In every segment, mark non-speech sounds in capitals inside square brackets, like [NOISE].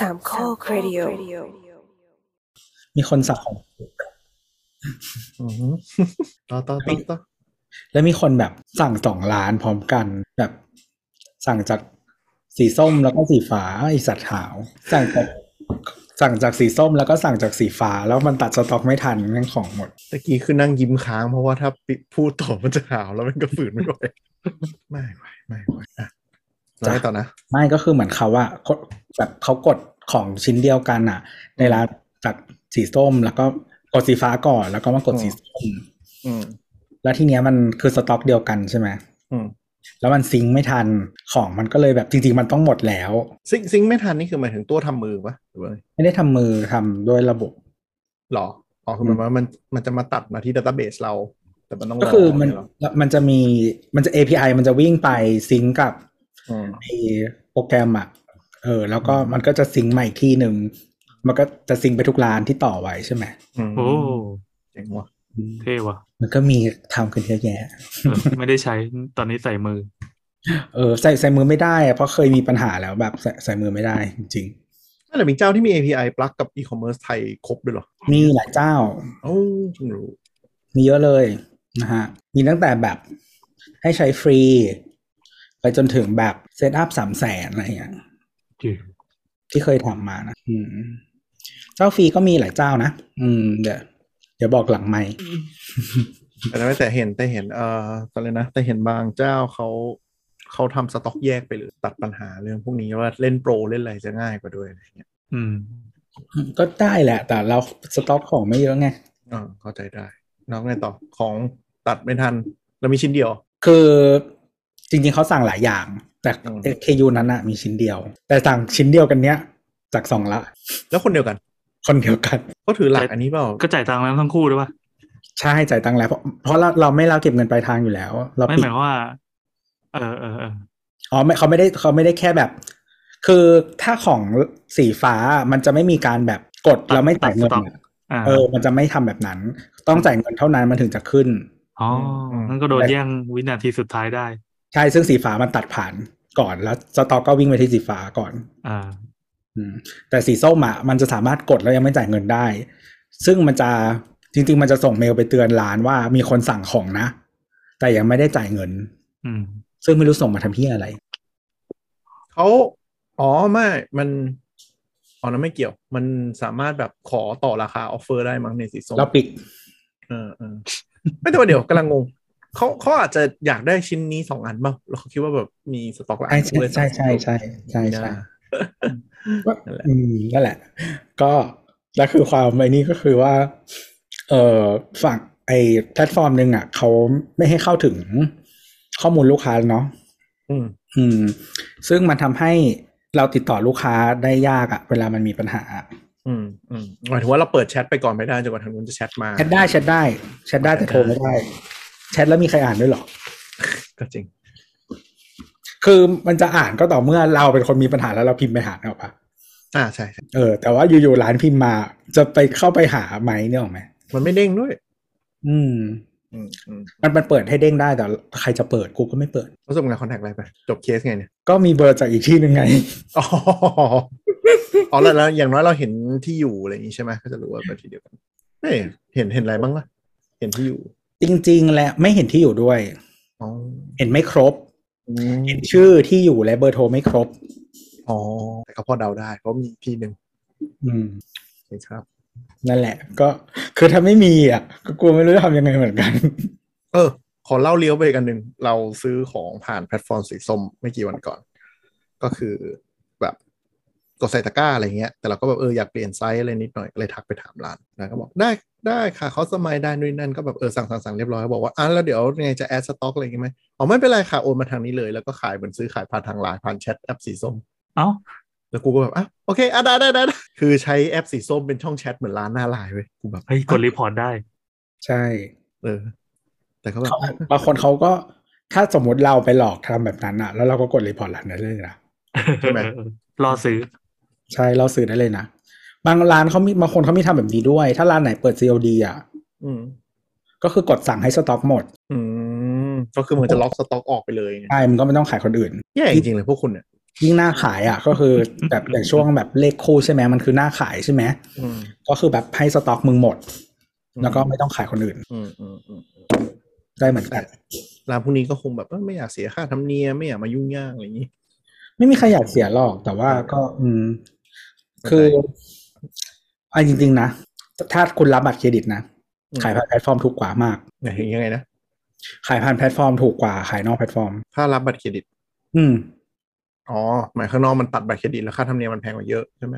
สามข้อครดิโอมีคนสั่งของอือหือต่อต่อต่อต่อแล้วมีคนแบบสั่งสองล้านพร้อมกันแบบ สั่งจากสีส้มแล้วก็สีฟ้าไอสัตว์หาว สั่งจากสั่งจากสีส้มแล้วก็สั่งจากสีฟ้า แล้วมันตัดสต็อกไม่ทันเรื่องของหมดตะกี้คือนั่งยิ้มค้างเพราะว่าถ้าปิพูดต่อมันจะหาวแล้วมันก็ฝืนไม่ไหวไม่ไหวไม่ไหวอะแล้วไงต่อนะ ไม่ก็คือเหมือนเขาว่า แบบเขากดของชิ้นเดียวกันอะในร้านจากสีส้ม แล้วก็กดสีฟ้าก่อน แล้วก็มากดสีส้มอืมแล้วทีเนี้ยมันคือสต็อกเดียวกันใช่ไหมอืมแล้วมันซิงค์ไม่ทันของมันก็เลยแบบจริง ๆ มันต้องหมดแล้ว ซิงซิงค์ไม่ทันนี่คือหมายถึงตัวทำมือปะหรือว่าไงไม่ได้ทำมือทำด้วยระบบหรออ๋อคือหมายว่ามันมันจะมาตัดมาที่ดัตต้าเบสเรา แต่มันต้องรก็คือมันเยเหรอมันจะมีมันจะ API มันจะวิ่งไปซิงก์กับอืมไอ้โปรแกรมอะ เออ แล้วก็มันก็จะซิงก์มาอีกที่หนึ่ง มันก็จะซิงก์ไปทุกร้านที่ต่อไว้ใช่ไหมอืมโอ้เจ๋งว่ะเท่ว่ะ มันก็มีทำกันเยอะแยะเออไม่ได้ใช้ตอนนี้ใส่มือ เออใส่ใส่มือไม่ได้อะเพราะเคยมีปัญหาแล้วแบบใส่ใส่มือไม่ได้จริงนั่นแหละมีเจ้าที่มี API ปลักกับ e-commerce ไทยครบด้วยเหรอๆมีหลายเจ้าโอ้จริงรู้ มีเยอะเลยนะฮะ มีตั้งแต่แบบให้ใช้ฟรี ไปจนถึงแบบเซตอัพสามแสนอะไรอย่างเงี้ย ที่เคยทำมานะอืมเจ้าฟรีก็มีหลายเจ้านะอืมเดี๋ยวเดี๋ยวบอกหลังไม่แต่ไม่แต่เห็นแต่เห็นเอ่ออะไรนะ แต่เห็นบางเจ้าเขาเขาทำสต็อกแยกไปเลยตัดปัญหาเรื่องพวกนี้ว่าเล่นโปรเล่นอะไรจะง่ายกว่าด้วยอะไรอย่างเงี้ยอืม ก็ได้แหละ แต่เราสต็อกของไม่เยอะไงอ่าเข้าใจได้น้องไงต่อของตัดไม่ทันแล้วมีชิ้นเดียว คือจริงๆเขาสั่งหลายอย่าง แต่อืม KU นั้นอะมีชิ้นเดียว แต่สั่งชิ้นเดียวกันเนี้ยจากสองละ แล้วคนเดียวกัน คนเดียวกันเขาถือหลักอันนี้เปล่าก็จ่ายตังค์แล้วทั้งคู่ด้วยป่ะใช่จ่ายตังค์แล้วเพราะเพราะเราเราไม่เราเก็บเงินปลายทางอยู่แล้ว เราไม่ปิหดมายความว่าเออเออเอออ๋อไม่เขาไม่ได้เขาไม่ได้แค่แบบ คือถ้าของสีฟ้ามันจะไม่มีการแบบกดแล้วไม่จ่ายเงินตัดสต็อกอะอ่าเออ มันจะไม่ทำแบบนั้น ต้องจ่ายเงินเท่านั้นมันถึงจะขึ้นอ๋อนั่นก็โดนแย่งวินาทีสุดท้ายได้ ใช่ซึ่งสีฟ้ามันตัดผ่าน ก่อนแล้วสต็อกก็วิ่งไปที่สีฟ้าก่อน อ่า อืม แต่สีส้มอะมันจะสามารถกดแล้วยังไม่จ่ายเงินได้ ซึ่งมันจะจริง ๆ มันจะส่งเมลไปเตือนร้านว่ามีคนสั่งของนะ แต่ยังไม่ได้จ่ายเงิน อืม ซึ่งไม่รู้ส่งมาทำที่อะไรเขาอ๋อไม่มันอ๋อนั้นไม่เกี่ยว มันสามารถแบบขอต่อราคาออฟเฟอร์ได้มั้งในสีส้มแล้วปิดเออเออไม่แต่ว่าเดี๋ยวกำลังงง เขาเขาอาจจะอยากได้ชิ้นนี้สองอันเปล่าแล้วเขาคิดว่าแบบมีสต็อกหลายใช่อันใช่เลยใช่ใช่ใช่ใช่มีใช่หน้าก็นั่นแหละอืมนั่นแหละ ก็แล้วคือความไอ้นี่ก็คือว่า เออฝั่งไอ้แพลตฟอร์มหนึ่งอะเขาไม่ให้เข้าถึงข้อมูลลูกค้าเนาะอืม อืม ซึ่งมันทำให้เราติดต่อลูกค้าได้ยากอะเวลามันมีปัญหา อืมอืมหมายถึงว่าเราเปิดแชทไปก่อนไม่ได้จนกว่าทางนู้นจะแชทมาแชทได้แชทได้แชทได้แต่โทรไม่ได้แชทแล้วมีใครอ่านด้วยเหรอ ก็จริง คือมันจะอ่านก็ต่อเมื่อเราเป็นคนมีปัญหาแล้วเราพิมพ์ไปหาเอาปะอ่าใช่ใช่เออ แต่ว่าอยู่ๆร้านพิมพ์มา จะไปเข้าไปหาไหมเนี่ยหรอกไหมมันไม่เด้งด้วยอืมอืมอืมมันมันเปิดให้เด้งได้แต่ใครจะเปิดกูก็ไม่เปิดแล้วส่งงานคอนแทคอะไรไปจบเคสไงเนี่ยก็มีเบอร์จากอีกที่หนึ่งไงอ๋ออ๋อแล้วแล้วอย่างน้อยเราเห็นที่อยู่อะไรอย่างนี้ใช่ไหมก็จะรู้ว่าเป็นที่เดียวกันเฮ้ยเห็นเห็นอะไรบ้างล่ะ เห็นที่อยู่ จริง ๆ และไม่เห็นที่อยู่ด้วยอ๋อเห็นไม่ครบอืมเห็นชื่อที่อยู่และเบอร์โทรไม่ครบ อ๋อ แต่ก็พอเดาได้เพราะมีที่หนึ่งอืมใช่ครับ นั่นแหละ ก็คือถ้าไม่มีอะ ก็กลัวไม่รู้จะทำยังไงเหมือนกัน เออ ขอเล่าเลี้ยวไปอันหนึ่ง เราซื้อของผ่านแพลตฟอร์มสีส้มไม่กี่วันก่อน ก็คือแบบกดใส่ตะกร้าอะไรเงี้ย แต่เราก็แบบเอออยากเปลี่ยนไซส์อะไรนิดหน่อยก็เลยทักไปถามร้านร้านก็บอกได้ ได้ค่ะเขาสมัยได้นู่นนนั่นก็แบบเออสั่งสั่งสั่งเรียบร้อยบอกว่าอะแล้วเดี๋ยวไงจะ add สต็อกอะไรอย่างงี้ไหมอ๋อไม่เป็นไรค่ะโอนมาทางนี้เลยแล้วก็ขายเหมือนซื้อขายผ่านทางไลน์ผ่านแชทแอปสีส้มเอ้าแล้วกูก็แบบอะโอเคอะได้ได้ได้ได้คือใช้แอปสีส้มเป็นช่องแชทเหมือนร้านหน้าไลน์เว้ยกูแบบเฮ้ยกด report ได้ ใช่ เออ แต่ก็แบบเขาบางคนเขาก็ถ้าสมมุติเราไปหลอกทำแบบนั้นอะแล้วเราก็กด report ร้านนั้นเลยนะใช่ไหมรอซื้อ ใช่เราซื้อได้เลยนะ บางร้านเขามีบางคนเขามีทำแบบนี้ด้วย ถ้าร้านไหนเปิด COD อะอืมก็คือกดสั่งให้สต็อกหมด อืมก็คือมันจะล็อกสต็อกออกไปเลยไงใช่มันก็ไม่ต้องขายคนอื่นแย่จริงๆเลยพวกคุณเนี่ยยิ่งหน้าขายอะ ก็คือแบบอย่างช่วงแบบเลขคู่ใช่ไหมมันคือหน้าขายใช่ไหมอืมก็คือแบบให้สต็อกมึงหมด แล้วก็ไม่ต้องขายคนอื่นอืมอืมอืมได้เหมือนกันร้านพวกนี้ก็คงแบบเอ้ยไม่อยากเสียค่าธรรมเนียมไม่อยากมายุ่งยากอะไรอย่างนี้ ไม่มีใครอยากเสียหรอกแต่ว่าก็ อืม คือ อันจริง ๆ นะ ถ้าคุณรับบัตรเครดิตนะอืมขายผ่านแพลตฟอร์มถูกกว่ามากไหนยังไงนะ ขายผ่านแพลตฟอร์มถูกกว่าขายนอกแพลตฟอร์ม ถ้ารับบัตรเครดิต อืมอ๋อ หมายข้างนอกมันตัดบัตรเครดิตแล้วค่าธรรมเนียมมันแพงกว่าเยอะใช่ไหม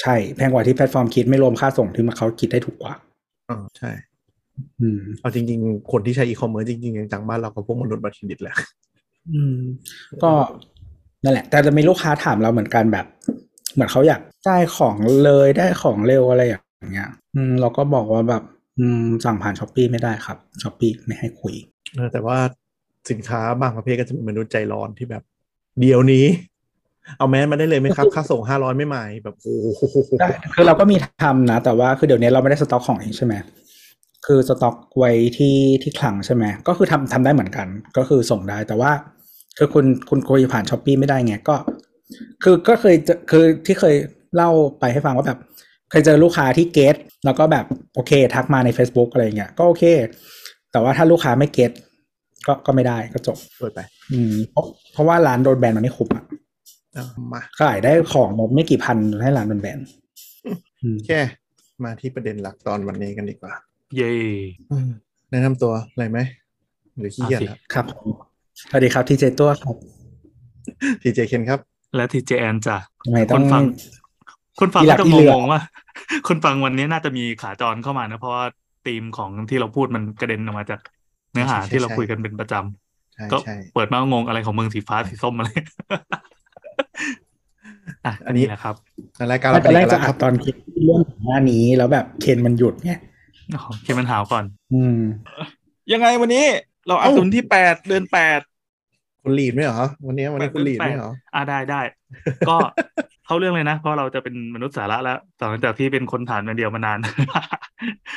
ใช่ แพงกว่าที่แพลตฟอร์มคิดไม่รวมค่าส่งที่มันเขาคิดได้ถูกกว่าอ๋อใช่ อืมเอาจริง ๆ คนที่ใช้อีคอมเมิร์ซจริงๆจังๆบ้านเราก็พวกมนุษย์บัตรเครดิตแหละอืม ก็นั่นแหละ แต่จะมีลูกค้าถามเราเหมือนกันแบบ เหมือนเขาอยากได้ของเลยได้ของเร็วอะไรอย่างเงี้ย อืมเราก็บอกว่าแบบอืมสั่งผ่าน Shopee ไม่ได้ครับ Shopeeไม่ให้คุยเออแต่ว่าสินค้าบางประเภทก็จะมีมนุษย์ใจร้อนที่แบบ เดี๋ยวนี้ เอาแมสมาได้เลยไหมครับ ค่าส่งห้าร้อยไม่ใหม่แบบโอ้โหได้คือเราก็มีทำนะ แต่ว่าคือเดี๋ยวนี้เราไม่ได้สต็อกของเองใช่ไหมคือสต็อกไว้ที่ที่คลังใช่ไหมก็คือทำทำได้เหมือนกัน ก็คือส่งได้แต่ว่าคือคุณคุณคุยผ่านช้อปปีไม่ได้ไงก็ คือก็เคยเจอคือที่เคยเล่าไปให้ฟังว่าแบบ เคยเจอลูกค้าที่เกตแล้วก็แบบโอเค ทักมาใน Facebook อะไรเงี้ยก็โอเค แต่ว่าถ้าลูกค้าไม่เกตก็ก็ไม่ได้ก็จบเปิดไป อืมเพราะเพราะว่าร้านโดนแบนมันไม่คุ้มอะเอามาขายได้ของไม่กี่พันให้ร้านโดนแบนอืมแค่มาที่ประเด็นหลักตอนวันนี้กันดีกว่า เย่อืมแนะนำตัวอะไรไหมหรือขี้เกียจเอาสิครับครับผมสวัสดีครับทีเจตัวครับทีเจเคนครับ และทีเจแอนจ้ะทำไมคต้องนฟัง คนฟังอีหลัก็กจะอีงเหลืองๆว่า คนฟังวันนี้น่าจะมีขาจรเข้ามานะเพราะว่าธีมของที่เราพูดมันกระเด็นออกมาจากเนื้อหาใช่ใช่ที่เราใช่คุยกันเป็นประจใช่ำก็ใช่เปิดมาก็งงอะไรของเมืองสีฟ้าสีส้มอะไรอะอันนี้แหละครับรายการตเราอนแรเป็นกจะคอัรัดบตอนคิดเรื่องหน้านี้แล้วแบบเคนมันหยุดไงอ๋อเคมันหาวก่อน อืม ยังไงวันนี้ เราอัดวันที่แปดเดือนแปด คุณลีดไหมเหรอวันนี้วันนี้คุณลีดไหมเหรออ่าได้ได้ก็เข้าเรื่องเลยนะ เพราะเราจะเป็นมนุษย์สาระแล้วหลังจากที่เป็นคนฐานมาเดียวมานาน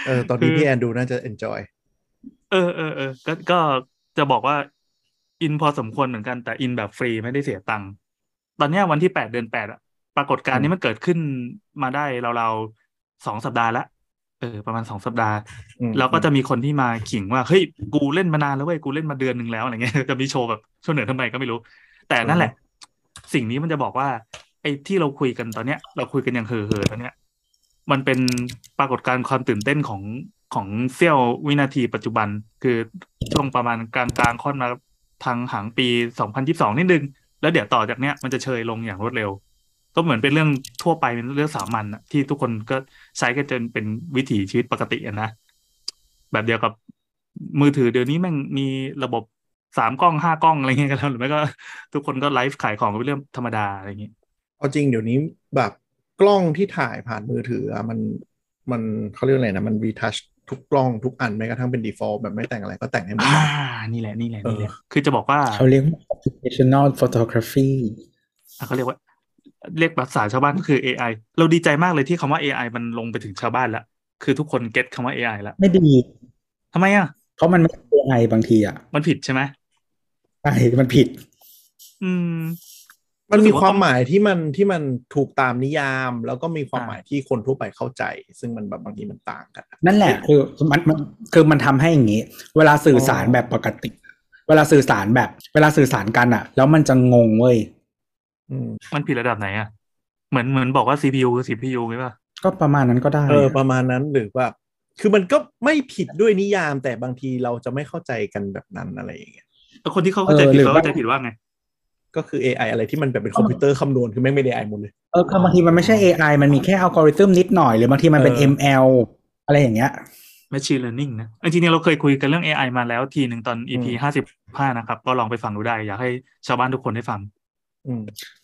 เออตอนนี้คืพี่แอนดูน่าจะ enjoy เออเออเออก็ก็จะบอกว่า อินพอสมควรเหมือนกันแต่อินแบบฟรีไม่ได้เสียตังค์ตอนเนี้ยวันที่แปดเดือนแปดอะปรากฏการณ์นี้มันเกิดขึ้นมาได้เราๆสองสัปดาห์ละ เออประมาณสองสัปดาห์อืมแล้วก็จะมีคนที่มาขิงว่าเฮ้ยกูเล่นมานานแล้วเว้ยกูเล่นมาเดือนหนึ่งแล้วอะไรเงี้ยจะมีโชว์แบบโชว์เหนือทำไมก็ไม่รู้ แต่นั่นแหละ สิ่งนี้มันจะบอกว่า ไอ้ที่เราคุยกันตอนเนี้ย เราคุยกันอย่างเห่อๆตอนเนี้ย มันเป็นปรากฏการณ์ความตื่นเต้นของของเสี้ยววินาทีปัจจุบัน คือช่วงประมาณกลางกลางๆค่อนมาทางหางปี2022นิดนึง แล้วเดี๋ยวต่อจากเนี้ยมันจะเชยลงอย่างรวดเร็ว ก็เหมือนเป็นเรื่องทั่วไปเป็นเรื่องสามัญอะที่ทุกคนก็ใช้กันจนเป็นวิถีชีวิตปกติอะนะแบบเดียวกับมือถือเดี๋ยวนี้แม่งมีระบบสามกล้องห้ากล้องอะไรเงี้ยกันแล้วหรือไม่ก็ ทุกคนก็ไลฟ์ขายของเป็นเรื่องธรรมดาอะไรอย่างงี้เอาจริงเดี๋ยวนี้แบบกล้องที่ถ่ายผ่านมือถืออะมันมันเขาเรียกอะไรนะ มันรีทัชทุกกล้องทุกอันแม้กระทั่งเป็น default แบบไม่แต่งอะไรก็แต่งให้หมดอ่า นี่แหละนี่แหละนี่แหละเออคือจะบอกว่าเขาเรียกว่า computational photography อะเขาเรียกว่า เรียกภาษาชาวบ้านก็คือ AI เราดีใจมากเลยที่คำว่า AI มันลงไปถึงชาวบ้านแล้ว คือทุกคนเก็ตคำว่า AI แล้ว ไม่ดีทำไมอะ เพราะมันไม่ใช่ AI บางทีอะ มันผิดใช่ไหมใช่มันผิด อืม มันมีรู้สึกว่าความหมายที่มันที่มันถูกตามนิยาม แล้วก็มีความอ่าหมายที่คนทั่วไปเข้าใจ ซึ่งมันแบบบางทีมันต่างกัน นั่นแหละ คือมันมันคือมันทำให้อย่างนี้ เวลาสื่อสารแบบปกติ เวลาสื่อสารแบบ เวลาสื่อสารกันอะ แล้วมันจะงงเว้ยอื มมันผิดระดับไหนอะ เหมือนเหมือนบอกว่า CPU คือ CPU ไหมป่ะ ก็ประมาณนั้นก็ได้ เออ ประมาณนั้นหรือว่า คือมันก็ไม่ผิดด้วยนิยาม แต่บางทีเราจะไม่เข้าใจกันแบบนั้นอะไรอย่างเงี้ยแล้วคนที่เขาเข้าใจผิดเขาเข้าใจผิดว่าไงก็คือ AI อะไรที่มันแบบเป็นคอมพิวเตอร์คำนวณคือไม่งไม่ได้ AI หมดเลย เออคือบางทีมันไม่ใช่ AI มันมีแค่อัลกอริทึมนิดหน่อย หรือบางทีมันเป็นเออ ML อะไรอย่างเงี้ย Machine Learning นะจริงๆเราเคยคุยกันเรื่อง AI มาแล้วทีหนึ่งตอน EP อืมห้าสิบห้านะครับ ก็ลองไปฟังดูได้ อยากให้ชาวบ้านทุกคนได้ฟังอืม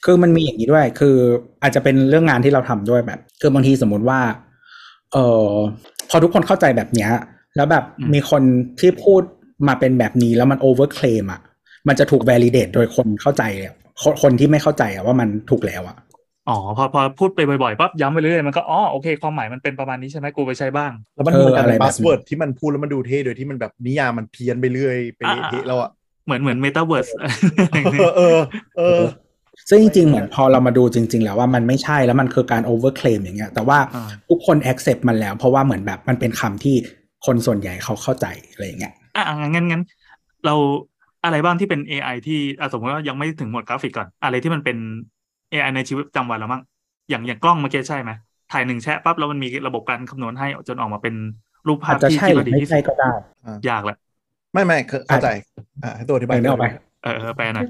คือมันมีอย่างนี้ด้วย คืออาจจะเป็นเรื่องงานที่เราทำด้วยแบบ คือบางทีสมมุติว่า เออพอทุกคนเข้าใจแบบเนี้ย แล้วแบบอืมมีคนที่พูดมาเป็นแบบนี้แล้วมัน overclaim อะ มันจะถูก validate โดยคนเข้าใจอะคนคนที่ไม่เข้าใจอะว่ามันถูกแล้วอะ อ๋อ พอพอพูดไปบ่อยๆปั๊บย้ำไปเรื่อยๆมันก็อ๋อโอเค ความหมายมันเป็นประมาณนี้ใช่ไหมกูไปใช้บ้าง แล้วมันเออเหมือนกันอะไรเป็นแบบ buzzword ที่มันพูดแล้วมันดูเท่โดยที่มันแบบนิยามมันเพี้ยนไปเรื่อยไปอ่าเทะแล้วอะเหมือนเหมือน Metaverse เออเออเออ ซึ่งจริงๆ เหมือนพอเรามาดูจริง ๆ แล้วว่ามันไม่ใช่แล้วมันคือการ overclaim อย่างเงี้ย แต่ว่าทุกคน accept มันแล้ว เพราะว่าเหมือนแบบมันเป็นคำที่คนส่วนใหญ่เขาเข้าใจอะไรอย่างเงี้ยอะงั้นงั้นเราอะไรบ้างที่เป็น AI ที่สมมติว่ายังไม่ถึงหมวดกราฟิกก่อน อะไรที่มันเป็น AI ในชีวิตประจำวันแล้วมั้งอย่างอย่างกล้องเมื่อกี้ใช่ไหมถ่ายหนึ่งแชะปั๊บแล้วมันมีระบบการคำนวณให้จนออกมาเป็นรูปภาพที่ที่ดีที่สุดก็ได้ยากแหละไม่ไม่เข้าใจอ่าให้ตัวอธิบายเนื้อไปเออแปลหน่อย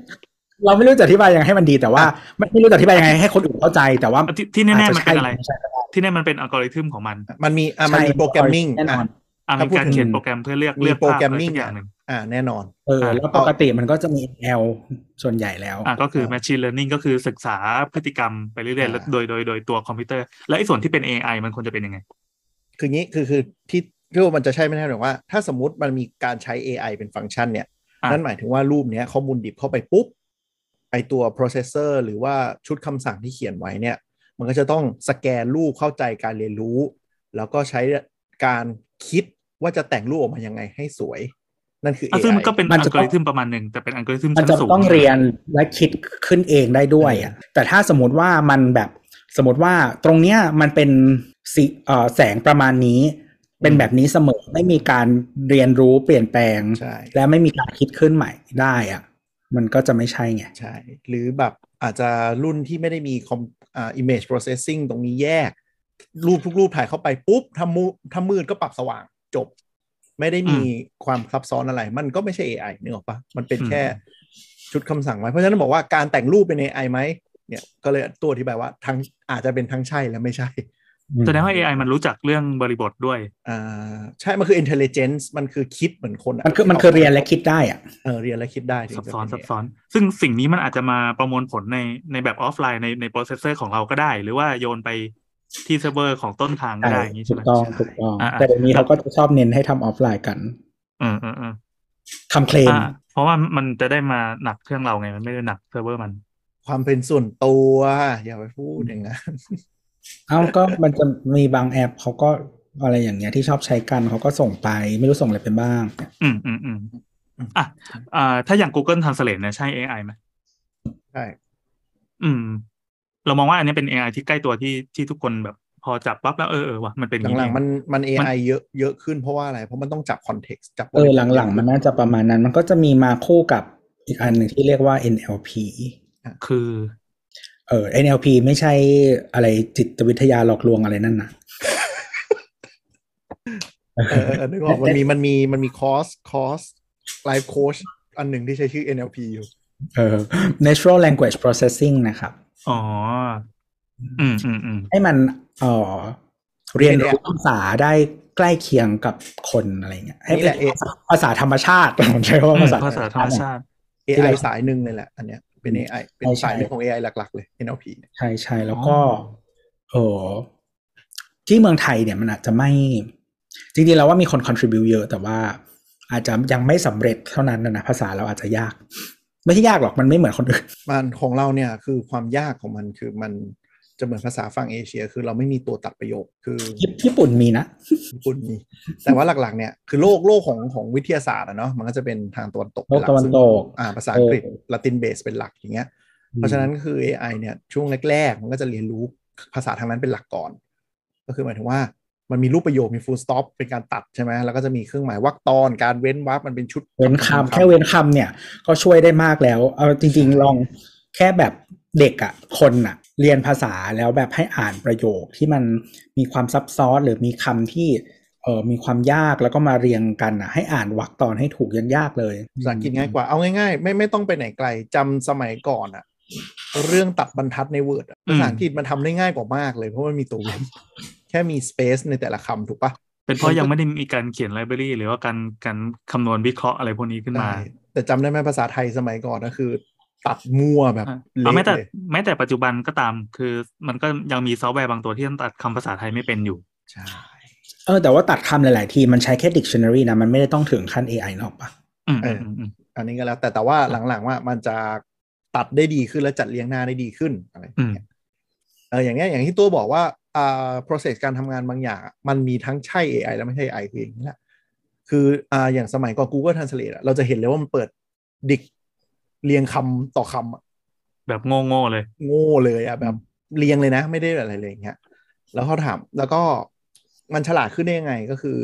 เราไม่รู้จะอธิบายยังไงให้มันดี แต่ว่าไม่รู้จะอธิบายยังไงให้คนอื่นเข้าใจแต่ว่าที่แน่ๆมันเป็นอะไร ที่แน่มันเป็นอัลกอริทึมของมัน มันมีอ่ามันมี programming แน่นอนมีการเขียนโปรแกรมเพื่อเลือกเลือก programming อย่างหนึ่งอ่าแน่นอนเออแล้วปกติมันก็จะมี ML ส่วนใหญ่แล้วอ่าก็คือ machine learning ก็คือศึกษาพฤติกรรมไปเรื่อยๆโดยโดยโดยตัวคอมพิวเตอร์ แล้วไอ้ส่วนที่เป็น AI มันควรจะเป็นยังไง คืองี้คือคือที่ที่มันจะใช่ไม่ใช่หรือว่า ถ้าสมมติมันมีการใช้ AI เป็นฟังก์ชันเนี่ยนั่นหมายถึงว่ารูปเนี้ยข้อมูลดิบเข้าไปปุ๊บ ไอตัว processor หรือว่าชุดคำสั่งที่เขียนไว้เนี่ย มันก็จะต้องสแกนรูปเข้าใจการเรียนรู้ แล้วก็ใช้การคิดว่าจะแต่งรูปออกมายังไงให้สวย นั่นคือ AI ซึ่งมันก็เป็นอัลกอริทึมประมาณหนึ่งแต่เป็นอัลกอริทึมมันจะต้องเรียนและคิดขึ้นเองได้ด้วยอะแต่ถ้าสมมติว่ามันแบบสมมติว่าตรงเนี้ยมันเป็นสีแสงประมาณนี้ เป็นแบบนี้เสมอไม่มีการเรียนรู้เปลี่ยนแปลง และไม่มีการคิดขึ้นใหม่ได้อะ มันก็จะไม่ใช่ไง ใช่ หรือแบบอาจจะรุ่นที่ไม่ได้มีคอมอ่า image processing ตรงนี้แยก รูปทุกรูปถ่ายเข้าไปปุ๊บทำมืดทำมืดก็ปรับสว่างจบ ไม่ได้มีความซับซ้อนอะไร มันก็ไม่ใช่ AI นึกออกปะมันเป็นแค่ชุดคำสั่งไว้ เพราะฉะนั้นบอกว่าการแต่งรูปเป็น AI ไหมเนี่ยก็เลยตัวที่แบบว่าทั้งอาจจะเป็นทั้งใช่และไม่ใช่ แสดงว่า AI มันรู้จักเรื่องบริบทด้วยอ่าใช่ มันคือ intelligence มันคือคิดเหมือนคนมันคือมันคือเรียนและคิดได้อะเออเรียนและคิดได้ซับซ้อนซับซ้อน ซึ่งสิ่งนี้มันอาจจะมาประมวลผลในในแบบออฟไลน์ในใน processor ของเราก็ได้ หรือว่าโยนไปที่เซิร์ฟเวอร์ของต้นทางก็ได้อย่างนี้ใช่ไหมถูกต้องถูกต้องแต่เดี๋ยวนี้เขาก็จะชอบเน้นให้ทำออฟไลน์กันอืมอืมอืมคำเคลมเพราะว่ามันจะได้มาหนักเครื่องเราไงมันไม่ได้หนักเซิร์ฟเวอร์มัน ความเป็นส่วนตัว อย่าไปพูดอย่างนั้น เอ้าก็มันจะมีบางแอปเขาก็อะไรอย่างเงี้ยที่ชอบใช้กันเขาก็ส่งไปไม่รู้ส่งอะไรไปบ้าง อืมอืมอืมอะอ่าถ้าอย่าง Google Translate เนี่ยใช่ AI ไหมใช่อืม เรามองว่าอันนี้เป็น AI ที่ใกล้ตัวที่ที่ทุกคนแบบพอจับปั๊บแล้วเออเออว่ะมันเป็นหลังๆมันมัน AI เยอะเยอะขึ้นเพราะว่าอะไร เพราะมันต้องจับคอนเท็กซ์จับเออหลังๆ มันน่าจะประมาณนั้น มันก็จะมีมาคู่กับอีกอันหนึ่งที่เรียกว่า NLP คือ เออ NLP ไม่ใช่อะไรจิตวิทยาหลอกลวงอะไรนั่นนะเออนึกออกมันมีมันมีมันมีคอร์สคอร์สไลฟ์โค้ชอันหนึ่งที่ใช้ชื่อ NLP อยู่เออ natural language processing นะครับ อ๋อ อืมอืมอืมให้มันเออเรียนรู้ภาษาได้ใกล้เคียงกับคนอะไรเงี้ย ให้เป็นภาษาธรรมชาติผมใช้คำว่าภาษาภาษาธรรมชาติ AI สายหนึ่งเลยแหละ อันเนี้ย เป็น AI เป็นสายหนึ่งของ AI หลัก ๆ เลย NLP ใช่ใช่แล้วก็เออที่เมืองไทยเนี่ยมันอาจจะไม่จริงๆแล้วว่ามีคน contribu เยอะ แต่ว่าอาจจะยังไม่สำเร็จเท่านั้นนะภาษาเราอาจจะยาก ไม่ใช่ยากหรอกมันไม่เหมือนคนอื่นมันของเราเนี่ยคือความยากของมันคือมัน จะเหมือนภาษาฝั่งเอเชีย คือเราไม่มีตัวตัดประโยคคือญี่ปุ่นมีนะญี่ปุ่นมี แต่ว่าหลักๆเนี่ยคือโลกโลกของของวิทยาศาสตร์อะเนาะมันก็จะเป็นทางตะวันตกโลกตะวันตกอ่าภาษาอังกฤษละตินเบสเป็นหลักอย่างเงี้ย เพราะฉะนั้นคือ AI เนี่ยช่วงแรกๆ มันก็จะเรียนรู้ภาษาทางนั้นเป็นหลักก่อน ก็คือหมายถึงว่ามันมีรูปประโยคมี full stop เป็นการตัดใช่ไหมแล้วก็จะมีเครื่องหมายวรรคตอนการเว้นวรรคมันเป็นชุดเว้นคำแค่เว้นคำเนี่ยก็ช่วยได้มากแล้ว เอาจริง ๆ ลองแค่แบบเด็กอะคนอะ เรียนภาษาแล้วแบบให้อ่านประโยคที่มันมีความซับซ้อนหรือมีคำที่เออมีความยากแล้วก็มาเรียงกันอะให้อ่านวรรคตอนให้ถูกยังยากเลยภาษาอังกฤษง่ายกว่าเอาง่ายๆ ไม่ไม่ต้องไปไหนไกลจำสมัยก่อนอะเรื่องตัดบรรทัดใน Word ภาษาอังกฤษมันทำได้ง่ายกว่ามากเลยเพราะมันมีตัวเว้นแค่มีสเปซในแต่ละคำถูกปะเป็นเพราะยังไม่ได้มีการเขียนไลบรารีหรือว่าการการคำนวณวิเคราะห์อะไรพวกนี้ขึ้นมา แต่จำได้ไหมภาษาไทยสมัยก่อนก็คือ ตัดมั่วแบบเละแม้แต่แม้แต่ปัจจุบันก็ตาม คือมันก็ยังมีซอฟต์แวร์บางตัวที่ตัดคำภาษาไทยไม่เป็นอยู่ใช่เออแต่ว่าตัดคำหลาย ๆ ทีมันใช้แค่ dictionary นะ มันไม่ได้ต้องถึงขั้น AI นอกปะออันนี้ก็แล้ว แต่แต่ว่าหลัง ๆ ว่ามันจะตัดได้ดีขึ้นและจัดเรียงหน้าได้ดีขึ้นอะไรอย่างเงี้ยเอออย่างเงี้ยอย่างที่ตัวบอกว่าอ่า process การทำงานบางอย่าง มันมีทั้งใช่ AI และไม่ใช่ AI คืออย่างนี้แหละคืออ่าอย่างสมัยก่อน Google Translate เราจะเห็นเลยว่ามันเปิดดิก เรียงคำต่อคำแบบโง่โง่เลย โง่เลยอะแบบเรียงเลยนะ ไม่ได้อะไรเลยอย่างเงี้ยแล้วเขาถามแล้วก็มันฉลาดขึ้นได้ยังไงก็คือ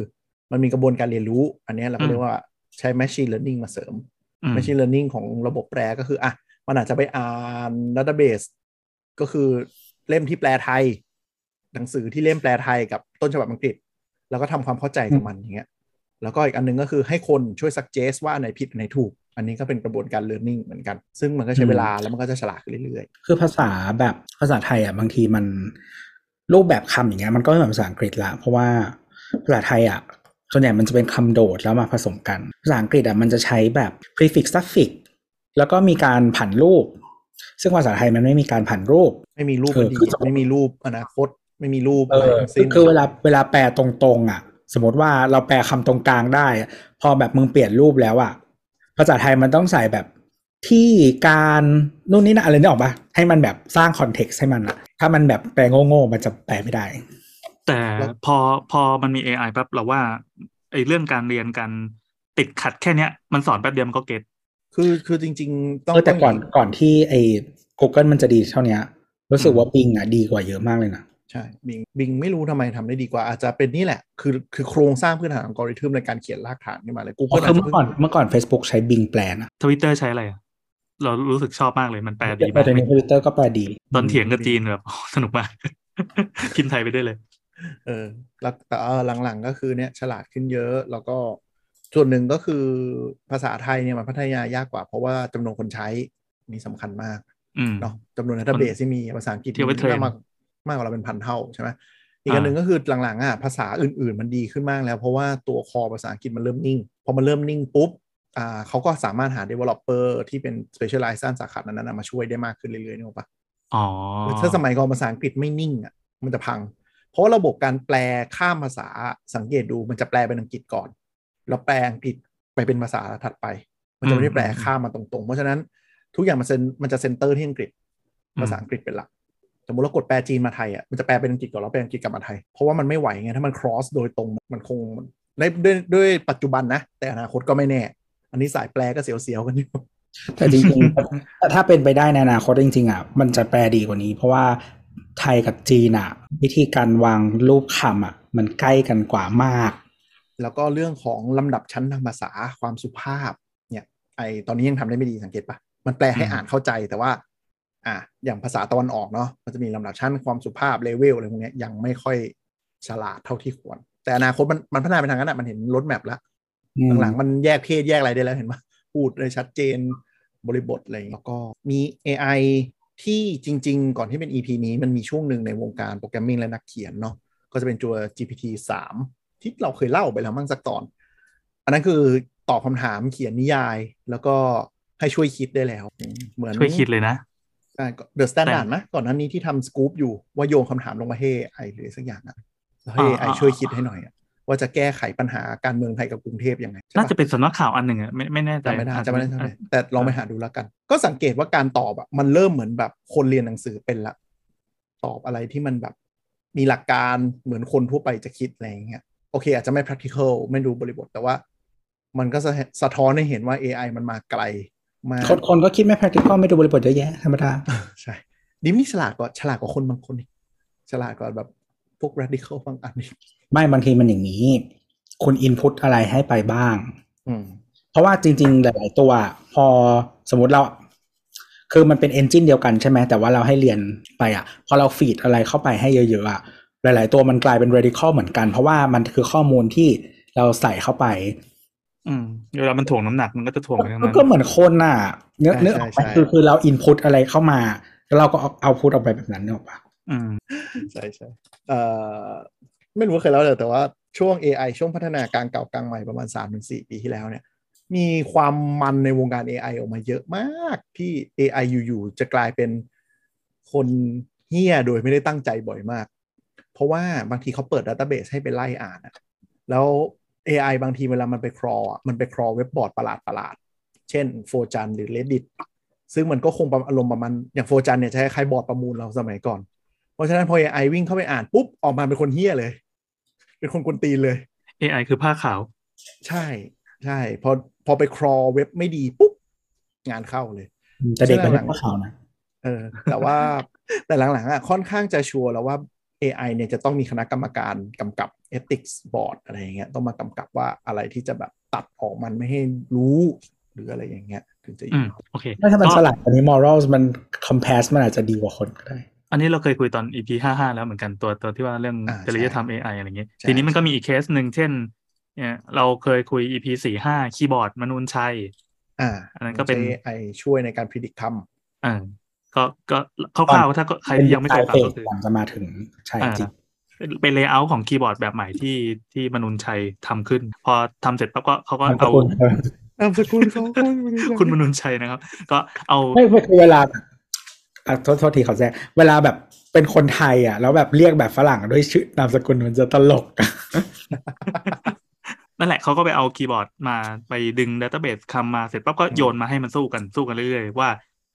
มันมีกระบวนการเรียนรู้ อันนี้เราเรียกว่าใช้ machine learning มาเสริม machine learning ของระบบแปลก็คืออะมันอาจจะไปอ่าน database ก็คือเล่มที่แปลไทย หนังสือที่เล่มแปลไทยกับต้นฉบับอังกฤษ แล้วก็ทำความเข้าใจกับมันอย่างเงี้ยแล้วก็อีกอันนึงก็คือให้คนช่วย suggest ว่าอันไหนผิดอันไหนถูก อันนี้ก็เป็นกระบวนการ learning เหมือนกัน ซึ่งมันก็ใช้เวลาแล้วมันก็จะฉลาดขึ้นเรื่อยๆ คือภาษาแบบภาษาไทยอะบางทีมันรูปแบบคำอย่างเงี้ยมันก็ไม่เหมือนภาษาอังกฤษละ เพราะว่าภาษาไทยอะส่วนใหญ่มันจะเป็นคำโดดแล้วมาผสมกัน ภาษาอังกฤษอะมันจะใช้แบบ prefix suffix แล้วก็มีการผันรูป ซึ่งภาษาไทยมันไม่มีการผันรูป ไม่มีรูปอดีตไม่มีรูปอนาคต ไม่มีรูปอะไรทั้งคือเวลาเวลาแปลตรงๆ อะ สมมติว่าเราแปลคำตรงกลางได้ พอแบบมึงเปลี่ยนรูปแล้วอะ ภาษาไทยมันต้องใส่แบบที่การนู่นนี่นะอะไรนี่ออกปะให้มันแบบสร้าง context ให้มันอะถ้ามันแบบแปลโง่ๆมันจะแปลไม่ได้ แต่พอพอมันมี AI ปั๊บเราว่าไอ้เรื่องการเรียนการติดขัดแค่เนี้ยมันสอนแป๊บเดียวมันก็ getคือคือจริง ๆ ต้องแต่ก่อนก่อนที่ไอ้ Google มันจะดีเท่านี้รู้สึกว่าบิงอะดีกว่าเยอะมากเลยนะ ใช่บิงบิงไม่รู้ทำไมทำได้ดีกว่า อาจจะเป็นนี่แหละ คือคือโครงสร้างพื้นฐานอัลกอริทึมในการเขียนรากฐานขึ้นมาเลย Google เมื่อก่อนเมื่อก่อน Facebook ใช้บิงแปลนะทวิตเตอร์ใช้อะไรอะเรารู้สึกชอบมากเลยมันแปลดีมากแต่ในทวิตเตอร์ก็แปลดี ตอนเถียงกับจีนแบบสนุกมากพิมพ์ไทยไปได้เลย เออแล้วแต่หลังๆก็คือเนี้ยฉลาดขึ้นเยอะแล้วก็ส่วนหนึ่งก็คือภาษาไทยเนี่ยมันพัฒนายากกว่า เพราะว่าจำนวนคนใช้มีสำคัญมากเนาะจำนวน database ที่มีภาษาอังกฤษมาก มากกว่าเราเป็นพันเท่าใช่ไหมอีกอันหนึ่งก็คือหลังๆอะภาษาอื่น ๆ มันดีขึ้นมากแล้ว เพราะว่าตัว core ภาษาอังกฤษมันเริ่มนิ่ง พอมันเริ่มนิ่งปุ๊บอ่าเขาก็สามารถหา developer ที่เป็น specialize สาขานั้นมาช่วยได้มากขึ้นเรื่อยๆนี่ปะอ๋อถ้าสมัยก่อนภาษาอังกฤษไม่นิ่งอะมันจะพัง เพราะว่าระบบการแปลข้ามภาษาสังเกตดูมันจะแปลเป็นอังกฤษก่อน แล้วแปลอังกฤษไปเป็นภาษาถัดไป มันจะไม่ได้แปลข้ามมาตรงๆ เพราะฉะนั้นทุกอย่างมันเซนมันจะเซนเตอร์ที่อังกฤษ ภาษาอังกฤษเป็นหลัก สมมติเรากดแปลจีนมาไทยอะมันจะแปลเป็นอังกฤษก่อนแล้วแปลอังกฤษกลับมาไทย เพราะว่ามันไม่ไหวไงถ้ามัน cross โดยตรงมันคงได้ด้วยด้วยปัจจุบันนะ แต่อนาคตก็ไม่แน่ อันนี้สายแปลก็เสียวๆกันอยู่แต่จริงๆถ้าเป็นไปได้ในอนาคตจริงๆอะมันจะแปลดีกว่านี้ เพราะว่าไทยกับจีนอะ วิธีการวางรูปคำอะ มันใกล้กันกว่ามาก แล้วก็เรื่องของลำดับชั้นทางภาษาความสุภาพ เนี่ย ไอตอนนี้ยังทำได้ไม่ดีสังเกตปะมันแปลให้อ่านเข้าใจแต่ว่า อะอย่างภาษาตะวันออกเนาะมันจะมีลำดับชั้นความสุภาพเลเวลอะไรพวกนี้ยังไม่ค่อยฉลาดเท่าที่ควร แต่อนาคตมันมันพัฒนาไปทางนั้นอะมันเห็นรถแมพแล้วหลังๆมันแยกเพศแยกอะไรได้แล้วเห็นไหมพูดเลยชัดเจนบริบทอะไรแล้วก็มี AI ที่จริง ๆ ก่อนที่เป็น EP นี้มันมีช่วงหนึ่งในวงการ programming และนักเขียนเนาะก็จะเป็นตัว GPT 3 ที่เราเคยเล่าไปแล้วมั่งสักตอน อันนั้นคือตอบคำถามเขียนนิยาย แล้วก็ให้ช่วยคิดได้แล้ว เหมือนช่วยคิดเลยนะ THE STANDARD ไหมก่อนหน้านี้ที่ทำสกู๊ปอยู่ว่าโยงคำถามลงมาให้ AI หรือสักอย่างอะให้ AI ช่วยคิดให้หน่อยอะว่าจะแก้ไขปัญหาการเมืองไทยกับกรุงเทพยังไง น่าจะเป็นสำนักข่าวอันหนึ่งอะไม่ไม่แน่ใจไม่ได้จะไม่ได้ใช่แต่ลองไปหาดูแล้วกัน ก็สังเกตว่าการตอบอะมันเริ่มเหมือนแบบคนเรียนหนังสือเป็นละตอบอะไรที่มันแบบมีหลักการเหมือนคนทั่วไปจะคิดอะไรอย่างเงี้ยโอเค อาจจะไม่ practical ไม่ดูบริบทแต่ว่า มันก็สะท้อนให้เห็นว่า AI มันมาไกล มาคนคนก็คิดไม่ practical ไม่ดูบริบทเยอะแยะธรรมดาใช่ดิมนี่ฉลาดกว่าฉลาดกว่าคนบางคนฉลาดกว่าแบบพวก radical บางอันนี้ไม่บางทีมันอย่างนี้ คุณอินพุตอะไรให้ไปบ้างเพราะว่าจริง ๆ หลาย ๆ ตัว พอสมมติเราคือมันเป็นเอนจินเดียวกันใช่ไหมแต่ว่าเราให้เรียนไปอะ พอเราฟีดอะไรเข้าไปให้เยอะๆอะหลาย ๆ ตัวมันกลายเป็น radical เหมือนกัน เพราะว่ามันคือข้อมูลที่เราใส่เข้าไป อืมเวลามันถ่วงน้ำหนักมันก็จะถ่วงไปทั้งนั้นก็เหมือนคนน่ะเนื้อเนื้อคือคือเราอินพุตอะไรเข้ามา แล้วเราก็เอาเอาพุตออกไปแบบนั้นเนอะปะอืมใช่ใช่เอ่อไม่รู้เคยแล้วเลยแต่ว่าช่วง AI ช่วงพัฒนาการเก่ากลางใหม่ประมาณ3-4ปีที่แล้วเนี่ย มีความมันในวงการ AI ออกมาเยอะมากที่ AI อยู่ๆจะกลายเป็นคนเฮี้ยโดยไม่ได้ตั้งใจบ่อยมาก เพราะว่าบางทีเขาเปิดดัตเตอร์เบสให้ไปไล่อ่านอะแล้ว AI บางทีเวลามันไปครอมันไปครอเว็บบอร์ดประหลาดประหลาด เช่นโฟจันหรือ Reddit ซึ่งมันก็คงอารมณ์ประมาณอย่างโฟจันเนี่ยใช้คล้ายบอร์ดประมูลเราสมัยก่อน เพราะฉะนั้นพอ AI วิ่งเข้าไปอ่านปุ๊บ ออกมาเป็นคนเฮี้ยเลย เป็นคนกวนตีนเลย AI คือผ้าขาว ใช่ใช่พอพอไปครอเว็บไม่ดีปุ๊บ งานเข้าเลย แต่เด็กเป็นผ้าขาวนะเออแต่ว่าแต่หลังๆอะค่อนข้างจะชัวร์แล้วว่า AI เนี่ยจะต้องมีคณะกรรมการกำกับ ethics board อะไรอย่างเงี้ยต้องมากำกับว่าอะไรที่จะแบบตัดออกมันไม่ให้รู้ หรืออะไรอย่างเงี้ยถึงจะอยู่โอเคถ้ามันฉลาดอันนี้ morals มัน compass มันอาจจะดีกว่าคนก็ได้ อันนี้เราเคยคุยตอน EP ห้าห้าแล้วเหมือนกันตัวตัวที่ว่าเรื่องจริยธรรม AI อะไรเงี้ยทีนี้มันก็มีอีกเคสหนึ่งเช่นเนี่ยเราเคยคุย EP สี่ห้าคีย์บอร์ดมนุนชัย อ่า อันนั้นก็เป็นไอช่วยในการพิจิตรทำอ่า ก็ก็คร่าวๆถ้าใครที่ยังไม่เคยฟังก็คือจะมาถึงใช่จริงเป็น layer ของคีย์บอร์ดแบบใหม่ที่ที่มนูญชัยทำขึ้น พอทำเสร็จปั๊บก็เขาก็เอานามสกุลเขาคุณมนุนชัยนะครับ ก็เอาไม่คือเวลาโทษโทษทีเขาแจ้เวลาแบบเป็นคนไทย อะ แล้วแบบเรียกแบบฝรั่งด้วยชื่อนามสกุลมันจะตลกนั่นแหละเขาก็ไปเอาคีย์บอร์ดมาไปดึง database คำมาเสร็จปั๊บก็โยนมาให้มันสู้กันสู้กันเรื่อยๆว่า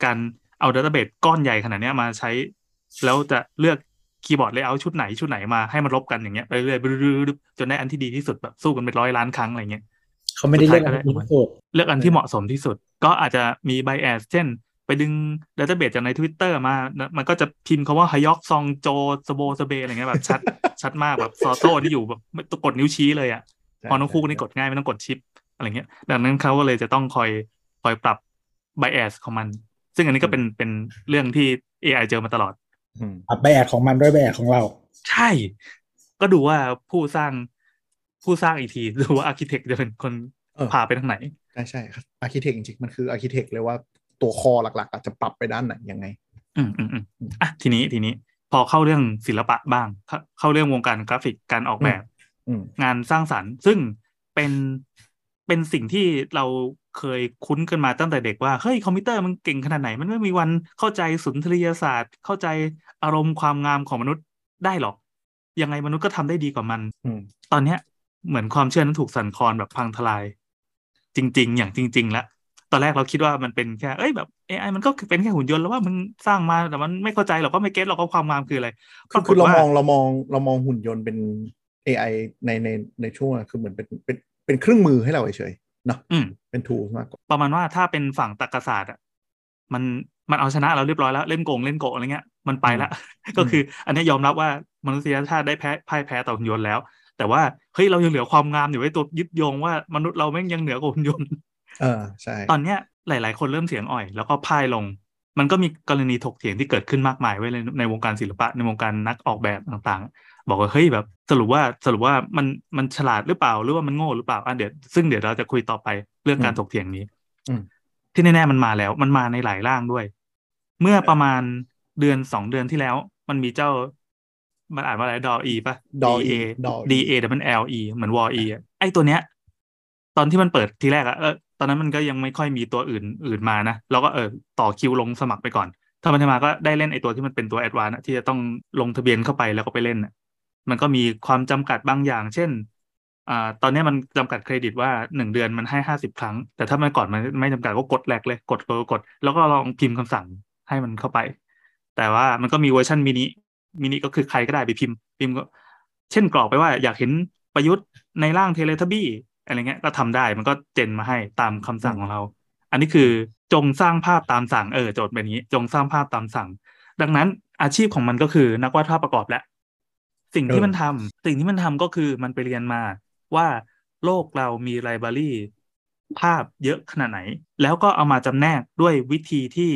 การ เอา database ก้อนใหญ่ขนาดนี้มาใช้ แล้วจะเลือกคีย์บอร์ด layout ชุดไหนชุดไหนมาให้มันลบกันอย่างเงี้ยไปเรื่อยๆจนได้อันที่ดีที่สุดแบบสู้กันเป็นร้อยล้านครั้งอะไรเงี้ยเขาไม่ได้เลือกอันที่สุดเลือกอันที่เหมาะสมที่สุด ก็อาจจะมี bias เช่น ไปดึง database จากในทวิตเตอร์มา มันก็จะพิมพ์คำว่าฮยอกซองโจสโบสเบอะไรเงี้ยแบบชัดชัดมากแบบซอโซ่ที่อยู่แบบไม่ต้องกดนิ้วชี้เลยอะพอน้องคู่นี่กดง่ายไม่ต้องกด shiftอะไรเงี้ย ดังนั้นเขาก็เลยจะต้องคอยคอยปรับ bias ของมัน ซึ่งอันนี้ก็เป็นเป็นเรื่องที่ AI เจอมาตลอดปรับ bias ของมันด้วย bias ของเรา ใช่ ก็ดูว่าผู้สร้างผู้สร้างอีกทีหรือว่า architect จะเป็นคนพาไปทางไหน ใช่ใช่ครับ architect จริงๆมันคือ architect เลยว่าตัว core หลักๆอาจจะปรับไปด้านไหนยังไง อืมอืมอืมอะทีนี้ทีนี้ พอเข้าเรื่องศิลปะบ้าง เข้าเรื่องวงการกราฟิกการออกแบบงานสร้างสรรค์ ซึ่งเป็น เป็นสิ่งที่เราเคยคุ้นกันมาตั้งแต่เด็กว่าเฮ้ยคอมพิวเตอร์มันเก่งขนาดไหน มันไม่มีวันเข้าใจสุนทรียศาสตร์ เข้าใจอารมณ์ความงามของมนุษย์ได้หรอก ยังไงมนุษย์ก็ทำได้ดีกว่ามันตอนเนี้ย เหมือนความเชื่อนั้นถูกสั่นคลอนแบบพังทลาย จริง ๆ อย่างจริงๆแล้วตอนแรกเราคิดว่ามันเป็นแค่เอ้ยแบบ AI มันก็เป็นแค่หุ่นยนต์แล้วว่ามันสร้างมาแต่มันไม่เข้าใจหรอกก็ไม่เก็ตหรอกว่าความงามคืออะไรคือเรามองเรามองเรามองหุ่นยนต์เป็น AI ในในในช่วงคือเหมือนเป็นเป็น เป็นเครื่องมือให้เราเฉยๆเนาะเป็นทูมากกว่าประมาณว่าถ้าเป็นฝั่งตรรกศาสตร์อะมันมันเอาชนะเราเรียบร้อยแล้วเล่นโกงเล่นโกอะไรเงี้ยมันไปละก็คือ อันนี้ยอมรับว่ามนุษยชาติได้แพ้พ่ายแพ้ต่อหุ่นยนต์แล้ว แต่ว่าเฮ้ยเรายังเหลือความงามอยู่ไว้ตัวยึดโยงว่ามนุษย์เราแม่งยังเหนือกว่าหุ่นยนต์เออใช่ตอนเนี้ยหลาย ๆ คนเริ่มเสียงอ่อย แล้วก็พ่ายลง มันก็มีกรณีถกเถียงที่เกิดขึ้นมากมายไว้ในในวงการศิลปะในวงการนักออกแบบต่างๆ บอกว่าเฮ้ยแบบสรุปว่าสรุปว่ามันมันฉลาดหรือเปล่าหรือว่ามันโง่หรือเปล่าอะเดี๋ยวซึ่งเดี๋ยวเราจะคุยต่อไปเรื่องการถกเถียงนี้ที่แน่ๆมันมาแล้ว มันมาในหลายร่างด้วย เมื่อประมาณเดือนสองเดือนที่แล้ว มันมีเจ้า มันอ่านว่าอะไรดออีป่ะ D A D A แต่มัน L E เหมือนวอ E ไอตัวเนี้ย ตอนที่มันเปิดทีแรกอะเออตอนนั้นมันก็ยังไม่ค่อยมีตัวอื่นอื่นมานะเราก็เออต่อคิวลงสมัครไปก่อนถ้ามันจะมาก็ได้เล่นไอตัวที่มันเป็นตัว advance ที่จะต้องลงทะเบียนเข้าไปแล้วก็ไปเล่น มันก็มีความจำกัดบางอย่าง เช่นอ่าตอนนี้มันจำกัดเครดิตว่าหนึ่งเดือนมันให้ห้าสิบครั้ง แต่ถ้ามันก่อนมันไม่จำกัดก็กดแหลกเลยกดกดกด แล้วก็ลองพิมพ์คำสั่งให้มันเข้าไป แต่ว่ามันก็มีเวอร์ชัน mini mini ก็คือใครก็ได้ไปพิมพ์พิมพ์ก็ เช่นกรอกไปว่าอยากเห็นประยุทธ์ในร่างเทเลทับบี้อะไรเงี้ยก็ทำได้มันก็ gen มาให้ตามคำสั่งของเรา อันนี้คือจงสร้างภาพตามสั่งเออโจทย์แบบนี้ จงสร้างภาพตามสั่ง ดังนั้นอาชีพของมันก็คือนักวาดภาพประกอบและ สิ่งที่มันทำสิ่งที่มันทำก็คือมันไปเรียนมาว่าโลกเรามีไลบรารีภาพเยอะขนาดไหน แล้วก็เอามาจำแนกด้วยวิธีที่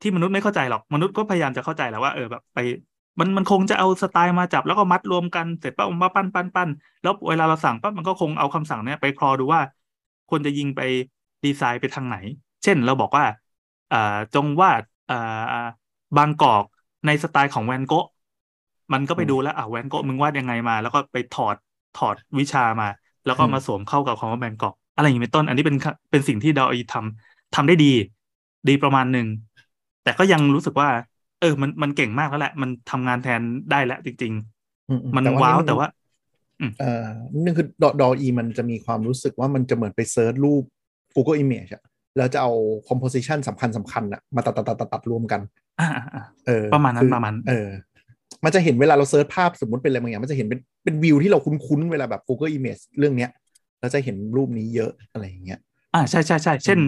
ที่มนุษย์ไม่เข้าใจหรอกมนุษย์ก็พยายามจะเข้าใจแล้วว่าเออแบบไป มันมันคงจะเอาสไตล์มาจับแล้วก็มัดรวมกันเสร็จปั๊บมาปั้นปั้นปั้นแล้วเวลาเราสั่งปั๊บมันก็คงเอาคำสั่งเนี้ยไปคลอดูว่าควรจะยิงไปดีไซน์ไปทางไหน เช่นเราบอกว่าอ่าจงวาดอ่าบางกอกในสไตล์ของแวนโกะ มันก็ไปดูแล้วอ่าแวนโกะมึงวาดยังไงมา แล้วก็ไปถอดถอดวิชามา แล้วก็มาสวมเข้ากับคำว่าแบงกอกอะไรอย่างนี้เป็นต้น อันนี้เป็นเป็นสิ่งที่ดาวอีทำทำได้ดี ดีประมาณหนึ่งแต่ก็ยังรู้สึกว่า เออ มันมันเก่งมากแล้วแหละ มันทำงานแทนได้แล้วจริง ๆ มันว้าวแต่ว่าเออนี่คือดอดออีมันจะมีความรู้สึกว่ามันจะเหมือนไปเซิร์ชรูป Google Image อะแล้วจะเอา composition สำคัญสำคัญอะมาตัดตัดตัดตัดรวมกันเออ ประมาณนั้นประมาณเออ มันจะเห็นเวลาเราเซิร์ชภาพสมมติเป็นอะไรบางอย่างมันจะเห็นเป็นเป็นวิวที่เราคุ้นๆเวลาแบบ Google Image เรื่องเนี้ยเราจะเห็นรูปนี้เยอะอะไรอย่างเงี้ยอ่าใช่ใช่ใช่เช่น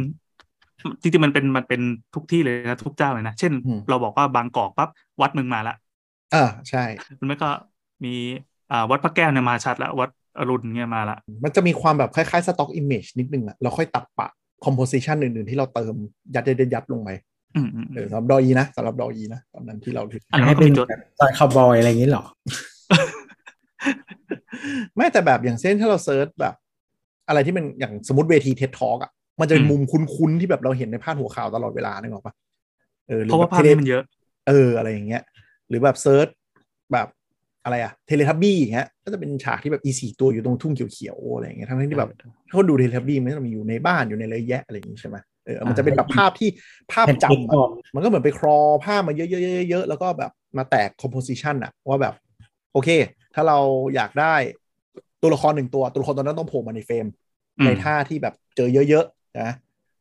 จริงๆมันเป็นมันเป็นทุกที่เลยนะทุกเจ้าเลยนะ เช่น เราบอกว่าบางกอกปั๊บวัดมึงมาละอ่าใช่มันไม่ก็มีอ่าวัดพระแก้วเนี่ยมาชัดแล้ววัดอรุณเนี่ยมาละมันจะมีความแบบคล้ายๆสต็อกอิมเมจนิดนึงอะเราค่อยตัดปะคอมโพสิชันอื่นๆ ที่เราเติมยัดยัดยัดลงไป เออสำหรับดอีนะสำหรับดอีนะตอนนั้นที่เราถึงอันนี้เป็นจอยคาวบอยอะไรอย่างนี้หรอไม่แต่แบบอย่างเช่นถ้าเราเซิร์ชแบบ อะไรที่มันอย่างสมมติเวทีเท็ดทอกอะมันจะเป็นมุมคุ้นๆที่แบบเราเห็นในภาพหัวข่าวตลอดเวลานึกออกปะเออเพราะว่าภาพนี้มันเยอะ เอออะไรอย่างเงี้ย หรือแบบ search แบบอะไรอะเทเลทับบี้อย่างเงี้ยก็จะเป็นฉากที่แบบอีสี่ตัวอยู่ตรงทุ่งเขียวๆอะไรอย่างเงี้ยทั้งที่แบบถ้าคนดูเทเลทับบี้มันจะมีอยู่ในบ้านอยู่ในเลยแยะอะไรอย่างงี้ใช่ไหม เออมันจะเป็นแบบภาพที่ภาพจำมันก็เหมือนไป crawl ภาพมาเยอะๆๆแล้วก็แบบมาแตก composition อะว่าแบบ โอเค ถ้าเราอยากได้ตัวละครหนึ่งตัว ตัวละครตัวนั้นต้องโผล่มาใน frameในท่าที่แบบเจอเยอะๆนะ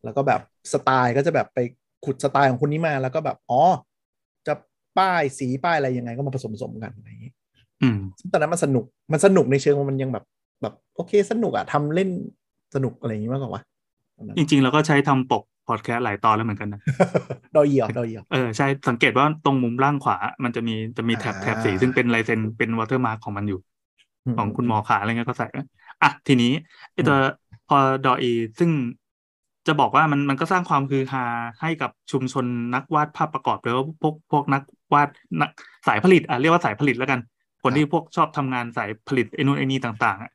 แล้วก็แบบสไตล์ก็จะแบบไปขุดสไตล์ของคนนี้มาแล้วก็แบบอ๋อจะป้ายสีป้ายอะไรยังไงก็มาผสมผสมกันอะไรอย่างนี้อืมตอนนั้นมันสนุกมันสนุกในเชิงว่ามันยังแบบแบบโอเคสนุกอะทำเล่นสนุกอะไรอย่างนี้มากกว่า จริง ๆ เราก็ใช้ทำปกพอดแคสต์หลายตอนแล้วเหมือนกันนะดอยเหี่ยวดอยเหี่ยวเออใช่สังเกตว่าตรงมุมล่างขวา มันจะมีจะมีแถบแถบสี ซึ่งเป็นลายเซ็นเป็น watermark ของมันอยู่ ของคุณหมอขาอะไรเงี้ยก็ใส่อะทีนี้ไอตัวพอดออีซึ่งจะบอกว่ามันมันก็สร้างความคือฮาให้กับชุมชนนักวาดภาพประกอบหรือว่าพวกพวกนักวาดนักสายผลิตอะเรียกว่าสายผลิตแล้วกัน คนที่พวกชอบทำงานสายผลิตไอ้นู่นไอ้นี่ต่าง ๆอะ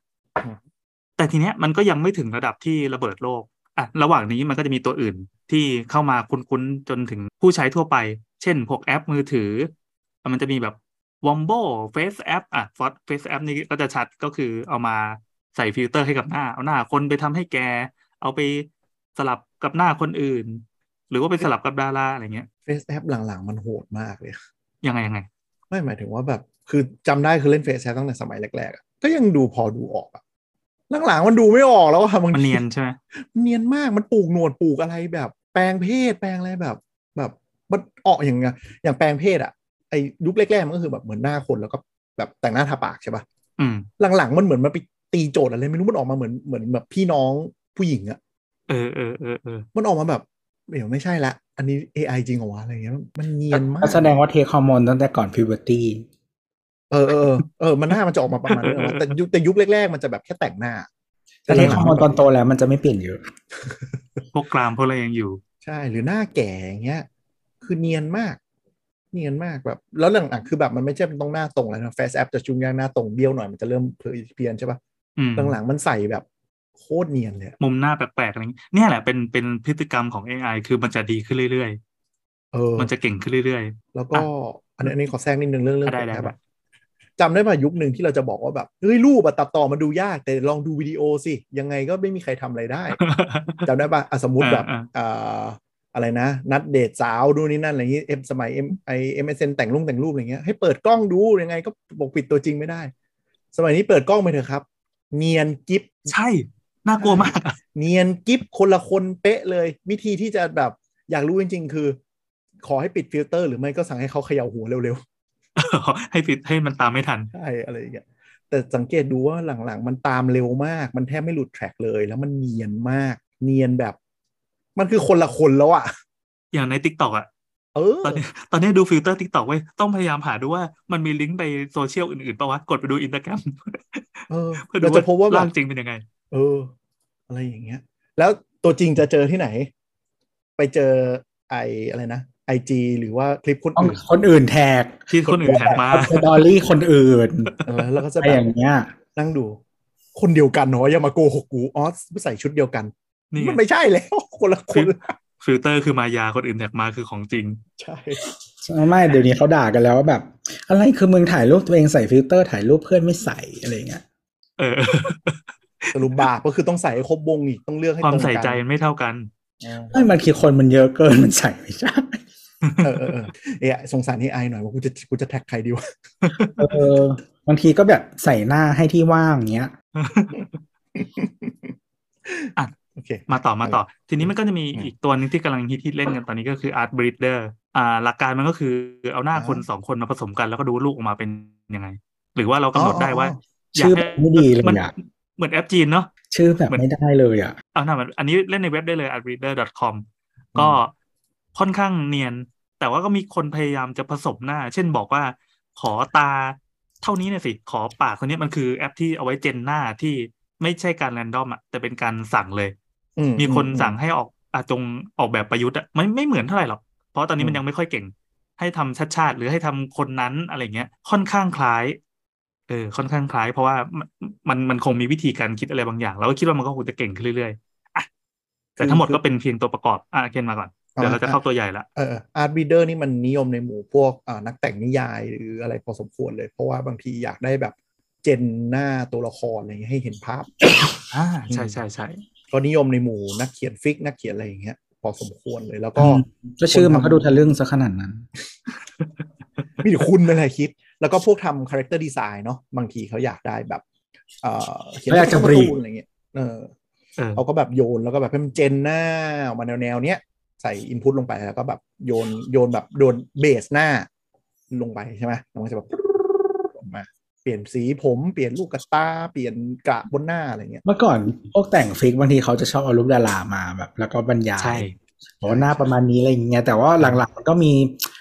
แต่ทีเนี้ยมันก็ยังไม่ถึงระดับที่ระเบิดโลก อะระหว่างนี้มันก็จะมีตัวอื่นที่เข้ามาคุ้นๆ จนถึงผู้ใช้ทั่วไป เช่นพวกแอปมือถือ มันจะมีแบบ Wombo Face App อะ Face App นี่ก็จะชัดก็คือเอามาใส่ฟิลเตอร์ให้กับหน้า เอาหน้าคนไปทำให้แก เอาไปสลับกับหน้าคนอื่น หรือว่าไปสลับกับดาราอะไรเงี้ย Face App หลังๆ มันโหดมากเลยยังไงยังไง ไม่หมายถึงว่าแบบ คือจำได้คือเล่น Face App ตั้งแต่สมัยแรกๆก็ยังดูพอดูออกอะ หลังๆมันดูไม่ออกแล้วอะมันเนียนใช่ไหมเนียนมากมันปลูกหนวดปลูกอะไรแบบ แปลงเพศแปลงอะไรแบบ แบบมันออกอย่างเงี้ยอย่างแปลงเพศอะไอ้ยุคแรกๆมันก็คือแบบเหมือนหน้าคนแล้วก็แบบแต่งหน้าทาปากใช่ปะ่ะหลังๆมันเหมือนมาไปตีโจทย์อะไรไม่รู้มันออกมาเหมือนเหมือนแบบพี่น้องผู้หญิงอะเออเออเออเออมันออกมาแบบเดี๋ยวไม่ใช่ละ อันนี้ AI จริงเหรอวะอะไรเงี้ยมันเนียนมากแสดงว่าเทคฮอร์โมนตั้งแต่ก่อนพิวเบอร์ตี้ เออเออเออมันหน้ามันจะออกมาประมาณนี้แต่ยุคแต่ยุคแรกๆมันจะแบบแค่แต่งหน้า แต่เทคฮอร์โมนตอนโตแล้วมันจะไม่เปลี่ยนเยอะพวกกรามพวกอะไรยังอยู่ ใช่หรือหน้าแก่อย่างเงี้ย คือเนียนมาก เนียนมากแบบ แล้วหลังๆคือแบบมันไม่ใช่เป็นต้องหน้าตรงแล้วนะแฟชแอปจะจุงยางหน้าตรงเบี้ยวหน่อยมันจะเริ่มเพี้ยนใช่ปะหลังๆมันใส่แบบโคตรเนียนเลยมุมหน้าแปลกๆอะไรนี้เนี่ยแหละเป็นเป็นพฤติกรรมของ AI คือมันจะดีขึ้นเรื่อยๆเออมันจะเก่งขึ้นเรื่อยๆ แล้วก็อันนี้อันนี้ขอแทรกนิดนึงเรื่องเรื่องแบบ จำได้ป่ะยุคหนึ่งที่เราจะบอกว่าแบบเฮ้ยรูปตัดต่อมาดูยาก แต่ลองดูวิดีโอสิ ยังไงก็ไม่มีใครทำอะไรได้จำได้ป่ะสมมติแบบอ่าอะไรนะ นัดเดทสาวดูนี่นั่นอะไรอย่างนี้เอ็มสมัยเอ็มไอ MSN แต่งรูปแต่งรูปอะไรเงี้ยให้เปิดกล้องดูยังไงก็ปกปิดตัวจริงไม่ได้ สมัยนี้เปิดกล้องไปเถอะครับ เนียนกริบใช่ น่ากลัวมาก เนียนกริบคนละคนเป๊ะเลย วิธีที่จะแบบอยากรู้จริง ๆ คือ ขอให้ปิดฟิลเตอร์ หรือไม่ก็สั่งให้เขาเขย่าหัวเร็วๆ ให้ปิดให้มันตามไม่ทันใช่อะไรอย่างเงี้ยแต่สังเกตดูว่าหลังๆ มันตามเร็วมาก มันแทบไม่หลุด track เลย แล้วมันเนียนมาก เนียนแบบ มันคือคนละคนแล้วอะอย่างใน TikTok อะเออตอนนี้ตอนนี้ดูฟิลเตอร์ TikTok ไว้ต้องพยายามหาดูว่ามันมีลิงก์ไปโซเชียลอื่นๆป่าวะ กดไปดูอินสตาแกรมเออเพื่อจะพบว่าร่างจริงเป็นยังไง เออ อะไรอย่างเงี้ย แล้วตัวจริงจะเจอที่ไหน ไปเจอไออะไรนะ IG หรือว่าคลิปคนอื่นคนอื่น tagที่คนอื่น tag มา story คนอื่นแล้วก็จะแบบอย่างเงี้ยนั่งดู คนเดียวกันเนาะอย่ามาโกหกกูอ๋อใส่ชุดเดียวกันมันไม่ใช่แล้วคนละคนฟิลเตอร์คือมายาคนอื่น tag มาคือของจริง ใช่ไม่เดี๋ยวนี้เขาด่ากันแล้วว่าแบบ อะไรคือมึงถ่ายรูปตัวเองใส่ฟิลเตอร์ถ่ายรูปเพื่อนไม่ใส่อะไรเงี้ยเออสรุปบาปก็คือต้องใส่ครบวงอีกต้องเลือกให้ความใส่ใจไม่เท่ากันไม่มันคือคนมันเยอะเกินมันใส่ไม่ได้ เออเออเออสงสารนี่ไอหน่อยว่ากูจะกูจะแท็กใครดีวะเออบางทีก็แบบใส่หน้าให้ที่ว่างเงี้ยอะโอเค มาต่อมาต่อ ทีนี้มันก็จะมีอีกตัวนึงที่กำลังฮิตเล่นกันตอนนี้ก็คือ Art Breeder อ่า หลักการมันก็คือเอาหน้าคนสองคนมาผสมกันแล้วก็ดูลูกออกมาเป็นยังไง หรือว่าเรากำหนดได้ว่าชื่อไม่ดีเลยอะเหมือนแอปจีนเนาะชื่อแบบไม่ได้เลยอะเอาหน้ามันอันนี้เล่นในเว็บได้เลย artbreeder.com ก็ ค่อนข้างเนียน แต่ว่าก็มีคนพยายามจะผสมหน้า เช่นบอกว่าขอตาเท่านี้เนี่ยสิ ขอปากคนนี้มันคือแอปที่เอาไว้เจนหน้าที่ไม่ใช่การแรนดอมอะแต่เป็นการสั่งเลย มีคนสั่งให้ออกอาจงออกแบบประยุทธ์อะไม่ไม่เหมือนเท่าไหร่หรอก เพราะตอนนี้มันยังไม่ค่อยเก่ง ให้ทำชัดชาติหรือให้ทำคนนั้นอะไรเงี้ย ค่อนข้างคล้าย เออ ค่อนข้างคล้าย เพราะว่ามันมันคงมีวิธีการคิดอะไรบางอย่าง แล้วก็คิดว่ามันก็คงจะเก่งขึ้นเรื่อยๆอะแต่ทั้งหมดก็เป็นเพียงตัวประกอบอะเคนมาก่อน เดี๋ยวเราจะเข้าตัวใหญ่ละเออ Artbreeder นี่มันนิยมในหมู่พวกอ่านักแต่งนิยายหรืออะไรพอสมควรเลย เพราะว่าบางทีอยากได้แบบ gen หน้าตัวละครอะไรเงี้ยให้เห็นภาพอ่าใช่ใช่ใช่ก็นิยมในหมู่นักเขียน fic นักเขียนอะไรอย่างเงี้ยพอสมควรเลยแล้วก็ก็ชื่อมันก็ดูทะลึ่งซะขนาดนั้น มีแต่คุณอะไรคิด แล้วก็พวกทำ character design เนาะบางทีเขาอยากได้แบบ เอ่อเขียนการ์ตูนอะไรเงี้ยเออเขาก็แบบโยนแล้วก็แบบให้มันเจนหน้าออกมาแนวแนวเนี้ย ใส่อินพุตลงไปแล้วก็แบบโยนโยนแบบโดนเบสหน้าลงไปใช่ไหมมันจะแบบออกมาเปลี่ยนสีผมเปลี่ยนลูกกระตาเปลี่ยนกระบนหน้าอะไรเงี้ยเมื่อก่อนพวกแต่งฟิกบางทีเขาจะชอบเอารูปดารามาแบบ แล้วก็บรรยายบอกว่าหน้าประมาณนี้อะไรอย่างเงี้ยแต่ว่าหลังๆมันก็มี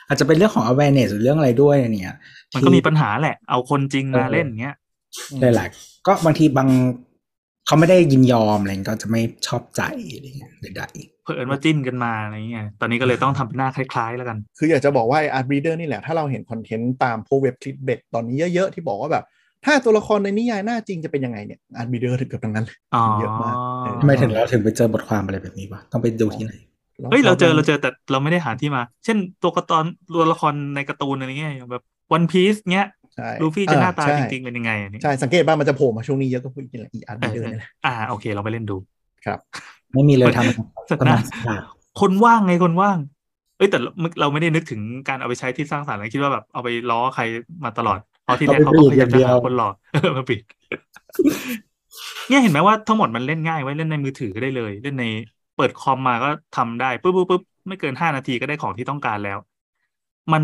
อาจจะเป็นเรื่องของ awareness หรือเรื่องอะไรด้วยเนี่ย มันก็มีปัญหาแหละ เอาคนจริงมาเล่นเงี้ยได้แหละก็บางทีบางเขาไม่ได้ยินยอมอะไรก็จะไม่ชอบใจอะไรเงี้ยใดๆ เพื่อนว่าจิ้นกันมาอะไรเงี้ย ตอนนี้ก็เลยต้องทำเป็นหน้าคล้ายๆ แล้วกัน คืออยากจะบอกว่า Artbreeder นี่แหละ ถ้าเราเห็น content ตามพวกเว็บ clickbait ตอนนี้เยอะๆ ที่บอกว่าแบบ ถ้าตัวละครในนิยายหน้าจริงจะเป็นยังไงเนี่ย Artbreeder ถึงกับทั้งนั้นเยอะมากทำไมถึงเราถึงไปเจอบทความอะไรแบบนี้วะ ต้องไปดูที่ไหน เฮ้ยเราเจอเราเจอแต่เราไม่ได้หาที่มา เช่นตัวกระตอนตัวละครในการ์ตูนอะไรเงี้ยแบบวันพีซเงี้ยลูฟี่จะหน้าตาจริงๆเป็นยังไงใช่สังเกตบ้างมันจะโผล่มาช่วงนี้เยอะก็พูดอีกอีอาร์ตเดินนี่แหละอ่าโอเคเราไปเล่นดูครับ ไม่มีเลยทำนะคนว่างไงคนว่าง เอ้ยแต่เราไม่ได้นึกถึงการเอาไปใช้ที่สร้างสรรค์เลยคิดว่าแบบเอาไปล้อใครมาตลอดเพราะที่แรกเขาก็พยายามจะหาคนหลอกมาปิดเนี่ยเห็นไหมว่าทั้งหมดมันเล่นง่ายไว้เล่นในมือถือก็ได้เลย เล่นในเปิดคอมมาก็ทำได้ปุ๊บปุ๊บปุ๊บไม่เกินห้านาทีก็ได้ของที่ต้องการแล้ว มัน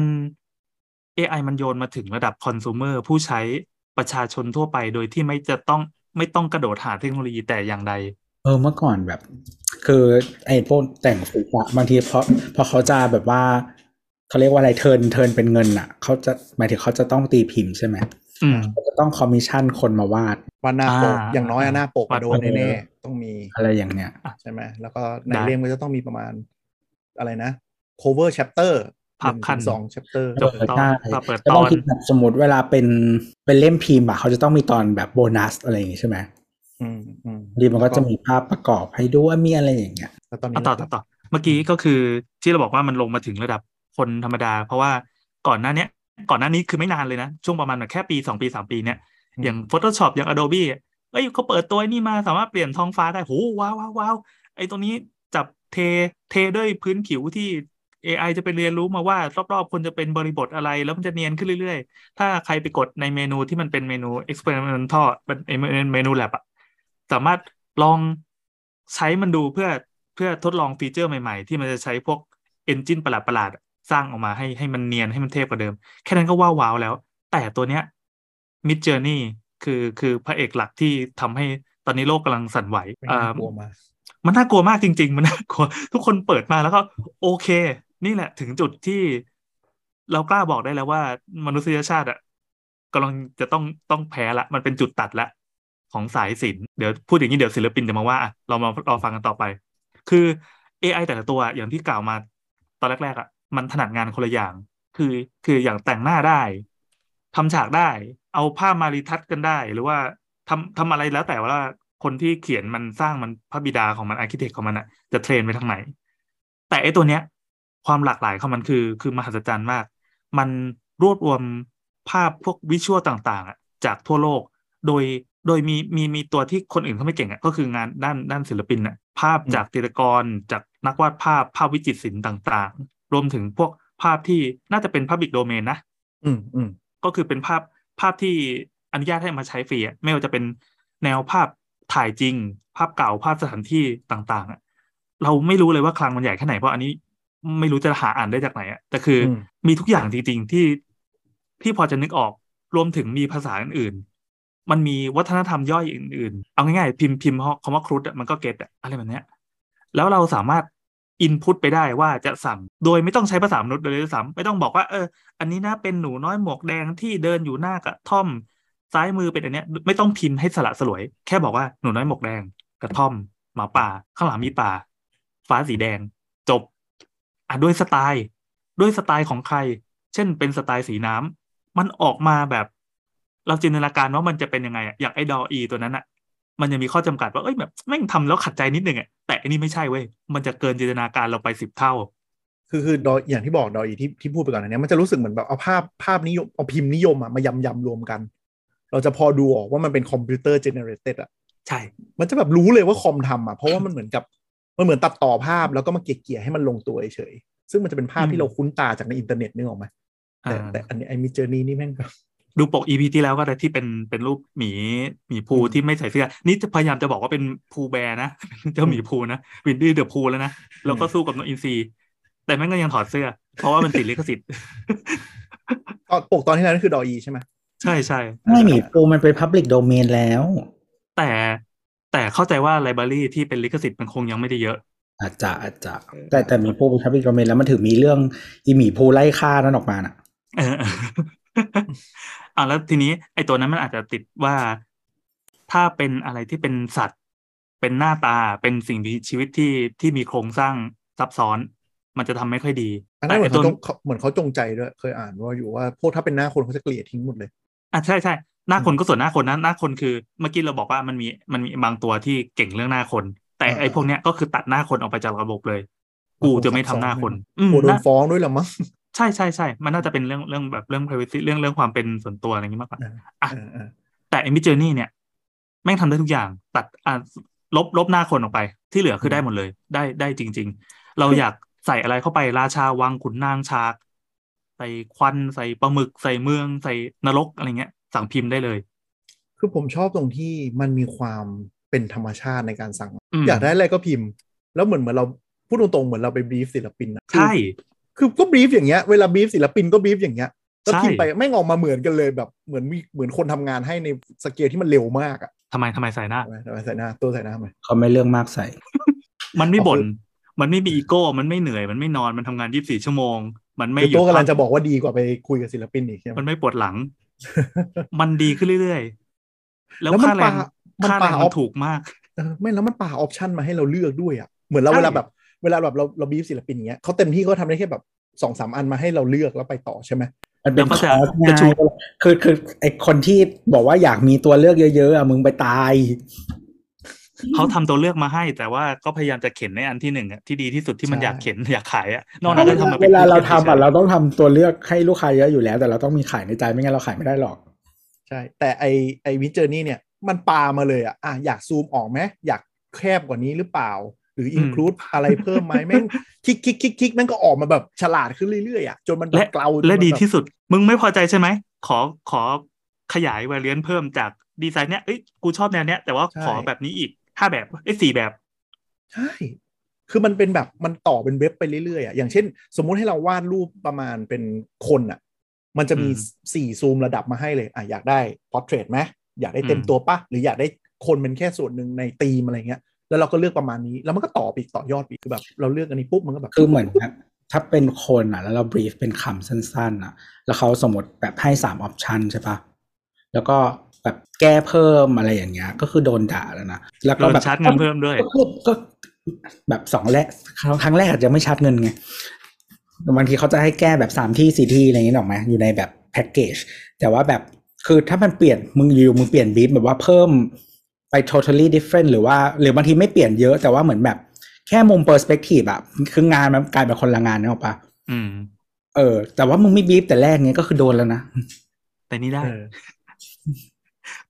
AI มันโยนมาถึงระดับคอน sumer ผู้ใช้ประชาชนทั่วไปโดยที่ไม่จะต้องไม่ต้องกระโดดหาเทคโนโลยีแต่อย่างใด เออเมื่อก่อนแบบ คือไอ้พวกแต่งฟิคอะบางทีเพราะเพราะเขาจะแบบว่าเขาเรียกว่าอะไร turn turn เป็นเงินอะเขาจะหมายถึงเขาจะต้องตีพิมพ์ใช่ไหมจะต้องคอมมิชชั่นคนมาวาดวาดหน้าปกอย่างน้อยหน้าปกโดนแน่ๆต้องมีอะไรอย่างเนี้ยใช่ไหมแล้วก็ในเรื่องมันจะต้องมีประมาณอะไรนะ cover chapter พับคันสอง chapter จบตอนเปิดตอนแบบสมมติเวลาเป็นเป็นเล่มพิมพ์อะเขาจะต้องมีตอนแบบโบนัสอะไรอย่างงี้ใช่ไหมอืมอืม ดีมันก็จะมีภาพประกอบให้ด้วยมีอะไรอย่างเงี้ยตอนนี้ต่อต่อต่อเมื่อกี้ก็คือที่เราบอกว่ามันลงมาถึงระดับคนธรรมดา เพราะว่าก่อนหน้านี้ก่อนหน้านี้คือไม่นานเลยนะ ช่วงประมาณแบบแค่ปีสองปีสามปีเนี้ยอย่าง Photoshop อย่าง Adobe เอ้ยเขาเปิดตัวนี่มาสามารถเปลี่ยนท้องฟ้าได้โหว้าวว้าวไอ้ตรงนี้จับเทเทด้วยพื้นผิวที่ AI จะไปเรียนรู้มาว่ารอบๆคนจะเป็นบริบทอะไร แล้วมันจะเนียนขึ้นเรื่อยๆ ถ้าใครไปกดในเมนูที่มันเป็นเมนู experimental เป็นเมนู lab อะ สามารถลองใช้มันดูเพื่อเพื่อทดลองฟีเจอร์ใหม่ๆ ที่มันจะใช้พวกเอนจินประหลาดๆสร้างออกมาให้ให้มันเนียนให้มันเทพกว่าเดิม แค่นั้นก็ว้าวแล้ว แต่ตัวเนี้ย Mid Journey คือคือพระเอกหลักที่ทำให้ตอนนี้โลกกำลังสั่นไหวอ่ามันน่ากลัวมากจริง ๆ มันน่ากลัว ทุกคนเปิดมาแล้วก็ โอเค นี่แหละ ถึงจุดที่เรากล้าบอกได้แล้วว่า มนุษยชาติอะกำลังจะต้องต้องแพ้ละ มันเป็นจุดตัดละ ของสายศิลป์เดี๋ยวพูดอย่างนี้เดี๋ยวศิลปินจะมาว่าเรามารอฟังกันต่อไป คือ AI แต่ละตัวอย่างที่กล่าวมาตอนแรกๆอะมันถนัดงานคนละอย่าง คือคืออย่างแต่งหน้าได้ทำฉากได้ เอาภาพมา retouch กันได้ หรือว่าทำทำอะไรแล้วแต่ว่าคนที่เขียนมันสร้างมันพระบิดาของมัน architect ของมันอะจะ train ไปทางไหน แต่ไอ้ตัวเนี้ย ความหลากหลายของมันคือ คือมหัศจรรย์มาก มันรวบรวมภาพพวก visual ต่างๆ จากทั่วโลก โดย โดยมีมีมีตัวที่คนอื่นเขาไม่เก่งอะก็คืองานด้านด้านศิลปินอะภาพจากจิตรกรจากนักวาดภาพภาพวิจิตรศิลป์ต่าง ๆ รวมถึงพวกภาพที่น่าจะเป็นพับบิกโดเมนนะอืมอืมก็คือเป็นภาพภาพที่อนุญาตให้มาใช้ฟรีอะไม่ว่าจะเป็นแนวภาพถ่ายจริง ภาพเก่าภาพสถานที่ต่างๆอะเราไม่รู้เลยว่าคลังมันใหญ่แค่ไหนเพราะอันนี้ไม่รู้จะหาอ่านได้จากไหนอะแต่คือมีทุกอย่างจริงๆที่ที่พอจะนึกออกรวมถึงมีภาษาอื่นๆ มันมีวัฒนธรรมย่อยอื่นๆ เอาง่ายๆ พิมพ์พิมพ์คำว่าครุฑมันก็เก็ตอะไรแบบเนี้ยแล้วเราสามารถอินพุตไปได้ว่าจะสั่ง โดยไม่ต้องใช้ภาษามนุษย์เลยซ้ำไม่ต้องบอกว่าเออ อันนี้นะเป็นหนูน้อยหมวกแดงที่เดินอยู่หน้ากระท่อม ซ้ายมือเป็นอันเนี้ย ไม่ต้องพิมพ์ให้สละสลวย แค่บอกว่าหนูน้อยหมวกแดง กระท่อม หมาป่า ข้างหลังมีป่า ฟ้าสีแดง จบ อะด้วยสไตล์ ด้วยสไตล์ของใคร เช่นเป็นสไตล์สีน้ำมันออกมาแบบ เราจินตนาการว่ามันจะเป็นยังไงอะอย่างไอ้ DALL-E ตัวนั้นอะมันยังมีข้อจำกัดว่าเอ้ยแบบแม่งทำแล้วขัดใจนิดนึงอะแต่อันนี้ไม่ใช่เว้ยมันจะเกินจินตนาการเราไปสิบเท่า คือคือดออย่างที่บอก DALL-E ที่ที่พูดไปก่อนอันนี้มันจะรู้สึกเหมือนแบบเอาภาพภาพนิยมเอาพิมพ์นิยมอะมายำยำรวมกัน เราจะพอดูออกว่ามันเป็น computer generated อะใช่ มันจะแบบรู้เลยว่าคอมทำอะเพราะว่ามันเหมือนกับมันเหมือนตัดต่อภาพแล้วก็มาเกลี่ยๆให้มันลงตัวเฉยๆซึ่งมันจะเป็นภาพที่เราคุ้นตาจากในอินเทอร์เน็ตนึกออกไหมแต่แต่อันนี้ไอ้ Midjourney นี่แม่งแบบ ดูปก EP ที่แล้วก็ได้ที่เป็นเป็นรูปหมีหมีพูห์ที่ไม่ใส่เสื้อ นี่จะพยายามจะบอกว่าเป็น Pooh Bear นะเจ้าหมีพูห์นะ Winnie the Pooh แล้วนะแล้วก็สู้กับนกอินทรีแต่แม่งก็ยังถอดเสื้อ เพราะว่ามันติดลิขสิทธิ์ปกตอนที่แล้วนั่นคือ DALL-E ใช่ไหมใช่ใช่ไม่หมีพูห์มันเป็น Public Domain แล้ว แต่แต่เข้าใจว่าไลบรารีที่เป็นลิขสิทธิ์มันคงยังไม่ได้เยอะอาจจะอาจจะแต่แต่หมีปูเป็น Public Domain แล้วมันถึงมีเรื่องอีหมีภูไล่ฆ่านั้นออกมาน่ะเอออ่าแล้วทีนี้ไอ้ตัวนั้นมันอาจจะติดว่าถ้าเป็นอะไรที่เป็นสัตว์ เป็นหน้าตาเป็นสิ่งมีชีวิตที่ที่มีโครงสร้างซับซ้อน มันจะทำไม่ค่อยดีอันนั้นเหมือนเขาจงเหมือนเขาจงใจด้วยเคยอ่านว่าอยู่ว่าพวกถ้าเป็นหน้าคนเขาจะเกลี่ยทิ้งหมดเลยอะใช่ใช่หน้าคนก็ส่วนหน้าคนนะหน้าคนคือเมื่อกี้เราบอกว่ามันมีมันมีบางตัวที่เก่งเรื่องหน้าคน แต่อ่าไอ้พวกเนี้ยก็คือตัดหน้าคนออกไปจากระบบเลย กูจะไม่ทำหน้าคนอืมโหโดนน่าฟ้องด้วยเหรอมั้ง ใช่ใช่ใช่มันน่าจะเป็นเรื่องเรื่องแบบเรื่อง privacy เรื่องเรื่องความเป็นส่วนตัวอะไรอย่างงี้มากกว่าอะเออเออแต่ e m i j o u r n e y เนี่ย แม่งทำได้ทุกอย่าง ตัดอะลบลบหน้าคนออกไป ที่เหลือคือได้หมดเลย ได้ได้จริง ๆ เราอยากใส่อะไรเข้าไปราชาวังขุนนางฉากใส่ควันใส่ปลาหมึกใส่เมือง ใส่นรกอะไรเงี้ย สั่งพิมพ์ได้เลย คือผมชอบตรงที่มันมีความเป็นธรรมชาติในการสั่งอืมอยากได้อะไรก็พิมพ์ แล้วเหมือนเหมือนเราพูดตรงๆเหมือนเราไป brief ศิลปินอะคือใช่ คือก็ brief อย่างเงี้ยเวลา brief ศิลปินก็ brief อย่างเงี้ยแล้วใช่พิมพ์ไปแม่งออกมาเหมือนกันเลยแบบเหมือนมีเหมือนคนทำงานให้ในสเกลที่มันเร็วมากอะทำไมทำไมใส่หน้าทำไมทำไมใส่หน้าตัวใส่หน้าไหมเขาไม่เรื่องมากใส่ มันไม่อ๋อบ่นคือมันไม่มีอีโก้มันไม่เหนื่อยมันไม่นอนมันทำงาน24ชั่วโมง มันไม่คือหยุดตัวกำลังพัจะบอกว่าดีกว่าไปคุยกับศิลปินอีกใช่ไหมมันไม่ปวดหลัง มันดีขึ้นเรื่อยๆ แล้วแล้วมันค่าแรงปามันค่าแรงปามันอถูกมากเออไม่แล้วมันปาออปชันมาให้เราเลือกด้วยอะเหมือนเราใช่เวลาแบบ เวลาแบบเราเราบีฟศิลปินอย่างเงี้ยเขาเต็มที่เขาทำได้แค่แบบสองสามอันมาให้เราเลือกแล้วไปต่อใช่ไหมมันเป็นแล้วก็คจะอร์สไงจะชูคือคือไอคนที่บอกว่าอยากมีตัวเลือกเยอะๆอะมึงไปตายเขาทำตัวเลือกมาให้ แต่ว่าก็พยายามจะเข็นในอันที่หนึ่งอะที่ดีที่สุดที่มันใช่อยากเข็นอยากขายอะนอกนั้นก็ทำมาป็เวนลาเราทำอะฉยๆเราต้องทำตัวเลือกให้ลูกค้าเยอะอยู่แล้ว แต่เราต้องมีขายในใจไม่งั้นเราขายไม่ได้หรอก ใช่ แต่ไอไอวิจอร์นี่เนี่ย มันปามาเลยอะอะอยากซูมออกไหมอยากแคบกว่านี้หรือเปล่า หรืออินคลูดอะไรเพิ่มไหมแม่งคลิกคลิกคลิกคลิกแม่งก็ออกมาแบบฉลาดขึ้นเรื่อยๆอะจนมันแบบและเกลาจนและมันดีแบบที่สุด มึงไม่พอใจใช่ไหม ขอขอขยายวาเลียนเพิ่มจากดีไซน์เนี้ยเอ้ยกูชอบแนวเนี้ยแต่ว่าขอแบบนี้อีกห้าแบบเอ้ยสี่แบบ ใช่ คือมันเป็นแบบมันต่อเป็นเว็บไปเรื่อยๆอะอย่างเช่น สมมุติให้เราวาดรูปประมาณเป็นคนอะ มันจะมีอืมสี่ซูมระดับมาให้เลยอะอยากได้พอร์เทรตไหมอยากได้เต็มอืมตัวปะหรืออยากได้คนเป็นแค่ส่วนหนึ่งในธีมอะไรเงี้ย แล้วเราก็เลือกประมาณนี้ แล้วมันก็ต่อไปอีกต่อยอดไปอีกคือแบบ เราเลือกอันนี้ปุ๊บมันก็แบบคือเหมือนแบบถ้าเป็นคนอะ แล้วเราบรีฟเป็นคำสั้นๆอะ แล้วเขาสมมติแบบให้สามออปชันใช่ปะแล้วก็แบบแก้เพิ่มอะไรอย่างเงี้ย ก็คือโดนด่าแล้วนะแล้วโดก็นแบบชาร์จเงินเพิ่มด้วยก็ก็ก็แบบสองแรกครั้งแรกอาจจะไม่ชาร์จเงินไงบางทีเขาจะให้แก้แบบสามที่สี่ที่อะไรอย่างเงี้ยหรอกไหมอยู่ในแบบแพ็กเกจแต่ว่าแบบคือถ้ามันเปลี่ยนมึงอยู่มึงเปลี่ยนบีฟแบบว่าเพิ่มไป totally different หรือว่าหรือบางทีไม่เปลี่ยนเยอะแต่ว่าเหมือนแบบ แค่มุม perspective อะคืองานมันกลายเป็นคนละงานนึกออกปะอืม เออ แต่ว่ามึงไม่บีฟแต่แรกเนี้ยก็คือโดนแล้วนะ แต่นี่ได้เออ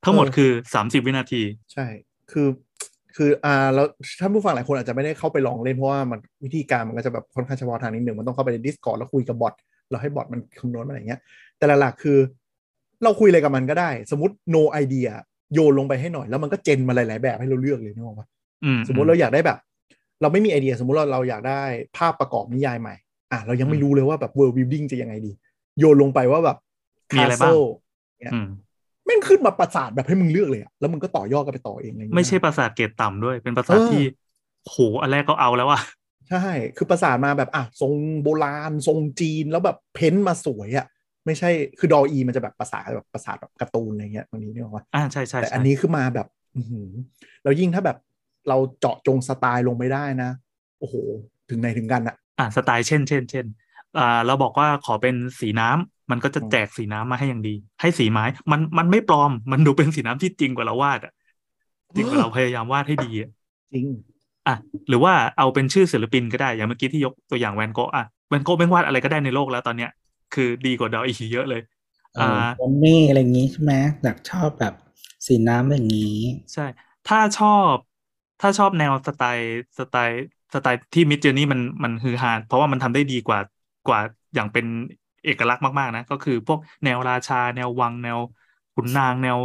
ทั้งหมดเออคือสามสิบวินาที ใช่ คือคืออ่าแล้วท่านผู้ฟังหลายคนอาจจะไม่ได้เข้าไปลองเล่นเพราะว่ามันวิธีการมันก็จะแบบค่อนข้างเฉพาะทางนิดหนึ่งมันต้องเข้าไปใน Discord แล้วคุยกับบอทเราให้บอทมันคำนวณมาอะไรเงี้ย แต่หลักๆคือ เราคุยอะไรกับมันก็ได้ สมมติ no idea โยนลงไปให้หน่อยแล้วมันก็เจนมาหลาย ๆ แบบให้เราเลือกเลยนึกออกปะอืมสมมติเราอยากได้แบบ เราไม่มีไอเดียสมมติเราเราอยากได้ภาพประกอบนิยายใหม่อะเรายังไม่รู้เลยว่าแบบ world building จะยังไงดี โยนลงไปว่าแบบมีอะไรบ้าง castle อืมแม่งขึ้นมาประสาทแบบให้มึงเลือกเลยอะแล้วมึงก็ต่อยอดกันไปต่อเองอะไรอย่างเงี้ยไม่ใช่ประสาทเกรดต่ำด้วย เป็นประสาทเออที่โหอันแรกก็เอาแล้วว่ะใช่ คือประสานมาแบบอะทรงโบราณ ทรงจีนแล้วแบบเพ้นมาสวยอะ่ะ ไม่ใช่คือดออีมันจะแบบภาษาแบบภาษาแบบการ์ตูนอะไรเงี้ยบางทีนี่หรอว่าอ่าใช่ใช่แต่อันนี้คือมาแบบอืแล้วยิ่งถ้าแบบเราเจาะจงสไตล์ลงไปได้นะ โอ้โห ถึงไหนถึงกันอะอ่าสไตล์เช่นเช่นเช่นอ่าเราบอกว่าขอเป็นสีน้ำมันก็จะแจกสีน้ำมาให้อย่างดี ให้สีไม้มันมันไม่ปลอม มันดูเป็นสีน้ำที่จริงกว่าเราวาดอะจริงกว่าเราพยายามวาดให้ดีอะจริงอะหรือว่าเอาเป็นชื่อศิลปินก็ได้อย่างเมื่อกี้ที่ยกตัวอย่างแวนโกะอะแวนโกะเป็นวาดอะไรก็ได้ในโลกแล้วตอนเนี้ย คือดีกว่าดออีกเยอะเลยอ่าบอนนี่อะไรอย่างงี้ใช่ไหมแบบชอบแบบสีน้ำอย่างนี้ ใช่ ถ้าชอบถ้าชอบแนวสไตล์สไตล์สไตล์ที่มิดเจอร์นี่มันมันฮือฮาเพราะว่ามันทำได้ดีกว่ากว่าอย่างเป็นเอกลักษณ์มากๆนะ ก็คือพวกแนวราชา แนววังแนวขุนนางแนว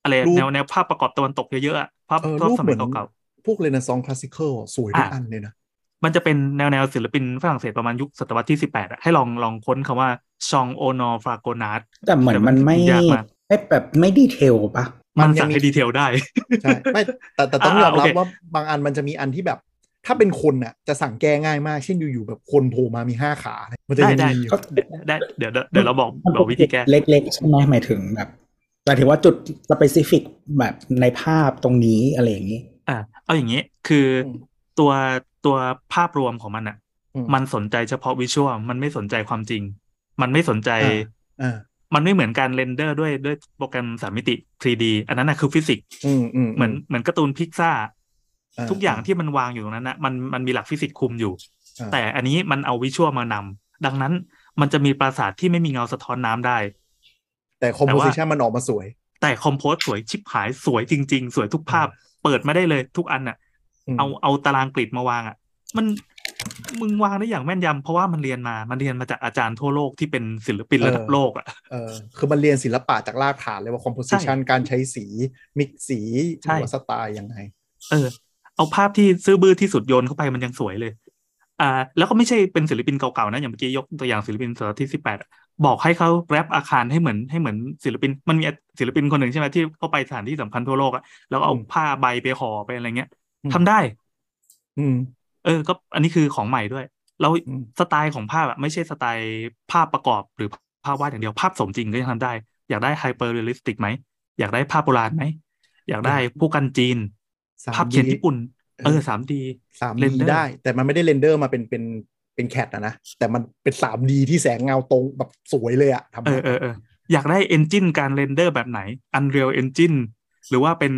อะไรแนวแนวภาพประกอบตะวันตกเยอะๆภาพภาพสมัยเก่าพวกเรนซองคลาสสิคอลสวยทุกอันเลยนะ มันจะเป็นแนวแนวศิลปินฝรั่งเศสประมาณยุคศตวรรษที่สิบแปดอะให้ลองลองค้นคำว่า Jean-Honoré Fragonardแต่เหมือนมันไม่ไม่แบบไม่ detail ปะมันสั่งให้ detail ได้ใช่ไม่แต่แต่ต้องยอมรับว่าบางอันมันจะมีอันที่แบบ ถ้าเป็นคนอะจะสั่งแก้ง่ายมาก เช่นอยู่ๆแบบคนโผล่มามีห้าขา มันจะได้ได้ได้เดี๋ยวเดี๋ยวเราบอกบอกวิธีแก้เล็กๆใช่ไหมหมายถึงแบบหมายถึงว่าจุด specific แบบในภาพตรงนี้อะไรอย่างนี้ อ่าเอาอย่างนี้คือตัว ตัวภาพรวมของมันอะมันสนใจเฉพาะ visual มันไม่สนใจความจริง มันไม่สนใจมันไม่เหมือนการ render ด้วยด้วยโปรแกรมสามมิติ 3D อันนั้นนะคือฟิสิกส์เหมือนเหมือนการ์ตูนพิกซ่าทุกอย่างที่มันวางอยู่ตรงนั้นนะมันมันมีหลักฟิสิกส์คุมอยู่ แต่อันนี้มันเอา visual มานำดังนั้นมันจะมีปราสาทที่ไม่มีเงาสะท้อนน้ำได้ แต่ composition มันออกมาสวย แต่คอมโพสสวยชิบหายสวยจริง ๆ สวยทุกภาพ เปิดมาได้เลยทุกอันอะ เอาเอาตารางกริดมาวางอะ มันมึงวางได้อย่างแม่นยำเพราะว่ามันเรียนมามันเรียนมาจากอาจารย์ทั่วโลกที่เป็นศิลปินระดับโลกอะเออคือมันเรียนศิลปะจากรากฐานเลยว่าคอมโพสิชันการใช้สีมิกสีหรือว่าสไตล์ยังไง เออ เอาภาพที่ซื่อบื้อที่สุดโยนเข้าไปมันยังสวยเลย อ่า แล้วก็ไม่ใช่เป็นศิลปินเก่าๆนะ อย่างเมื่อกี้ยกตัวอย่างศิลปินศตวรรษที่สิบแปดบอกให้เขา wrap อาคารให้เหมือนให้เหมือนศิลปิน มันมีศิลปินคนหนึ่งใช่ไหมที่เข้าไปสถานที่สำคัญทั่วโลกอะแล้วเอาผ้าใบไปห่อไปอะไรเงี้ย ทำได้ อืม เออ ก็อันนี้คือของใหม่ด้วยเราสไตล์ของภาพอะไม่ใช่สไตล์ภาพประกอบหรือภาพวาดอย่างเดียวภาพสมจริงก็ยังทำได้ อยากได้ hyperrealistic ไหม อยากได้ภาพโบราณไหม อยากได้พู่กันจีน ภาพเขียนญี่ปุ่น เออสาม D สาม D ได้ แต่มันไม่ได้ render มาเป็นเป็นเป็น CAD นะนะ แต่มันเป็นสาม D ที่แสงเงาตรงแบบสวยเลยอะทำเออเออเอออยากได้ engine การ render แบบไหน Unreal Engine หรือว่าเป็น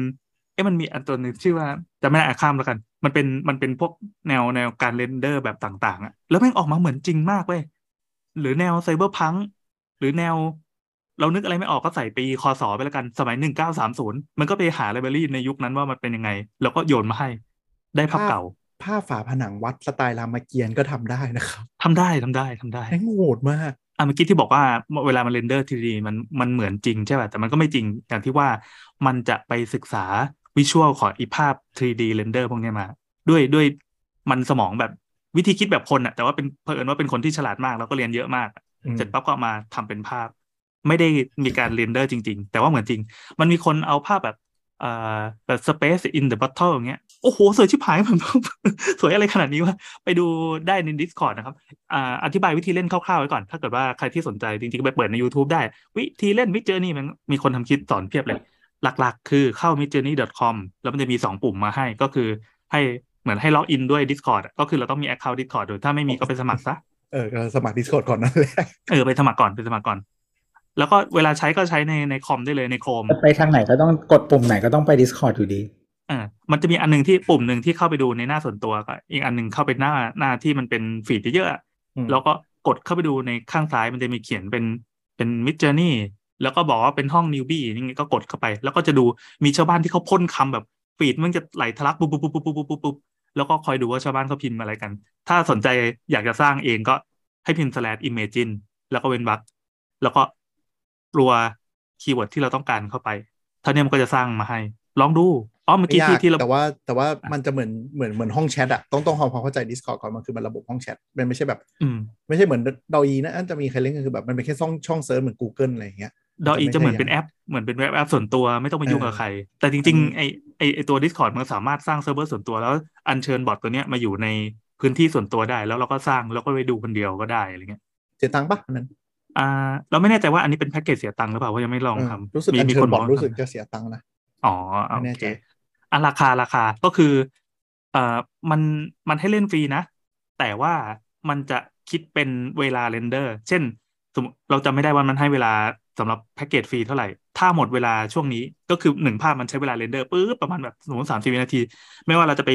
เอ้มันมีอันตัวนึงชื่อว่าจะไม่ได้อาข้ามแล้วกัน มันเป็นมันเป็นพวกแนวแนวการ render แบบต่างๆอะแล้วแม่งออกมาเหมือนจริงมากเว้ยหรือแนว cyberpunk หรือแนว เรานึกอะไรไม่ออกก็ใส่ปีคอสอไปแล้วกันสมัยหนึ่งเก้าสามศูนย์มันก็ไปหา library ในยุคนั้นว่ามันเป็นยังไง แล้วก็โยนมาให้ ได้ภาพเก่าภาพฝาผนังวัดสไตล์รามเกียรติ์ก็ทำได้นะครับทำได้ทำได้ทำได้แม่งโหดมากอะเมื่อกี้ที่บอกว่าเวลามัน render 3D มันมันเหมือนจริงใช่ป่ะแต่มันก็ไม่จริงอย่างที่ว่ามันจะไปศึกษา visual ของอีภาพ 3D render พวกนี้มา ด้วยด้วยมันสมองแบบวิธีคิดแบบคนอะแต่ว่าเป็นเพอิญว่าเป็นคนที่ฉลาดมากแล้วก็เรียนเยอะมากเสร็จปั๊บก็มาทำเป็นภาพ ไม่ได้มีการ render จริง ๆ แต่ว่าเหมือนจริง มันมีคนเอาภาพแบบอ่าแบบ space in the bottle อย่างเงี้ยโอ้โห สวยชิบหายผมสวยอะไรขนาดนี้วะไปดูได้ใน Discord นะครับอ่าอธิบายวิธีเล่นคร่าวๆไว้ก่อน ถ้าเกิดว่าใครที่สนใจจริงๆ ไปเปิดใน YouTube ได้ วิธีเล่น Mid Journey มันมีคนทำคลิปสอนเพียบเลย หลักๆ คือเข้า midjourney.com แล้วมันจะมีสองปุ่มมาให้ก็คือให้เหมือนให้ล็อกอินด้วย Discord ก็คือเราต้องมี Account Discord ด้วยถ้าไม่มีก็ไปสมัครซะเออสมัคร Discord ก่อนนั่นแหละเออไปสมัครก่อนไปสมัครก่อน แล้วก็เวลาใช้ก็ใช้ในในคอมได้เลยในโครมไปทางไหนก็ต้องกดปุ่มไหนก็ต้องไป Discord อยู่ดีอ่ามันจะมีอันนึงที่ปุ่มหนึ่งที่เข้าไปดูในหน้าส่วนตัวก็อีกอันนึงเข้าไปหน้าหน้าที่มันเป็นฟีดเยอะๆแล้วก็กดเข้าไปดูในข้างซ้ายมันจะมีเขียนเป็นเป็นมิดเจอร์นี่ แล้วก็บอกว่าเป็นห้องนิวบี้นี่ก็กดเข้าไป แล้วก็จะดูมีชาวบ้านที่เขาพ่นคำแบบฟีดมันจะไหลทะลักปุ๊บปุ๊บปุ๊บปุ๊บปุ๊บปุ๊บปุ๊บแล้วก็คอยดูว่าชาวบ้านเขาพิมพ์อะไรกัน ถ้าสนใจอยากจะสร้างเองก็ให้พิมพ์ slash imagine แล้วก็เว้นวรรคแล้วก็รัว keyword ที่เราต้องการเข้าไปเท่านี้มันก็จะสร้างมาให้ ลองดูอ๋อเมื่อกี้ที่ที่เราแต่ว่าแต่ว่ามันจะเหมือนเหมือนเหมือนห้องแชทอะต้องต้องความเข้าใจ Discord ก่อนมันคือมันระบบห้องแชทมันไม่ใช่แบบไม่ใช่เหมือน DALL-E นะจะมีใครเล่นก็คือแบบมันเป็นแค่ช่องช่อง search เหมือน Google อะไรอย่างเงี้ย DALL-E จะเหมือนเป็นแอปเหมือนเป็น web app ส่วนตัวไม่ต้องไปยุ่งกับใคร แต่จริงๆไอไอ้ไอ้ตัว Discord มันสามารถสร้างเซิร์ฟเวอร์ส่วนตัวแล้วอัญเชิญบอทตัวเนี้ยมาอยู่ในพื้นที่ส่วนตัวได้ แล้วเราก็สร้างแล้วก็ไปดูคนเดียวก็ได้อะไรเงี้ยเสียตังค์ปะนั้นอ่า เราไม่แน่ใจว่าอันนี้เป็นแพ็กเกจเสียตังค์หรือเปล่าเพราะยังไม่ลองทำรู้สึกมีคนบอกรู้สึกจะเสียตังค์นะอ๋อโอเคอะราคาราคาก็คือเอ่อมันมันให้เล่นฟรีนะ แต่ว่ามันจะคิดเป็นเวลา render เช่น สมมติเราจะไม่ได้ว่ามันให้เวลา สำหรับแพ็กเกจฟรีเท่าไหร่ ถ้าหมดเวลาช่วงนี้ก็คือหนึ่งภาพมันใช้เวลา render ปุ๊บประมาณแบบสมมติสามสิบวินาที ไม่ว่าเราจะไป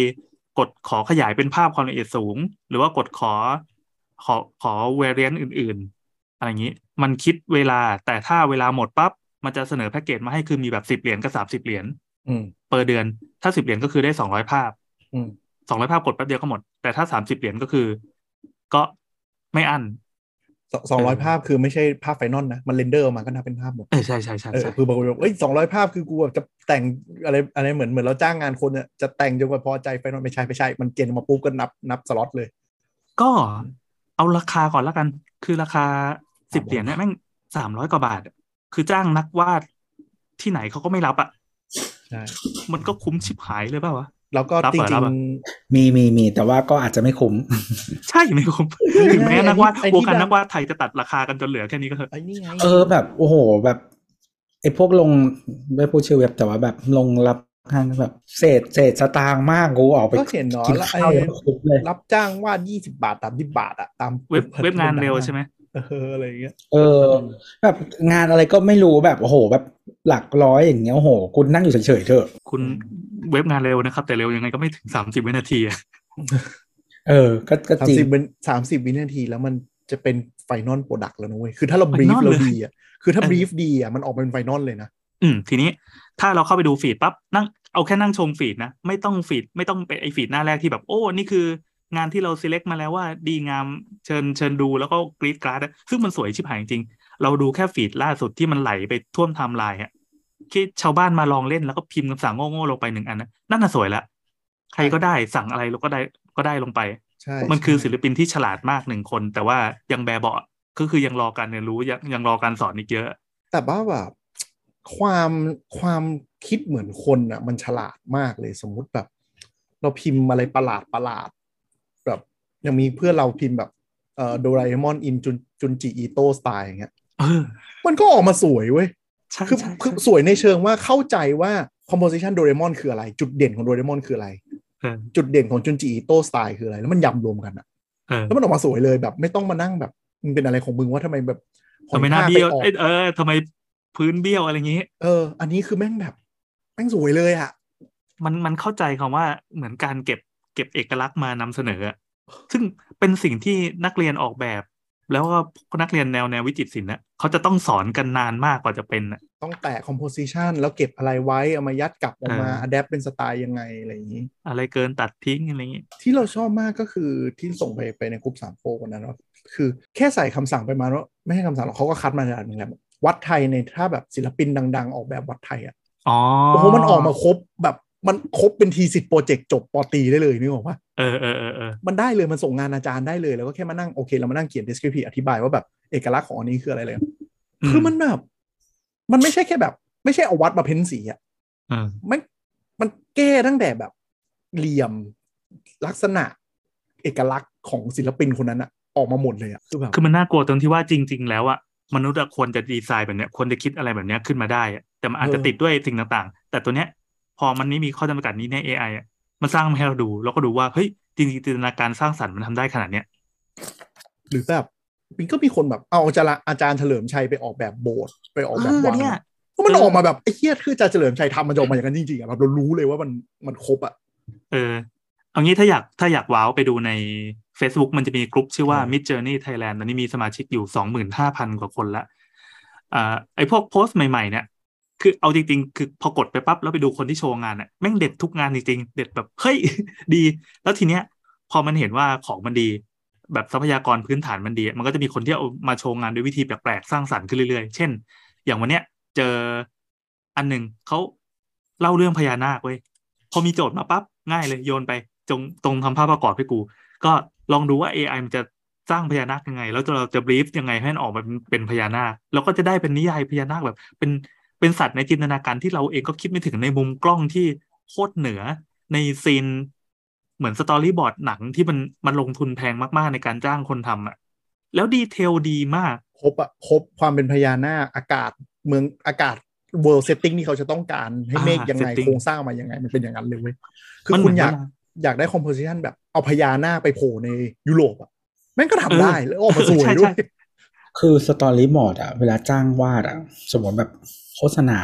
กดขอขยายเป็นภาพความละเอียดสูง หรือว่ากดขอขอขอ variant อื่น ๆ อะไรอย่างนี้ มันคิดเวลาแต่ถ้าเวลาหมดปั๊บมันจะเสนอแพ็กเกจมาให้คือมีแบบสิบเหรียญกับสามสิบเหรียญต่อเดือน ถ้าสิบเหรียญก็คือได้สองร้อยภาพสองร้อยภาพกดแป๊บเดียวก็หมด แต่ถ้าสามสิบเหรียญก็คือ ก็ไม่อั้น สองร้อยภาพคือไม่ใช่ภาพ final นะ มัน render ออกมาก็นับเป็นภาพหมดเออใช่ใช่ใช่คือบางคนบอกเอ้ยสองร้อยภาพคือกูแบบจะแต่งอะไรอะไรเหมือนเหมือนเราจ้างงานคนเนี่ยจะแต่งจนกว่าพอใจ final ไม่ใช่ไม่ใช่ มัน gen มาปุ๊บก็นับนับสล็อตเลย ก็เอาราคาก่อนแล้วกัน คือราคาสิบเหรียญเนี่ยแม่งสามร้อยกว่าบาท คือจ้างนักวาดที่ไหนเขาก็ไม่รับอะใช่มันก็คุ้มชิบหายเลยเปล่าวะ แล้วก็จริงๆมีมีมีแต่ว่าก็อาจจะไม่คุ้ม ใช่ไม่คุ้มถึงแม้นักวาดวงการนักวาดไทยจะตัดราคากันจนเหลือแค่นี้ก็เถอะเออแบบโอ้โหแบบไอ้พวกลงไม่พูดชื่อเว็บแต่ว่าแบบลงรับทางแบบเศษเศษสตางค์มากกูออกไปก็เห็นเนาะแล้วไอ้รับจ้างวาดยี่สิบาทตามที่บาทอะตามเว็บเว็บงานเร็วใช่ไหมเอออะไรเงี้ย เออ แบบงานอะไรก็ไม่รู้แบบโอ้โห แบบหลักร้อยอย่างเงี้ยโอ้โห คุณนั่งอยู่เฉยๆเถอะ คุณเว็บงานเร็วนะครับ แต่เร็วยังไงก็ไม่ถึงสามสิบวินาทีเออ ก็ก็จริงสามสิบวินาทีแล้วมันจะเป็น final product แล้วนะเว้ย คือถ้าเรา brief เราดีอะ คือถ้า brief ดีอะมันออกเป็น final เลยนะ อืม ทีนี้ถ้าเราเข้าไปดู feed ปั๊บนั่งเอาแค่นั่งชม feed นะ ไม่ต้อง feed ไม่ต้องไปไอ้ feed หน้าแรกที่แบบโอ้ นี่คือ งานที่เรา select มาแล้วว่าดีงามเชิญเชิญดูแล้วก็กรี๊ดกร๊าดซึ่งมันสวยชิบหายจริง เราดูแค่ feed ล่าสุดที่มันไหลไปท่วมไทม์ไลน์ฮะที่ชาวบ้านมาลองเล่นแล้วก็พิมพ์คำสั่งโง่ๆลงไปหนึ่งอันนะนั่นน่ะสวยละใครก็ได้สั่งอะไรเราก็ได้ก็ได้ลงไปใช่มันคือศิลปินที่ฉลาดมากหนึ่งคน แต่ว่ายังแบบเบาก็คือยังรอการเรียนรู้ยังยังรอการสอนอีกเยอะ แต่ว่าแบบความความคิดเหมือนคนอะ มันฉลาดมากเลยสมมุติแบบ เราพิมพ์อะไรประหลาดประหลาดแบบ ยังมีเพื่อนเราพิมพ์แบบเอ่อโดราเอมอนอินจุนจุนจิอีโตสไตล์อย่างเงี้ยมันก็ออกมาสวยเว้ยคือคือสวยในเชิงว่าเข้าใจว่าคอมโพสิชันโดเรมอนคืออะไร จุดเด่นของโดเรมอนคืออะไร จุดเด่นของจุนจิอีโตสไตล์คืออะไร แล้วมันยำรวมกันอะแล้วมันออกมาสวยเลยแบบ ไม่ต้องมานั่งแบบมันเป็นอะไรของมึงว่าทำไมแบบทำไมหน้าเบี้ยวเออทำไมพื้นเบี้ยวอะไรอย่างงี้ เออ อันนี้คือแม่งแบบแม่งสวยเลยอะมันมันเข้าใจคำว่าเหมือนการเก็บเก็บเอกลักษณ์มานำเสนอ ซึ่งเป็นสิ่งที่นักเรียนออกแบบ แล้วก็นักเรียนแนวแนววิจิตรศิลป์นะเขาจะต้องสอนกันนานมากกว่าจะเป็นนะต้องแตะคอมโพสิชันแล้วเก็บอะไรไว้ เอามายัดกลับออกมาอัดแอปเป็นสไตล์ยังไง อะไรอย่างนี้ อะไรเกินตัดทิ้งอะไรอย่างนี้ ที่เราชอบมากก็คือที่ส่งไปไปในกลุ่มสามโฟกันนั้นว่าคือแค่ใส่คำสั่งไปมาว่าไม่ให้คำสั่งหรอกเขาก็คัดมาจากนึงแล้ววัดไทยในถ้าแบบศิลปินดัง ๆ ออกแบบวัดไทยอะอ๋อโอ้โหมันออกมาครบแบบ มันครบเป็นทีสิทธิ์โปรเจกต์จบปอตีได้เลยนึกออกปะเออเออเออมันได้เลยมันส่งงานอาจารย์ได้เลยแล้วก็แค่มานั่งโอเคเรามานั่งเขียน description อธิบายว่าแบบเอกลักษณ์ของอันนี้คืออะไรเลย คือมันแบบมันไม่ใช่แค่แบบ ไม่ใช่เอาวัดมาเพ้นสีอะไม่มันแก้ตั้งแต่แบบเหลี่ยมลักษณะ เอกลักษณ์ของศิลปินคนนั้นอะออกมาหมดเลยอะคือแบบคือมันน่ากลัวตรงที่ว่าจริง ๆ แล้วอะมนุษย์ควรจะดีไซน์แบบเนี้ยควรจะคิดอะไรแบบเนี้ยขึ้นมาได้แต่มันอาจจะติดด้วยสิ่งต่าง ๆ แต่ตัวเนี้ย พอมันไม่มีข้อจำกัดนี้ใน AI อะมันสร้างมาให้เราดู แล้วก็ดูว่าเฮ้ยจริงๆจินตนาการสร้างสรรค์มันทำได้ขนาดเนี้ยหรือแบบมันก็มีคนแบบเอาอาจารย์อาจารย์เฉลิมชัยไปออกแบบโบสถ์ไปออกแบบวังก็มันออกมาแบบไอ้เฮียคืออาจารย์เฉลิมชัยทำมันจะออกมาอย่างนั้นจริงๆอะแบบเรารู้เลยว่ามันมันครบอะเออเอางี้ถ้าอยากถ้าอยากว้าวไปดูใน Facebook มันจะมีกลุ่มชื่อว่า Mid Journey Thailand ตอนนี้มีสมาชิกอยู่สองหมื่นห้าพันกว่าคนละอ่าไอพวกโพสต์ใหม่ๆเนี่ย คือเอาจริงๆ คือพอกดไปปั๊บแล้วไปดูคนที่โชว์งานเนี่ยแม่งเด็ดทุกงานจริงๆ เด็ดแบบเฮ้ยดี แล้วทีเนี้ย พอมันเห็นว่าของมันดี แบบทรัพยากรพื้นฐานมันดี มันก็จะมีคนที่เอามาโชว์งานด้วยวิธีแปลกๆสร้างสรรค์ขึ้นเรื่อยๆ เช่น อย่างวันเนี้ยเจออันหนึ่งเขาเล่าเรื่องพญานาคเว้ยพอมีโจทย์มาปั๊บง่ายเลยโยนไปจงตรงทำภาพประกอบให้กู ก็ลองดูว่า AI มันจะสร้างพญานาคยังไง แล้วเราจะ brief ยังไงให้มันออกมาเป็นพญานาคแล้วก็จะได้เป็นนิยายพญานาคแบบเป็น เป็นสัตว์ในจินตนาการที่เราเองก็คิดไม่ถึงในมุมกล้องที่โคตรเหนือใน scene เหมือน storyboard หนังที่มันมันลงทุนแพงมากๆในการจ้างคนทำอะแล้ว detail ดีมากครบอะครบความเป็นพญานาคอากาศเมืองอากาศ world setting ที่เขาจะต้องการให้เมฆยังไง setting โครงสร้างมายังไง มันเป็นอย่างนั้นเลยเว้ยคือมันเหคุมืณอนอยากว่าอยากได้ composition แบบเอาพญานาคไปโผล่ในยุโรปอะแม่งก็ทำเออได้แล้วออกมาสวยใช่ด้วยใช่คือสตอรี่บอร์ดอะเวลาจ้างวาดอะสมมติแบบโฆษณา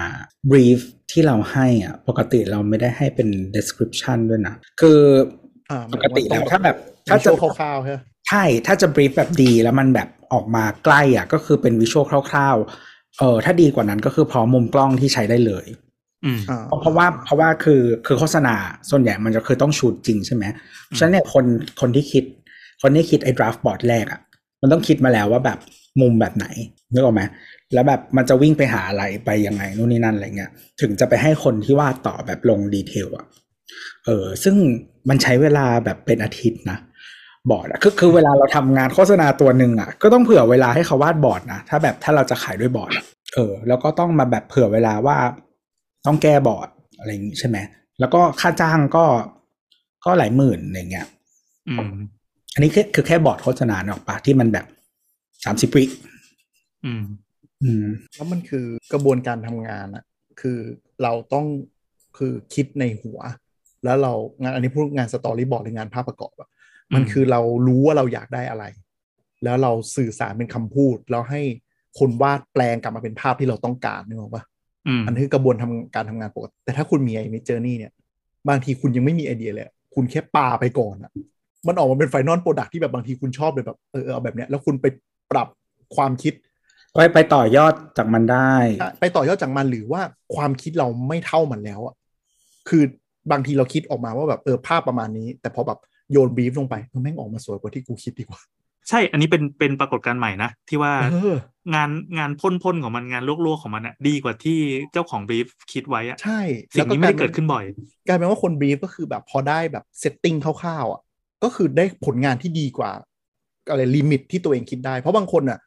brief ที่เราให้อะปกติเราไม่ได้ให้เป็น description ด้วยนะ คืออ่าปกติแล้วถ้าแบบ ถ้าถ้าจะจะคร่าวๆใช่ไหมใช่ ถ้าจะ brief แบบดีแล้วมันแบบออกมาใกล้อะก็คือเป็นวิชวลคร่าวๆเออถ้าดีกว่านั้นก็คือพร้อมมุมกล้องที่ใช้ได้เลยอืมอ่าเพราะเพราะว่าเพราะว่าคือคือโฆษณาส่วนใหญ่มันจะคือต้องชูดจริงใช่ไหมฉะนั้นเนี่ยคนคนที่คิด คนที่คิดไอ้ draft board แรกอะมันต้องคิดมาแล้วว่าแบบมุมแบบไหนนึกออกไหม แล้วแบบมันจะวิ่งไปหาอะไรไปยังไงนู่นนี่นั่นอะไรเงี้ย ถึงจะไปให้คนที่วาดต่อแบบลงดีเทลอะเออ ซึ่งมันใช้เวลาแบบเป็นอาทิตย์นะบอร์ดอะคือคือเวลาเราทำงานโฆษณาตัวหนึ่งอะก็ต้องเผื่อเวลาให้เขาวาดบอร์ดนะถ้าแบบถ้าเราจะขายด้วยบอร์ดอะเออ แล้วก็ต้องมาแบบเผื่อเวลาว่าต้องแก้บอร์ดอะไรอย่างงี้ใช่ไหมแล้วก็ค่าจ้างก็ก็หลายหมื่นอย่างเงี้ยอืม อันนี้คือคือแค่บอร์ดโฆษณานึกออกปะที่มันแบบสามสิบวิอืมอืม แล้วมันคือกระบวนการทำงานอะคือเราต้องคือคิดในหัว แล้วเรางานอันนี้พูดงาน storyboard หรืองานภาพประกอบอะมันอืมคือเรารู้ว่าเราอยากได้อะไร แล้วเราสื่อสารเป็นคำพูด แล้วให้คนวาดแปลงกลับมาเป็นภาพที่เราต้องการนึกออกปะอืมอันนี้คือกระบวนทำการทำงานปกติแต่ถ้าคุณมีไอ้ Midjourney เนี่ย บางทีคุณยังไม่มีไอเดียเลยอะคุณแค่ปาไปก่อนอะมันออกมาเป็น final product ที่แบบบางทีคุณชอบเลยแบบเออเอาแบบเนี้ยแล้วคุณไปปรับความคิด ไปไปต่อยอดจากมันได้ ไปต่อยอดจากมันหรือว่าความคิดเราไม่เท่ามันแล้วอะคือบางทีเราคิดออกมาว่าแบบเออภาพประมาณนี้ แต่พอแบบโยนบีฟลงไปเออแม่งออกมาสวยกว่าที่กูคิดดีกว่า ใช่อันนี้เป็นเป็นปรากฏการณ์ใหม่นะ ที่ว่าเอองานงานพ่นๆของมันงานลวกๆของมันอะดีกว่าที่เจ้าของ brief คิดไว้อะใช่สิ่งนี้ไม่ได้เกิดขึ้นบ่อยกลายเป็นว่าคนบีฟก็คือแบบพอได้แบบ setting คร่าวๆอะก็คือได้ผลงานที่ดีกว่าอะไร limit ที่ตัวเองคิดได้ เพราะบางคนอะ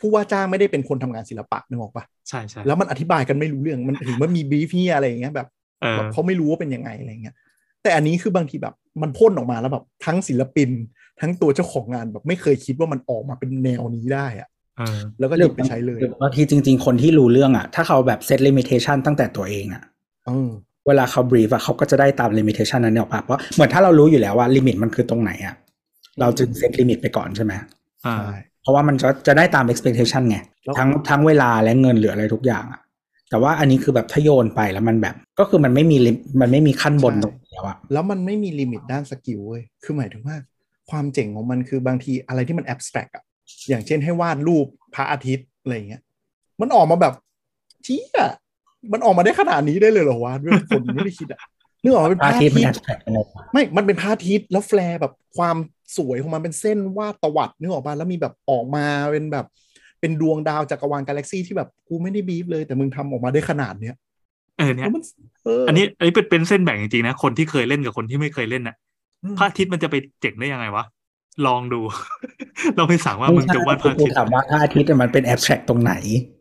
ผู้ว่าจ้างไม่ได้เป็นคนทำงานศิลปะนึกออกปะใช่ใช่แล้วมันอธิบายกันไม่รู้เรื่องมันถึงมันมีบีฟเนี่ยอะไรอย่างเงี้ยแบบเออแบบเขาไม่รู้ว่าเป็นยังไงอะไรเงี้ยแต่อันนี้คือบางทีแบบมันพ่นออกมาแล้วแบบทั้งศิลปิน ทั้งตัวเจ้าของงานแบบไม่เคยคิดว่ามันออกมาเป็นแนวนี้ได้อะเออแล้วก็หยิบไปใช้เลยหรือบางทีจริง ๆ คนที่รู้เรื่องอะ ถ้าเขาแบบ set limitation ตั้งแต่ตัวเองอะเออเวลาเขา brief อะเขาก็จะได้ตาม limitation นั้นเนี่ยออกมาเพราะเหมือนถ้าเรารู้อยู่แล้วว่า limit มันคือตรงไหนอะเราจึง set limit ไปก่อนใช่ไหมอ่าใช่ เพราะว่ามันจะจะได้ตาม expectation ไงแล้วทั้งทั้งเวลาและเงินเหลืออะไรทุกอย่างอะแต่ว่าอันนี้คือแบบถ้าโยนไปแล้วมันแบบ ก็คือมันไม่มี lim- มันไม่มีขั้นบนตรงนี้แล้วอะแล้วมันไม่มี limit ด้าน skill เว้ยคือหมายถึงว่า ความเจ๋งของมันคือบางทีอะไรที่มัน abstract อะอย่างเช่นให้วาดรูปพระอาทิตย์อะไรอย่างเงี้ย มันออกมาแบบเชี่ยมันออกมาได้ขนาดนี้ได้เลยเหรอวะด้วยคนไม่ได้คิดอะ นึกออกมาเป็นพพระระอาอาทิทิตตย์มันย์แอบแตรกกันเลยไม่มันเป็นพระอาทิตย์แล้วแฟลร์แบบความสวยของมันเป็นเส้นวาดตวัดนึกออกป่ะแล้วมีแบบออกมาเป็นแบบ เป็นดวงดาวจักรวาลกาแล็กซี่ที่แบบกูไม่ได้บีฟเลย แต่มึงทำออกมาได้ขนาดเนี้ยเออเนี่ยแล้วมันเอออัอันนี้อันนี้เป็นเป็นเส้นแบ่งจริงๆนะคนที่เคยเล่นกับคนที่ไม่เคยเล่นน่ะอืมพระอาทิตย์มันจะไปเจ๋งได้ยังไงวะลองดู ลองไปสั่งว่ามึงจะวาดพระอากูทิตย์ถามว่าพระอาทิตย์อะมันเป็นแอบแทรกตรงไหน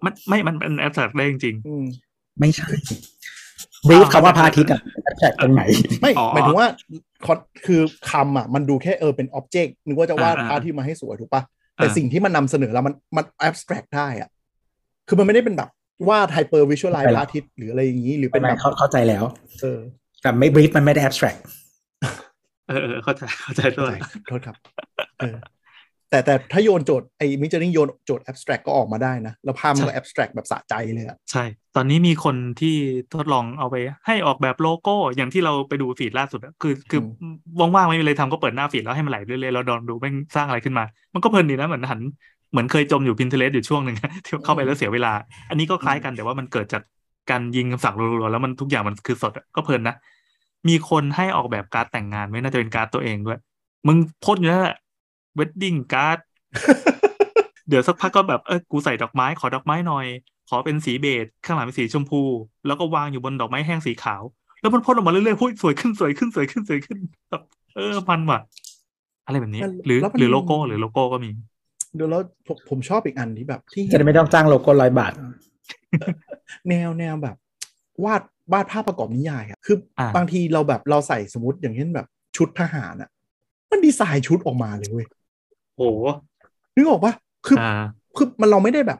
มันไม่มันเป็นแอบสแตรกได้จริงอืมไม่ใช่ บรีฟคำว่าพระอาทิตย์อะแอบแทรกตรงไหน ไม่อ๋อหมายถึงว่าคอนคือคำอะ มันดูแค่เออเป็นอ็อบเจกต์นึกว่าจะวาดอ่าพระอาทิตย์มาให้สวยถูกปะแต่อ่าสิ่งที่มันนำเสนอแล้วมันมันแอบสแตรกได้อะ คือมันไม่ได้เป็นแบบวาดไฮเปอร์วิชวลไลไปพละระอาทิตย์หรืออะไรอย่างนี้ หรือเป็เป็นนไหมแบบเขาเข้าใจแล้วเออแต่ไม่บรีฟมันไม่ได้แอบแทรกๆเออเออเข้าใจเข้าใจด้วยโทษครับเออแต่แต่ถ้าโยนโจทย์ไอ้ Midjourney โยนโจทย์ abstract ก็ออกมาได้นะ แล้วภาพมันก็ใช่ abstract แบบสะใจเลยอะใช่ต อนนี้มีคนที่ทดลองเอาไป ให้ออกแบบโลโก้อย่างที่เราไปดูฟีดล่าสุดอะคือ คือว่างๆไม่มีอะไรทำก็เปิดหน้าฟีดแล้วให้มันไหลเรื่อยๆเรานอนดูแม่งสร้างอะไรขึ้นมา มันก็เพลินดีนะเหมือนหันเหมือนเคยจมอยู่ Pinterest อยู่ช่วงหนึ่งที่เข้าไปแล้วเสียเวลา อันนี้ก็คล้ายกันแต่ว่ามันเกิดจากการยิงคำสั่งรัวๆแล้วมันทุกอย่างมันคือสดอะก็เพลินนะมีคนให้ออกแบบการ์ดแต่งงานไว้น่าจะเป็นการ์ดตัวเองด้วย มึงพ่นอยู่นั่นแหละ wedding card เดี๋ยวสักพักก็แบบเออกูใส่ดอกไม้ขอดอกไม้หน่อย ขอเป็นสีเบจข้างหลังเป็นสีชมพู แล้วก็วางอยู่บนดอกไม้แห้งสีขาว แล้วมันพ่นออกมาเรื่อยๆหุ้ยสวยขึ้นสวยขึ้นสวยขึ้นสวยขึ้นแบบเออมันว่ะ อะไรแบบนี้ หรือหรือโลโก้หรือโลโก้ก็มีเดี๋ยวแล้วผมผมชอบอีกอันที่แบบ ที่จะได้ไม่ต้องจ้างโลโก้ร้อยบาท แนวแนวแบบ วาดวาดภาพประกอบนิยายอะคืออาบางทีเราแบบเราใส่สมมติอย่างเช่นแบบชุดทหารอะมันดีไซน์ชุดออกมาเลยเว้ยโอ้นึกออกปะคืออ่าคือมันเราไม่ได้แบบ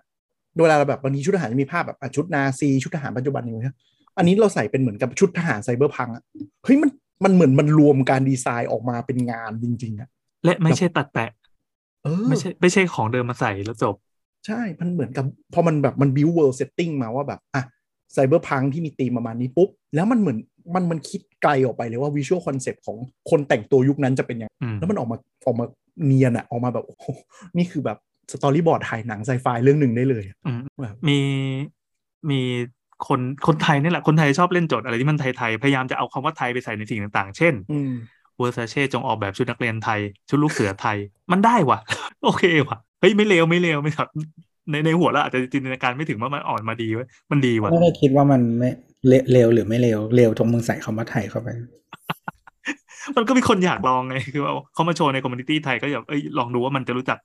เวลาเราแบบบางทีชุดทหารจะมีภาพแบบอะชุดนาซีชุดทหารปัจจุบันอย่างเงี้ยอันนี้เราใส่เป็นเหมือนกับชุดทหารไซเบอร์พังอะเฮ้ยมันมันเหมือนมันรวมการดีไซน์ออกมาเป็นงานจริง ๆอะและไม่ใช่ตัดแปะเออไม่ใช่ไม่ใช่ของเดิมมาใส่แล้วจบ ใช่ มันเหมือนกับพอมันแบบมันบิวเวิร์ d เซตติ้งมาว่าแบบอะ cyberpunk ที่มีธีมประมาณนี้ปุ๊บ แล้วมันเหมือนมันมันคิดไกลออกไปเลยว่า visual concept ของคนแต่งตัวยุคนั้นจะเป็นยังไงอืมแล้วมันออกมาออกมาเนียนอะออกมาแบบโอ้โหนี่คือแบบ storyboard ถ่ายหนังไซไฟเรื่องหนึ่งได้เลยอะอืมแบบมีมีคนคนไทยนี่แหละคนไทยชอบเล่นโจทย์อะไรที่มันไทยๆ พยายามจะเอาคำว่าไทยไปใส่ในสิ่งต่างๆ เช่นอืม Versace จงออกแบบชุดนักเรียนไทย ชุดลูกเสือไทยมันได้ว่ะ โอเคว่ะเฮ้ยไม่เลวไม่เลวไม่ครับในในหัวเราอาจจะจินตนาการไม่ถึงว่ามันออกมาดีเว้ยมันดีว่ะไม่ได้คิดว่ามันไม่เลเลวหรือไม่เลวเลวตรงมึงใส่คำว่าไทยเข้าไป มันก็มีคนอยากลองไงคือว่าเขามาโชว์ใน community ไทยก็อยากเอ้ยลองดูว่ามันจะรู้จัก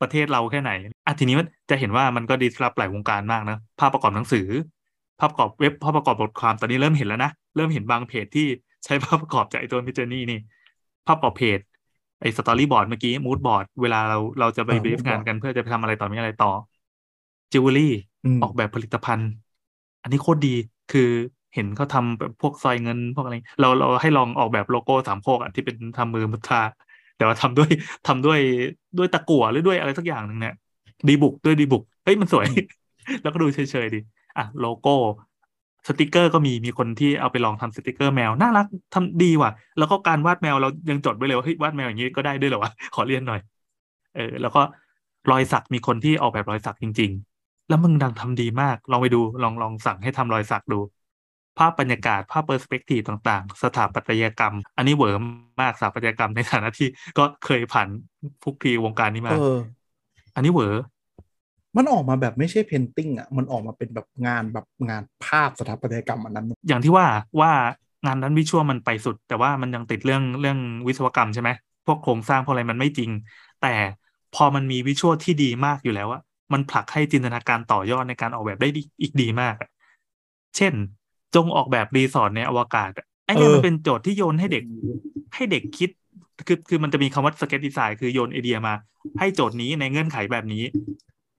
ประเทศเราแค่ไหนอะทีนี้มันจะเห็นว่ามันก็ดีสำหรับหลายวงการมากนะ ภาพประกอบหนังสือ ภาพประกอบเว็บภาพประกอบบทความตอนนี้เริ่มเห็นแล้วนะเริ่มเห็นบางเพจที่ใช้ภาพประกอบจากไอตัว Midjourney นี่ ภาพประกอบเพจไอ storyboard เมื่อกี้ mood board เวลาเราเราจะไปอ่าบรีฟ mood งาน board กันเพื่อจะไปทำอะไรต่อมีอะไรต่อจิวเวลรี่อืมออกแบบผลิตภัณฑ์ อันนี้โคตรดีคือเห็นเขาทำแบบพวกสร้อยเงินพวกอะไร เราเราให้ลองออกแบบโลโก้สามโคกอะที่เป็นทำมือมุทรา แต่ว่าทำด้วยทำด้วยด้วยตะกั่วหรือด้วยอะไรสักอย่างหนึ่งเนี่ยดีบุกด้วยดีบุกเฮ้ยมันสวย แล้วก็ดูเฉยๆดีอะโลโก้สติกเกอร์ก็มีมีคนที่เอาไปลองทำสติกเกอร์แมวน่ารักทำดีว่ะ แล้วก็การวาดแมวเรายังจดไว้เลยว่าเฮ้ยวาดแมวอย่างนี้ก็ได้ด้วยเหรอวะขอเรียนหน่อยเออแล้วก็รอยสักมีคนที่ออกแบบรอยสักจริง ๆ แล้วมึงดังทำดีมาก ลองไปดูลองลองสั่งให้ทำรอยสักดู ภาพบรรยากาศภาพ perspective ต่างๆ สถาปัตยกรรม อันนี้เหวอร์มากสถาปัตยกรรมในฐานะที่ก็เคยผ่านคลุกคลีวงการนี้มาเอออันนี้เหวอมันออกมาแบบไม่ใช่ painting อะมันออกมาเป็นแบบงานแบบงานภาพสถาปัตยกรรมอันนั้น อย่างที่ว่าว่างานนั้น visual มันไปสุด แต่ว่ามันยังติดเรื่องเรื่องวิศวกรรมใช่ไหมพวกโครงสร้างพวกอะไรมันไม่จริง แต่พอมันมี visual ที่ดีมากอยู่แล้วอะมันผลักให้จินตนาการต่อยอดในการออกแบบได้ดีอีกดีมากอะเช่น จงออกแบบรีสอร์ทในอวกาศอะไอ้เนี่ยเออมันเป็นโจทย์ที่โยนให้เด็ก ให้เด็กคิด คือคือมันจะมีคำว่า sketch design คือโยนไอเดียมา ให้โจทย์นี้ในเงื่อนไขแบบนี้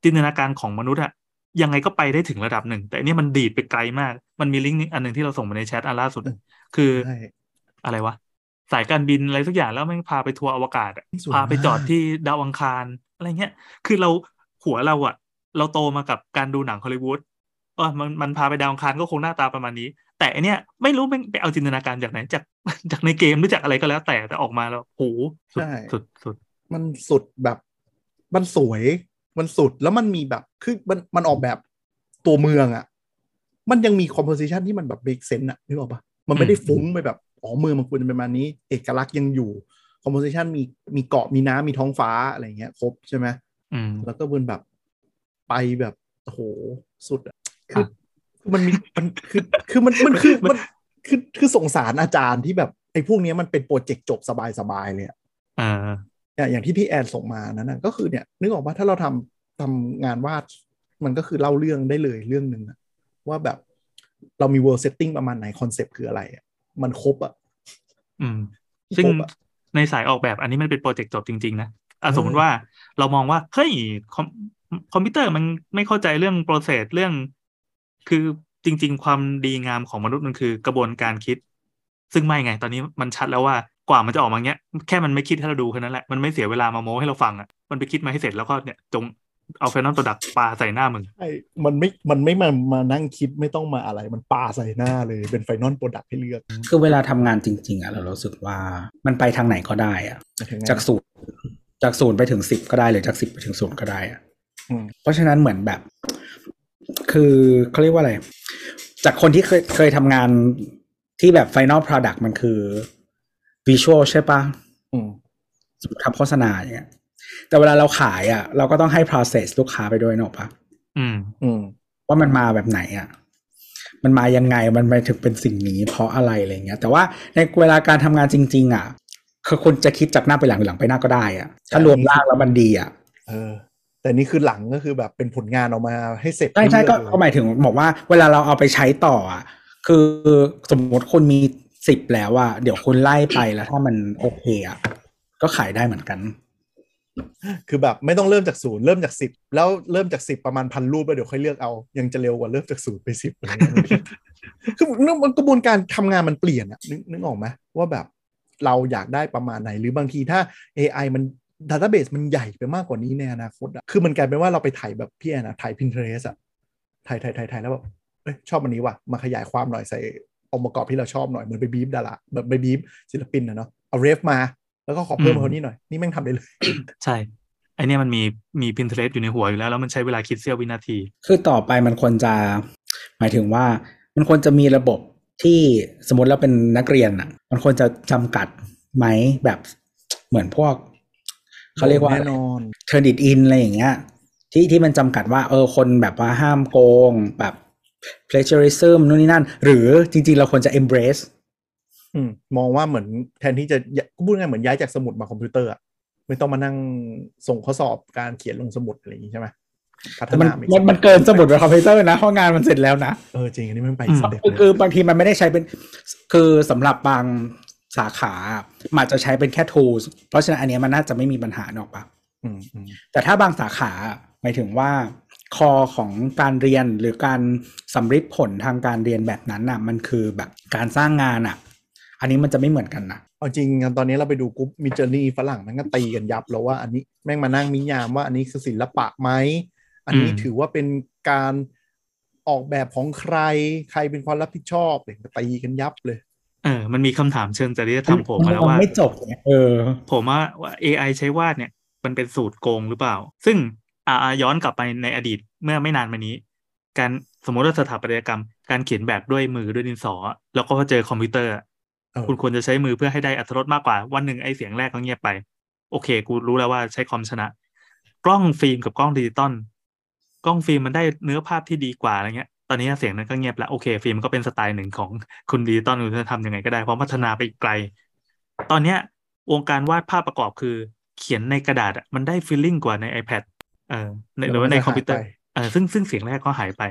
จินตนาการของมนุษย์อะยังไงก็ไปได้ถึงระดับหนึ่ง แต่อันนี้มันดีดไปไกลมาก มันมีลิงก์อันหนึ่งที่เราส่งมาในแชทอันล่าสุด คือใช่อะไรวะสายการบินอะไรสักอย่างแล้วแม่งพาไปทัวร์อวกาศอะสวยพาไปมากจอดที่ดาวอังคารอะไรเงี้ย คือเราหัวเราอะเราโตมากับการดูหนังฮอลลีวูด เออมันมันพาไปดาวอังคารก็คงหน้าตาประมาณนี้ แต่อันเนี้ยไม่รู้แม่งไปเอาจินตนาการจากไหนจากจากในเกมหรือจากอะไรก็แล้วแต่แต่ออกมาแล้วโหสุดใช่สุดสุดมันสุดแบบ มันสวย มันสุดแล้วมันมีแบบคือมันมันออกแบบตัวเมืองอะ่ะ มันยังมี composition ที่มันแบบ make sense อะนึกออกปะมันไม่ได้ฟุ้งไปแบบอ๋อเมืองมันควรจะเป็นประมาณนี้ เอกลักษณ์ยังอยู่ composition มีมีเกาะมีน้ำมีท้องฟ้าอะไรเงี้ย ครบใช่ไหมอืมแล้วก็มันแบบไปแบบโอ้โหสุดอะ คือคือมันมีมันคือคือมันมันคือมันคือคือสงสารอาจารย์ที่แบบไอ้พวกเนี้ยมันเป็นโปรเจกต์จบสบายๆเลยอะอ่าอย่างอย่างที่พี่แอนส่งมานั้นนะก็คือเนี่ย นึกออกว่าถ้าเราทำทำงานวาดมันก็คือเล่าเรื่องได้เลยเรื่องหนึ่งอะว่าแบบเรามี world setting ประมาณไหนคอนเซปต์คืออะไรอะมันครบอะอืม ซึ่งครบอะในสายออกแบบอันนี้มันเป็นโปรเจกต์จบจริง ๆ นะอะเออสมมติว่าเรามองว่า เฮ้ยคอมคอมพิวเตอร์มันไม่เข้าใจเรื่อง process เรื่อง คือจริง ๆ ความดีงามของมนุษย์มันคือกระบวนการคิด ซึ่งไม่ไง ตอนนี้มันชัดแล้วว่ากว่ามันจะออกมาเงี้ย แค่มันไม่คิดให้เราดูแค่นั้นแหละ มันไม่เสียเวลามาโม้ให้เราฟังอะ มันไปคิดมาให้เสร็จแล้วก็เนี่ยจงเอา final product ปาใส่หน้ามึงไอ้มันไม่ มันไม่มา มานั่งคิดไม่ต้องมาอะไร มันปาใส่หน้าเลย เป็น final product ให้เลือก คือเวลาทำงานจริง ๆอะเรารู้สึกว่ามันไปทางไหนก็ได้อะถึงไงจากศูนย์จากศูนย์ไปถึงสิบก็ได้หรือจากสิบไปถึงศูนย์ก็ได้อะอืมเพราะฉะนั้นเหมือนแบบ คือเขาเรียกว่าอะไร จากคนที่เคยเคยทำงานที่แบบ Final Product มันคือ Visual ใช่ปะอืมสมมติทำโฆษณาอย่างเงี้ย แต่เวลาเราขายอะ เราก็ต้องให้ process ลูกค้าไปด้วยเนกอะปะอืม อืม ว่ามันมาแบบไหนอะ มันมายังไงมันไปถึงเป็นสิ่งนี้ เพราะอะไรอะไรเงี้ย แต่ว่าในเวลาการทำงานจริง ๆ อะ คือคนจะคิดจากหน้าไปหลังหรือหลังไปหน้าก็ได้อะ ถ้ารวมร่างแล้วมันดีอะ เออ แต่นี่คือหลังก็คือแบบเป็นผลงานออกมาให้เสร็จใช่ใช่ก็เรื่อยๆก็หมายถึงบอกว่า เวลาเราเอาไปใช้ต่ออะคือสมมติคนมีสิบแล้วอะเดี๋ยวคุณไล่ไปแล้วถ้ามันโอเคอะก็ขายได้เหมือนกัน คือแบบไม่ต้องเริ่มจากศูนย์เริ่มจากสิบแล้วเริ่มจากสิบประมาณพันรูปแล้วเดี๋ยวค่อยเลือกเอา ยังจะเร็วกว่าเริ่มจากศูนย์ไปสิบคือนึกกระบวนการทำงานมันเปลี่ยนอะนึกนึกออกไหมว่าแบบเราอยากได้ประมาณไหน หรือบางทีถ้า AI มัน ดัตต้าเบสมันใหญ่ไปมากกว่านี้ในอนาคตอะคือมันกลายเป็นว่าเราไปถ่ายแบบพี่แอนอะถ่าย Pinterest อะถ่ายถ่ายถ่ายถ่ายแล้วแบบเอ้ยชอบอันนี้ว่ะมาขยายความหน่อยใส่องค์ประกอบที่เราชอบหน่อย เหมือนไปบีบดาราแบบไปบีบศิลปินนะเนาะเอาเรฟมา แล้วก็ขอเพิ่มคนนี้หน่อย นี่แม่งทำได้เลย ใช่ไอเนี้ยมันมีมี Pinterest อยู่ในหัวอยู่แล้ว แล้วมันใช้เวลาคิดเสี้ยววินาที คือต่อไปมันควรจะ หมายถึงว่ามันควรจะมีระบบที่สมมติเราเป็นนักเรียนอะ มันควรจะจำกัดไหมแบบเหมือนพวก เขาเรียกว่าแน่นอน Turnitin อะไรอย่างเงี้ย ที่ที่มันจำกัดว่า เออคนแบบว่าห้ามโกงแบบ plagiarism นู่นนี่นั่น หรือจริง ๆ เราควรจะ embrace อืมมองว่าเหมือนแทนที่จะก็พูดง่ายเหมือนย้ายจากสมุดมาคอมพิวเตอร์อะไม่ต้องมานั่งส่งข้อสอบการเขียนลงสมุดอะไรอย่างนี้ใช่ไหมพัฒมันนามันมันเกินสมุดบนคอมพิวเตอร์นะเพราะงานมันเสร็จแล้วนะเออจริงอันนี้มันไปอืม step คือเลยคือบางทีมันไม่ได้ใช้เป็น คือสำหรับบาง สาขามันอาจจะใช้เป็นแค่ tools เพราะฉะนั้นอันเนี้ยมันน่าจะไม่มีปัญหาหรอกปะอืมอืมแต่ถ้าบางสาขาหมายถึงว่า core ของการเรียนหรือการสำฤทธิ์ผลทางการเรียนแบบนั้นน่ะ มันคือแบบการสร้างงานอะ อันนี้มันจะไม่เหมือนกันนะเอาจริงตอนนี้เราไปดูกรุ๊ปมิจเนี่ฝรั่งมันก็ตีกันยับแล้วว่าอันนี้แม่งมานั่งนิยามว่าอันนี้คือศิลปะไหม อันนี้อืมถือว่าเป็นการออกแบบของใครใครเป็นความรับผิดชอบเนี่ยตีกันยับเลย เออมันมีคำถามเชิงจริยธรรมโผมมาแล้วว่าไม่จบเนี่ยเออ ผมว่าว่า AI ใช้วาดเนี่ย มันเป็นสูตรโกงหรือเปล่า ซึ่งอ่าอ่าย้อนกลับไปในอดีตเมื่อไม่นานมานี้ การสมมติว่าสถาปัตยกรรม การเขียนแบบด้วยมือด้วยดินสอ แล้วก็พอเจอคอมพิวเตอร์อะเออคุณควรจะใช้มือเพื่อให้ได้อรรถรสมากกว่า วันหนึ่งไอ้เสียงแรกก็เงียบไป โอเค กูรู้แล้วว่าใช้คอมชนะ กล้องฟิล์มกับกล้องดิจิตอลกล้องฟิล์มมันได้เนื้อภาพที่ดีกว่าอะไรเงี้ย ตอนนี้เสียงนั้นก็เงียบแล้วโอเค ฟิล์มก็เป็นสไตล์หนึ่งของคุณดิจิตอลคุณจะทำยังไงก็ได้เพราะพัฒนาไปอีกไกล ตอนเนี้ยวงการวาดภาพประกอบคือ เขียนในกระดาษอะมันได้ฟีลลิ่งกว่าใน iPad เออในหรือว่าในคอมพิวเตอร์เออซึ่งซึ่งเสียงแรกก็หายไป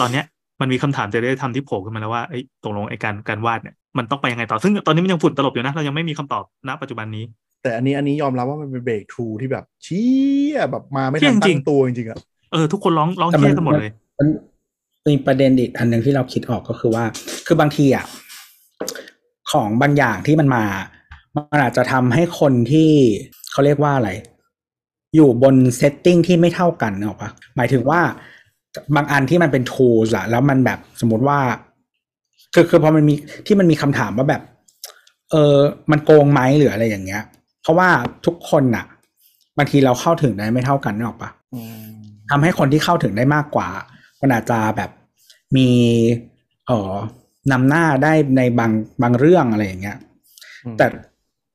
ตอนเนี้ยมันมีคำถามจะได้ทำที่โผล่ขึ้นมาแล้วว่าเอ้ยตกลงไอ้การการวาดเนี่ยมันต้องไปยังไงต่อ ซึ่งตอนนี้มันยังฝุ่นตลบอยู่นะ เรายังไม่มีคำตอบณปัจจุบันนี้ แต่อันนี้อันนี้ยอมรับว่ามันเป็นเบรกทรูที่แบบเชี้แบบมาไม่เชี่ทัยนจริตั้งงตัวจริงๆอะเออทุกคนร้องร้องแต่เครียดกันหมดเลย มัน มีประเด็นอีกอันหนึ่งที่เราคิดออกก็คือว่า คือบางทีอะของบางอย่างที่มันมา มันอาจจะทำให้คนที่เขาเรียกว่าอะไร อยู่บนเซตติ้งที่ไม่เท่ากันเนกอะปะหมายถึงว่าบางอันที่มันเป็น tools อะแล้วมันแบบสมมติว่า คือคือพอมันมีที่มันมีคำถามว่าแบบ เออมันโกงไหมหรืออะไรอย่างเงี้ย เพราะว่าทุกคนน่ะบางทีเราเข้าถึงได้ไม่เท่ากันเนกอะปะอืมทำให้คนที่เข้าถึงได้มากกว่า มันอาจจะแบบมีเอ่อนำหน้าได้ในบางบางเรื่องอะไรอย่างเงี้ยอืมแต่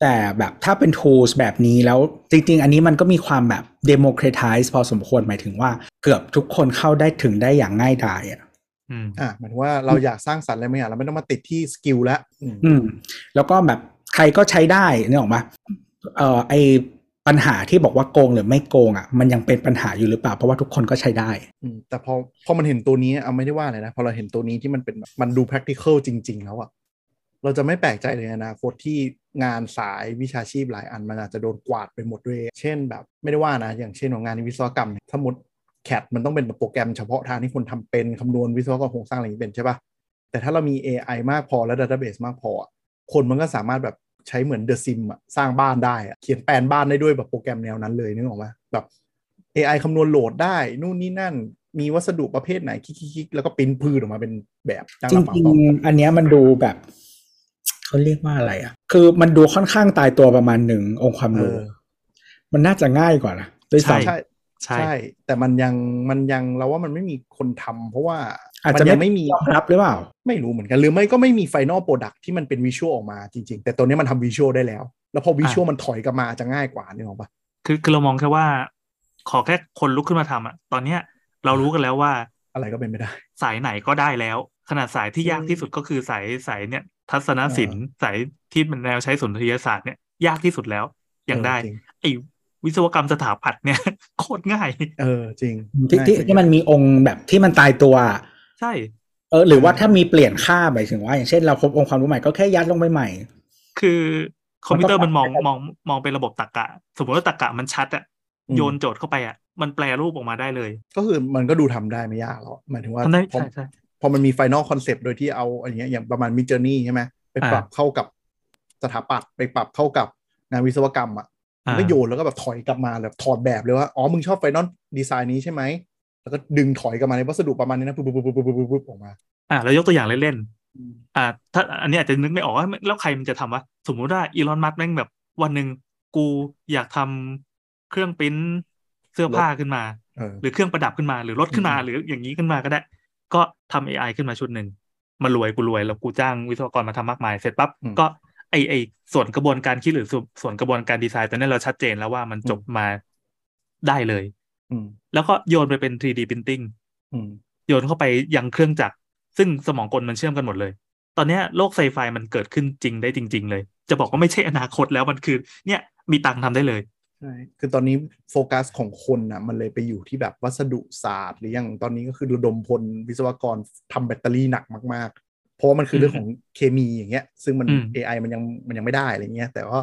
แต่แบบถ้าเป็น tools แบบนี้แล้วจริง ๆ อันนี้มันก็มีความแบบ democratize พอสมควรหมายถึงว่าเกือบทุกคนเข้าได้ถึงได้อย่างง่ายดายอะอืมอะหมายถึงว่าเราอยากสร้างสรรค์อะไรบางอย่างเราไม่ต้องมาติดที่สกิลแล้วอืมอืมแล้วก็แบบใครก็ใช้ได้เนี่ยหรอกมาเอ่อไอ ปัญหาที่บอกว่าโกงหรือไม่โกงอะมันยังเป็นปัญหาอยู่หรือเปล่า เพราะว่าทุกคนก็ใช้ได้แต่พอพอมันเห็นตัวนี้เอาไม่ได้ว่าเลยนะพอเราเห็นตัวนี้ที่มันเป็นมันดู practical จริง ๆ แล้วอะเราจะไม่แปลกใจเลยนอนาคตที่งานสายวิชาชีพหลายอันมันอาจจะโดนกวาดไปหมดด้วย เช่นแบบไม่ได้ว่านะ อย่างเช่นของงานวิศวกรรมสมมติแคดมันต้องเป็นแบบโปรแกรมเฉพาะทางที่คนทำเป็นคำนวณวิศวกรรมโครงสร้างอะไรอย่างนี้เป็นใช่ปะแต่ถ้าเรามี AI มากพอและ Database มากพอ คนมันก็สามารถแบบ ใช้เหมือน The Sim อะสร้างบ้านได้อะเขียนแปลนบ้านได้ด้วยแบบโปรแกรมแนวนั้นเลยนึกออกไหมแบบ AI คำนวณ load ได้ นู่นนี่นั่น มีวัสดุประเภทไหนคลิกๆๆแล้วก็ปริ้นพืชออกมาเป็นแบบจ้างจรับเหมาริงต่อๆอันเนี้ยมันดูแบบเขาเรียกว่าอะไรอะ คือมันดูค่อนข้างตายตัวประมาณหนึ่งองค์ความเอรู้อมันน่าจะง่ายกว่านะด้วยใช่ซ้ำใช่ใช่ ใช่ แต่มันยังมันยังเราว่ามันไม่มีคนทำเพราะว่า อาจมัจะยังไม่มียอมรับหรือเปล่า ไม่รู้เหมือนกัน หรือไม่ก็ไม่มี final product ที่มันเป็น visual ออกมาจริง ๆ แต่ตัวนี้มันทำ visual ได้แล้ว แล้วพอวิชวลมันถอยกลับมาจะง่ายกว่านี่หรอกปะคือคือเรามองแค่ว่า ขอแค่คนลุกขึ้นมาทำอะ ตอนเนี้ยเรารู้กันแล้วว่า อะไรก็เป็นไม่ได้ สายไหนก็ได้แล้ว ขนาดสายที่ยากที่สุดก็คือสายสายเนี่ย ทัศนศิลป์สายที่มันแนวใช้สุนทรียศาสตร์เนี่ยยากที่สุดแล้วยังได้เออจริงไอ้วิศวกรรมสถาปัตย์เนี่ยโคตรง่าย เออจริง ที่ที่ง่ายสุดที่มันมีองค์แบบที่มันตายตัว ใช่ เออ หรือว่าถ้ามีเปลี่ยนค่าหมายถึงว่า อย่างเช่นเราพบองค์ความรู้ใหม่ก็แค่ยัดลงไปใหม่ คือคอมพิวเตอร์มันมองมองมองเป็นระบบตรรกะ สมมติว่าตรรกะมันชัดอะโยนโจทย์เข้าไปอะมันแปลรูปออกมาได้เลย ก็คือมันก็ดูทำได้ไม่ยากหรอกหมายถึงว่าทำได้พอใช่ใช่พอมันมี final concept โดยที่เอาอะไรเงี้ยอย่างประมาณ Midjourney ใช่ไหมไปปรับอ่าเข้ากับสถาปัตย์ไปปรับเข้ากับงานวิศวกรรมอะอ่าก็โยนแล้วก็แบบถอยกลับมาแบบถอดแบบเลยว่า อ๋อ มึงชอบ final design นี้ใช่ไหม แล้วก็ดึงถอยกลับมาในวัสดุประมาณนี้นะปุ๊บปุ๊บปุ๊บปุ๊บปุ๊บปุบออกมา อ่าแล้วยกตัวอย่างเล่นๆอ่า ถ้าอันนี้อาจจะนึกไม่ออกว่าแล้วใครมันจะทำวะสมมุติว่าอีลอนมัสก์แม่งแบบวันหนึ่งกูอยากทำเครื่องปิ้นเสื้อผ้าขึ้นมา หรือเครื่องประดับขึ้นมาหรือรถขึ้นมาหรืออย่างนี้ขึ้นมาก็ได้ ก็ทำ AI ขึ้นมาชุดหนึ่งมารวยกูรวยแล้วกูจ้างวิศวกรมาทำมากมายเสร็จปั๊บก็ไอไอส่วนกระบวนการคิดหรือส่วนกระบวนการดีไซน์ตอนนี้เราชัดเจนแล้วว่ามันจบมาได้เลย แล้วก็โยนไปเป็น 3D printing อืมโยนเข้าไปยังเครื่องจักร ซึ่งสมองกลมันเชื่อมกันหมดเลย ตอนเนี้ยโลกไซไฟมันเกิดขึ้นจริงได้จริง ๆ เลย จะบอกว่าไม่ใช่อนาคตแล้วมันคือ เนี่ยมีตังค์ทำได้เลยใช่คือตอนนี้โฟกัสของคนอะมันเลยไปอยู่ที่แบบวัสดุศาสตร์หรืออย่างตอนนี้ก็คือระดมพลวิศวกรทำแบตเตอรี่หนักมาก ๆ เพราะว่ามันคือเรื่องของเคมีอย่างเงี้ย ซึ่งมันอืม AI มันยังมันยังไม่ได้อะไรเงี้ย แต่ว่า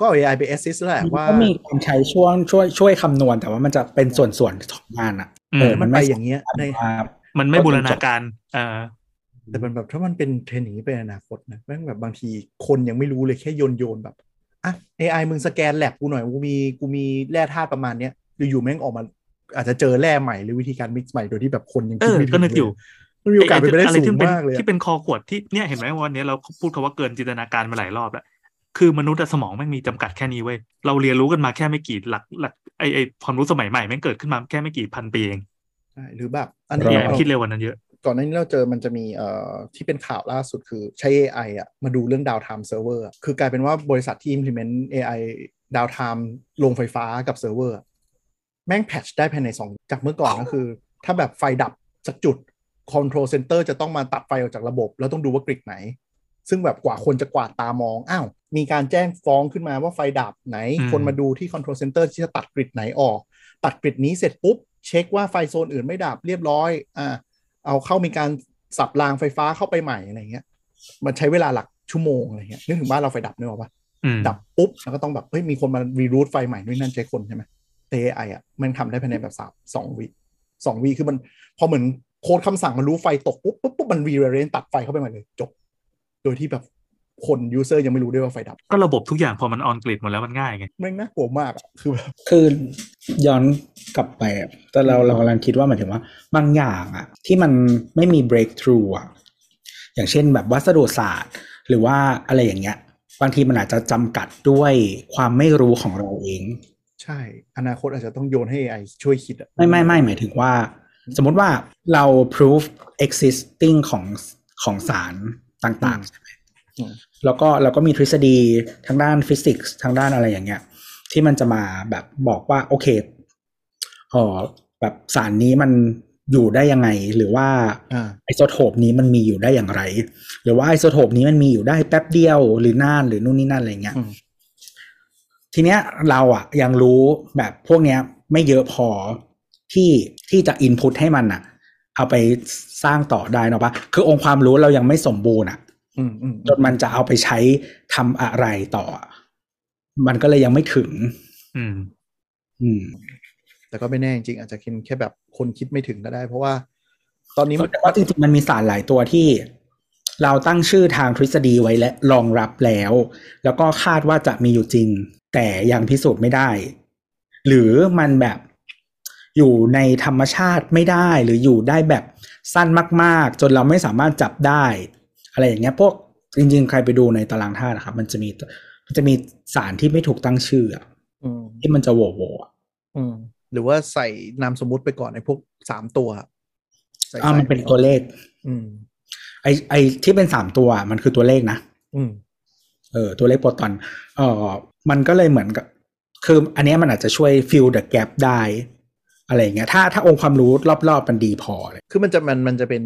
ก็เอา AI ไป assist แหละว่าก็มีการใช้ช่วงช่วยช่วยคำนวณแต่ว่ามันจะเป็นส่วนส่วนๆของงานอะอืมเออมันมันไปไม่อย่างเงี้ยในว่ามันไม่บูรณาการเอ่าแต่มันแบบถ้ามันเป็นเทรนด์อย่างนี้เป็นอนาคตนะแม่งแบบบางทีคนยังไม่รู้เลยแค่โยนโยนๆแบบอะ AI มึงสแกนแลบกูหน่อยกูมีกูมีแร่ธาตุประมาณเนี้ยอยู่ๆแม่งออกมาอาจจะเจอแร่ใหม่หรือวิธีการมิกซ์ใหม่โดยที่แบบคนยังเอคิดอไม่ถึงก็นึกอยู่เลยมันมีโอกาสเป็นไปได้อะไรสูที่งเป็นมากเลยอะที่เป็นคอขวดที่เนี่ยเห็นไหมว่าวันนี้เราพูดคำว่าเกินจินตนาการมาหลายรอบแล้ว คือมนุษย์อะสมองแม่งมีจำกัดแค่นี้เว้ยเราเรียนรู้กันมาแค่ไม่กี่หลักหลักไอไอความรู้สมัยใหม่แม่งเกิดขึ้นมาแค่ไม่กี่พันปีเองใช่หรือแบบอันรนี้เนี่ยเราคิดเร็วกว่านั้นเยอะ ก่อนหน้านี้เราเจอมันจะมีเอ่อที่เป็นข่าวล่าสุดคือใช้ AI อะมาดูเรื่อง downtime เซิร์ฟเวอร์คือกลายเป็นว่าบริษัทที่ implement AI downtime ลงไฟฟ้ากับเซิร์ฟเวอร์อะแม่ง patch ได้ภายในสองจากเมื่อก่อนก็คือ ถ้าแบบไฟดับสักจุด Control Center จะต้องมาตัดไฟออกจากระบบ แล้วต้องดูว่ากริดไหน ซึ่งแบบกว่าคนจะกวาดตามอง อ้าว มีการแจ้งฟ้องขึ้นมาว่าไฟดับไหนอืมคนมาดูที่ Control Center ที่จะตัดกริดไหนออก ตัดกริดนี้เสร็จปุ๊บ เช็คว่าไฟโซนอื่นไม่ดับเรียบร้อยอ่าเอาเข้ามีการสับรางไฟฟ้าเข้าไปใหม่อะไรเงี้ย มันใช้เวลาหลักชั่วโมงอะไรเงี้ยนึกถึงบ้านเราไฟดับนึกออกปะอืมดับปุ๊บแล้วก็ต้องแบบเฮ้ยมีคนมารีรูทไฟใหม่ด้วยนั่นใช้คนใช่ไหมแต่ AI อะมันทำได้ภายในแบบสามสองวิสองวิคือมันพอเหมือนโค้ดคำสั่งมันรู้ไฟตกปุ๊บปุ๊บปุ๊บมัน rerun ตัดไฟเข้าไปใหม่เลยจบ โดยที่แบบ คน user ยังไม่รู้ด้วยว่าไฟดับ ก็ระบบทุกอย่างพอมัน on-grid หมดแล้วมันง่ายไงแม่งน่ากลัวมากอะคือแบบคือย้อนกลับไปอะแต่เราเรากำลังคิดว่าหมายถึงว่าบางอย่างอะที่มันไม่มี breakthrough อะอย่างเช่นแบบวัสดุศาสตร์ หรือว่าอะไรอย่างเงี้ยบางทีมันอาจจะจำกัดด้วยความไม่รู้ของเราเอง ใช่ อนาคตอาจจะต้องโยนให้ AI ช่วยคิดอะไม่ไม่ไม่หมายถึงว่า สมมติว่าเรา proof existing ของของสารต่างๆใช่ไหมอืม แล้วก็เราก็มีทฤษฎีทางด้านฟิสิกส์ทางด้านอะไรอย่างเงี้ย ที่มันจะมาแบบบอกว่าโอเคเออแบบสารนี้มันอยู่ได้ยังไง หรือว่าอ่าไอโซโทปนี้มันมีอยู่ได้อย่างไร หรือว่าไอโซโทปนี้มันมีอยู่ได้แป๊บเดียวหรือนานหรือนู่นนี่นั่นอะไรเงี้ยอืมทีเนี้ยเราอะยังรู้แบบพวกเนี้ยไม่เยอะพอที่ที่จะอินพุตให้มันอะเอาไปสร้างต่อได้เนอะปะคือองค์ความรู้เรายังไม่สมบูรณ์อะอืมอืม จนมันจะเอาไปใช้ทำอะไรต่ออะมันก็เลยยังไม่ถึง อืม อืม แต่ก็ไม่แน่จริงๆอาจจะเป็นแค่แบบคนคิดไม่ถึงก็ได้ เพราะว่า ตอนนี้มันแต่ว่าจริงๆมันมีสารหลายตัวที่ เราตั้งชื่อทางทฤษฎีไว้และรองรับแล้ว แล้วก็คาดว่าจะมีอยู่จริง แต่ยังพิสูจน์ไม่ได้ หรือมันแบบอยู่ในธรรมชาติไม่ได้ หรืออยู่ได้แบบสั้นมาก ๆ จนเราไม่สามารถจับได้ อะไรอย่างเงี้ยพวกจริงๆ ใครไปดูในตารางธาตุนะครับ มันจะมีมันจะมีสารที่ไม่ถูกตั้งชื่ออะอืมที่มันจะโหวโหวๆอะอืมหรือว่าใส่นามสมมุติไปก่อนในพวกสามตัวใส่อ่ามันเป็นใส่ไตัวเลข อืม ไอไอที่เป็นสามตัวอะมันคือตัวเลขนะอืม เออ ตัวเลขโปรตอนเออมันก็เลยเหมือนกับ คืออันเนี้ยมันอาจจะช่วย fill the gap ได้อะไร อย่างเงี้ยถ้าถ้าองค์ความรู้รอบๆมันดีพอเลยคือมันจะมันมันจะเป็น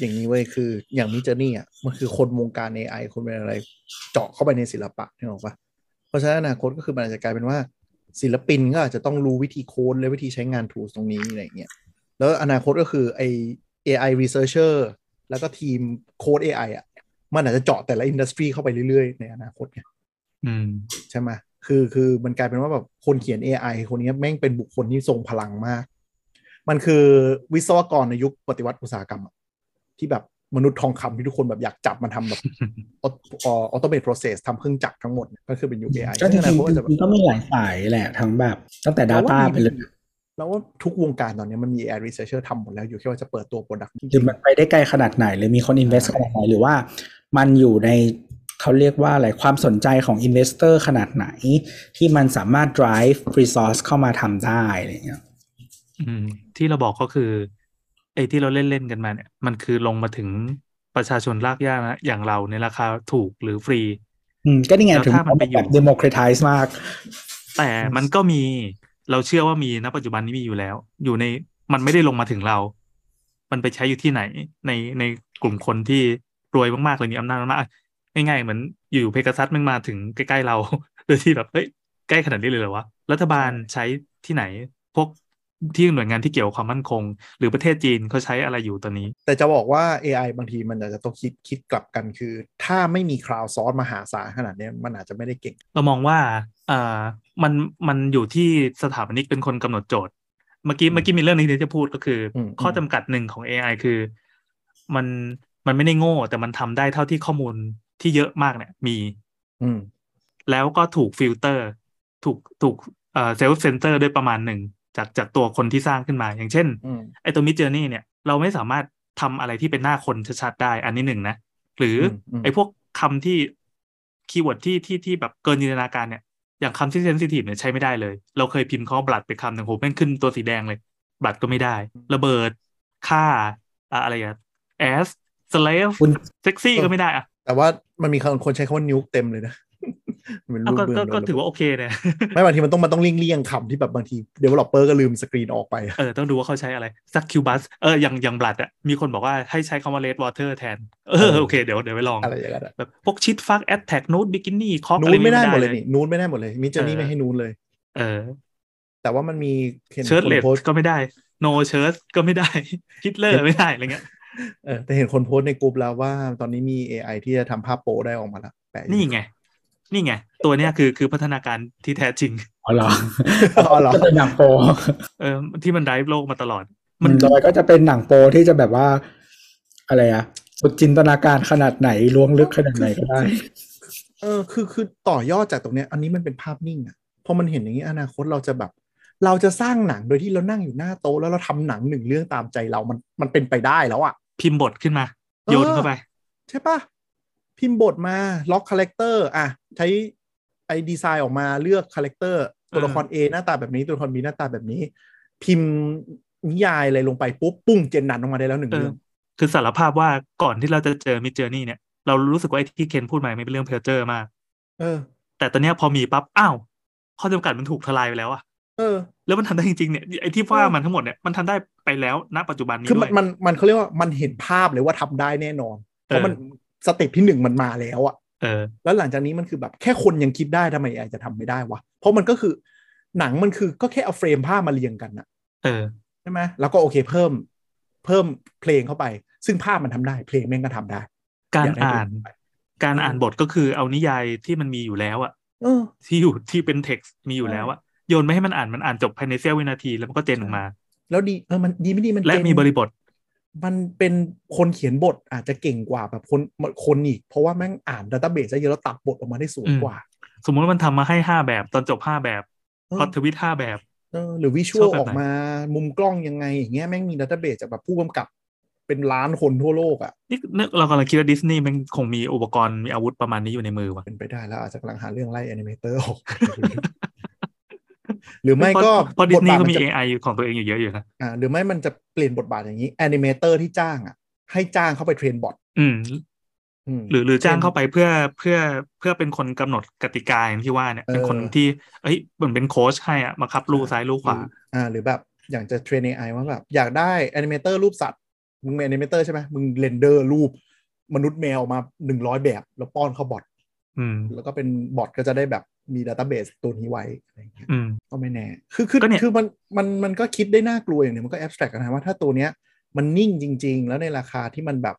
อย่างนี้เว้ยคืออย่างมิจนี่อะมันคือคนวงการ AI คนเป็นอะไรเจาะเข้าไปในศิลปะนี่หรอกปะเพราะฉะนั้นอนาคตก็คือมันอาจจะกลายเป็นว่าศิลปินก็อาจจะต้องรู้วิธีโค้ดและวิธีใช้งาน tools ตรงนี้อะไรอย่างเงี้ยแล้วอนาคตก็คือไอ AI researcher แล้วก็ทีมโค้ด AI อะมันอาจจะเจาะแต่ละอินดัสทรีเข้าไปเรื่อยๆ ในอนาคตไงใช่ไหม คือคือมันกลายเป็นว่าแบบคนเขียน AI คนนี้แม่งเป็นบุคคลที่ทรงพลังมาก มันคือวิศวกรในยุคปฏิวัติอุตสาหกรรมที่แบบมนุษย์ทองคำที่ทุกคนแบบอยากจับมันทำแบบออโตเมตโปรเซสทำเครื่องจักรทั้งหมด ก็คือเป็นยุค AI ก็จริงๆก็มีหลายสายแหละ ทั้งแบบ ตั้งแต่ Data ไปเลยแล้วว่าทุกวงการตอนนี้มันมี AI researcher ทำหมดแล้วอยู่แค่ว่าจะเปิดตัว product หรือมันไปได้ไกลขนาดไหน หรือมีคน invest ขนาดไหนหรือว่ามันอยู่ใน เขาเรียกว่าอะไรความสนใจของ investor ขนาดไหน ที่มันสามารถ drive resource เข้ามาทำได้อะไรเงี้ยที่เราบอกก็คือไอ้ที่เราเล่น ๆ กันมาเนี่ย มันคือลงมาถึงประชาชนรากหญ้านะ อย่างเราในราคาถูกหรือฟรี อืม ก็นี่ไงถึงมันเป็นแบบ democratize มาก แต่มันก็มีเราเชื่อว่ามีณปัจจุบันนี้มีอยู่แล้ว อยู่ในมันไม่ได้ลงมาถึงเรา มันไปใช้อยู่ที่ไหน ในในกลุ่มคนที่รวยมากๆเลยมีอำนาจมาก ง่ายๆเหมือนอยู่เพกาซัสมันมาถึงใกล้ๆเราโดยที่แบบเฮ้ยใกล้ขนาดนี้เลยเหรอวะรัฐบาลใช้ที่ไหนพวกที่หน่วยงานที่เกี่ยวกับความมั่นคง หรือประเทศจีนเขาใช้อะไรอยู่ตอนนี้ แต่จะบอกว่า AI บางทีมันอาจจะต้องคิดคิดกลับกันคือ ถ้าไม่มี crowdsource มหาศาลขนาดนี้มันอาจจะไม่ได้เก่ง เรามองว่าอ่ามันมันอยู่ที่สถาปนิกเป็นคนกำหนดโจทย์ เมื่อกี้เมื่อกี้มีเรื่องนี้ที่จะพูดก็คือ ข้อจำกัดหนึ่งของ AI คือ มันมันไม่ได้โง่ แต่มันทำได้เท่าที่ข้อมูล ที่เยอะมากเนี่ย มีอืมแล้วก็ถูกฟิลเตอร์ ถูกถูกเอ่อเซลฟ์เซนเตอร์ด้วยประมาณหนึ่งจากจากตัวคนที่สร้างขึ้นมา อย่างเช่นไอตัว Midjourney เนี่ย เราไม่สามารถทำอะไรที่เป็นหน้าคนชัดๆได้ อันนี้หนึ่งนะ หรือไอพวกคำที่ keyword ที่ที่ที่แบบเกินจินตนาการเนี่ย อย่างคำที่ sensitive เนี่ยใช้ไม่ได้เลย เราเคยพิมพ์ข้อ blood ไปคำหนึ่งโหแม่งขึ้นตัวสีแดงเลย blood ก็ไม่ได้ ระเบิดฆ่า อะไรอะแอสสเลฟเซ็กซี่ก็ไม่ได้อะ แต่ว่ามันมีคนใช้คำว่านิวเต็มเลยนะมันรูปเบืองก็ถือว่าโอเคเนี่ยไม่บางทีมันต้องมันต้องเลี่ยงเลี่ยงคำที่แบบบางทีเดเวลลอปเปอร์ก็ลืมสกรีนออกไป เออ ต้องดูว่าเขาใช้อะไรสักคิวบัสเอออย่างอย่างบลัดอะมีคนบอกว่าให้ใช้คำว่าเลดวอเตอร์แทน เออ โอเค เดี๋ยวเดี๋ยวไปลองอะไรอย่างเงี้ยแบบพวกชิดฟักแอดแท็กนูดบิกินี่คอกนูนไม่ได้หมดเลยนี่นูนไม่ได้หมดเลยมิจนี่ไม่ให้นูนเลย เออ แต่ว่ามันมีเชิร์ตเลดก็ไม่ได้โนเชิร์ตก็ไม่ได้ฮิตเลอร์ไม่ได้อะไรเงี้ย เออแต่เห็นคนโพสในกลุ่มแล้วว่าตอนนี้มี AI ที่จะทำภาพโปได้ออกมาแล้วนี่ไง นี่ไง ตัวเนี้ยคือคือพัฒนาการที่แท้จริงอ๋อเหรออ๋อเหรอจะเป็นหนังโปเออที่มันไดฟ์โลกมาตลอด มันโดยก็จะเป็นหนังโปที่จะแบบว่า อะไรอะสุดจินตนาการขนาดไหนล้วงลึกขนาดไหนก็ได้ เออคือคือต่อยอดจากตรงเนี้ย อันนี้มันเป็นภาพนิ่งอะพอมันเห็นอย่างนี้อนาคตเราจะแบบ เราจะสร้างหนังโดยที่เรานั่งอยู่หน้าโต๊ะแล้วเราทำหนังหนึ่งเรื่องตามใจเรา มันมันเป็นไปได้แล้วอะ พิมพ์บทขึ้นมา โยนเข้าไป ใช่ปะพิมพ์บทมาล็อก character อะใช้ไอดีไซน์ออกมาเลือก character ตัวละคร A หน้าตาแบบนี้ตัวละคร B หน้าตาแบบนี้ พิมพ์นิยายอะไรลงไปปุ๊บปุ้ง gen มันออกมาได้แล้วหนึ่งเรื่องคือสารภาพว่าก่อนที่เราจะเจอ Midjourney เนี่ย เรารู้สึกว่าไอ้ที่เคนพูดมาไม่เป็นเรื่องเพ้อเจ้อมาก เออ แต่ตอนนี้พอมีปั๊บอ้าวข้อจำกัดมันถูกทลายไปแล้วอะ เออ แล้วมันทำได้จริงๆเนี่ยไอ้ที่ว่ามันทั้งหมดเนี่ยมันทำได้ไปแล้วณปัจจุบันนี้คือมันมันมันเขาเรียกว่ามันเห็นภาพเลยว่าทำได้แน่นอนเพราะมันสเต็ปที่หนึ่งมันมาแล้วอะเออ แล้วหลังจากนี้มันคือแบบแค่คนยังคิดได้ทำไมไอจะทำไม่ได้วะเพราะมันก็คือหนังมันคือก็แค่เอาเฟรมภาพมาเรียงกันอะเออใช่ไหมแล้วก็โอเคเพิ่มเพิ่มเพลงเข้าไป ซึ่งภาพมันทำได้ เพลงแม่งก็ทำได้ การอ่าน การอ่านบทก็คือเอานิยายที่มันมีอยู่แล้วอะที่อยู่ที่เป็นเท็กซ์มีอยู่แล้วอะ โยนไม่ให้มันอ่านมันอ่านจบภายในเสี้ยววินาทีแล้วมันก็ gen ออกมา แล้วดีเออมันดีไม่ดีมันและมีบริบท มันเป็นคนเขียนบทอาจจะเก่งกว่าแบบคนคนอีก เพราะว่าแม่งอ่าน database ได้เยอะแล้วตัดบทออกมาได้สวยกว่า สมมุติว่ามันทำมาให้ห้าแบบตอนจบห้าแบบ plot twist ห้าแบบเออหรือ visual ออกมามุมกล้องยังไงอย่างเงี้ยแม่งมี database จากแบบผู้กำกับเป็นล้านคนทั่วโลกอะนี่เรากำลังคิดว่าดิสนีย์มันคงมีอุปกรณ์มีอาวุธประมาณนี้อยู่ในมือว่ะเป็นไปได้แล้วอาจจะกำลังหาเรื่องไล่ animator ออก หรือไม่ก็พอดิสนีย์ก็มี AI ของตัวเองอยู่เยอะอยู่นะอ่าหรือไม่มันจะเปลี่ยนบทบาทอย่างนี้ animator ที่จ้างอะ ให้จ้างเข้าไป train botอืมหรือหรือจ้างเข้าไปเพื่อเพื่อเพื่อเป็นคนกำหนดกติกาอย่างที่ว่าเนี่ยเป็นคนที่ เอ้ยเหมือนเป็นโค้ชให้อะมาคับลูซ้ายลูขวาอ่า หรือแบบอย่างจะ train ไอว่าแบบอยากได้ animator รูปสัตว์มึงเป็น animator ใช่ไหมมึง render รูปมนุษย์แมวมาหนึ่งร้อยแบบ แล้วป้อนเข้า bot แล้วก็เป็น bot ก็จะได้แบบ มี database ตัวนี้ไว้อะไรเงี้ยก็ไม่แน่ คือคือคือมันมันมันก็คิดได้น่ากลัวอย่างหนึ่งมันก็แอบสแตรกนะว่าถ้าตัวเนี้ยมันนิ่งจริง ๆ แล้วในราคาที่มันแบบ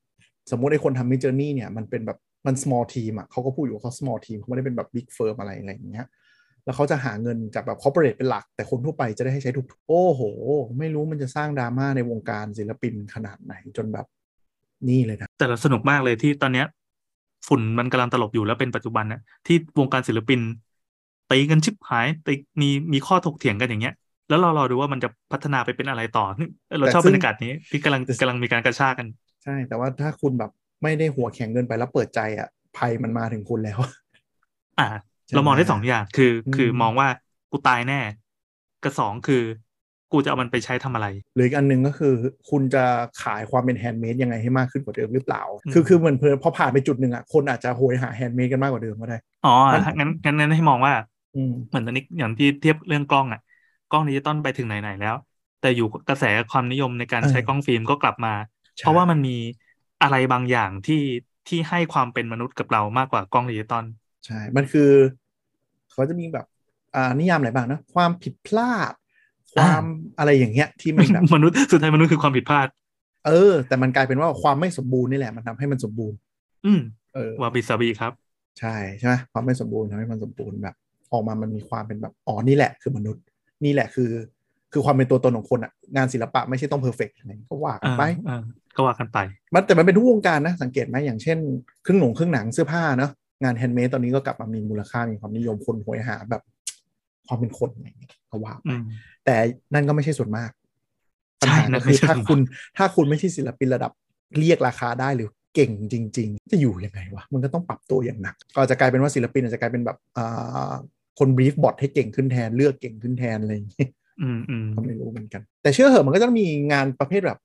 สมมติไอ้คนทำ Midjourney เนี่ยมันเป็นแบบมัน small team อะเขาก็พูดอยู่ว่าเขา small team เขาไม่ได้เป็นแบบ big firm อะไรอะไรอย่างเงี้ยแล้วเขาจะหาเงินจากแบบ corporate เป็นหลัก แต่คนทั่วไปจะได้ให้ใช้ถูกโอ้โห ไม่รู้มันจะสร้างดราม่าในวงการศิลปินขนาดไหนจนแบบนี่เลยนะแต่ละสนุกมากเลยที่ตอนเนี้ยฝุ่นมันกำลังตลบอยู่แล้วเป็นปัจจุบันนะที่วงการศิลปิน ตีกันชิบหายตีมีมีข้อถกเถียงกันอย่างเงี้ย แล้วเรารอดูว่ามันจะพัฒนาไปเป็นอะไรต่อเราชอบบรรยากาศนี้ที่กำลังกำลังมีการกระชากกัน ใช่ แต่ว่าถ้าคุณแบบไม่ได้หัวแข็งเกินไปแล้วเปิดใจ apply มันมาถึงคุณแล้ว อ่า เรามองได้สองอย่างคือ คือมองว่ากูตายแน่กับสองคือกูจะเอามันไปใช้ทำอะไร หรืออีกอันหนึ่งก็คือ คุณจะขายความเป็น handmade ยังไงให้มากขึ้นกว่าเดิมหรือเปล่า คือคือเหมือนเพอพอผ่านไปจุดหนึ่งอะคนอาจจะโหยหา handmade กันมากกว่าเดิมก็ได้ อ๋องั้นงั้นงั้นให้มองว่าอืม เหมือนตอนนี้อย่างที่เทียบเรื่องกล้องอะ กล้องดิจิตอลไปถึงไหนๆแล้ว แต่อยู่กระแสความนิยมในการใช้กล้องฟิล์มก็กลับมา เพราะว่ามันมีอะไรบางอย่างที่ที่ให้ความเป็นมนุษย์กับเรามากกว่ากล้องดิจิตอลใช่ มันคือ เขาจะมีแบบอ่านิยามอะไรบ้างนะ ความผิดพลาด ความอะไรอย่างเงี้ย ที่มันแบบมนุษย์สุดท้ายมนุษย์คือความผิดพลาด เออ แต่มันกลายเป็นว่าความไม่สมบูรณ์นี่แหละ มันทำให้มันสมบูรณ์ อืมเออ wabi-sabi ครับ ใช่ใช่ไหมความไม่สมบูรณ์ทำให้มันสมบูรณ์แบบ ออกมามันมีความเป็นแบบอ๋อนี่แหละคือมนุษย์ นี่แหละคือ คือความเป็นตัวตนของคนอะงานศิลปะไม่ใช่ต้อง perfect อะไรก็ว่ากันไปอ่าก็ว่ากันไป มันแต่มันเป็นทุกวงการนะ สังเกตไหมอย่างเช่นเครื่องหนงเครื่องหนังเสื้อผ้าเนาะงาน handmade ตอนนี้ก็กลับมามีมูลค่ามีความนิยมคนโหยหาแบบ ความเป็นคนอะไรอย่างเงี้ยก็ว่าไปอืมแต่นั่นก็ไม่ใช่ส่วนมากปัญใช่หานั่ก็นคือไม่ใช่ถ้าส่วนมากคุณถ้าคุณไม่ใช่ศิลปินระดับเรียกราคาได้หรือเก่งจริง ๆ จะอยู่ยังไงวะมันก็ต้องปรับตัวอย่างหนัก ก็จะกลายเป็นว่าศิลปินอาจจะกลายเป็นแบบอ่า คน brief bot ให้เก่งขึ้นแทนเลือกเก่งขึ้นแทนอะไรอย่างเงี้ยอืมอืมก็ไม่รู้เหมือนกัน แต่เชื่อเหอะมันก็ต้องมีงานประเภทแบบ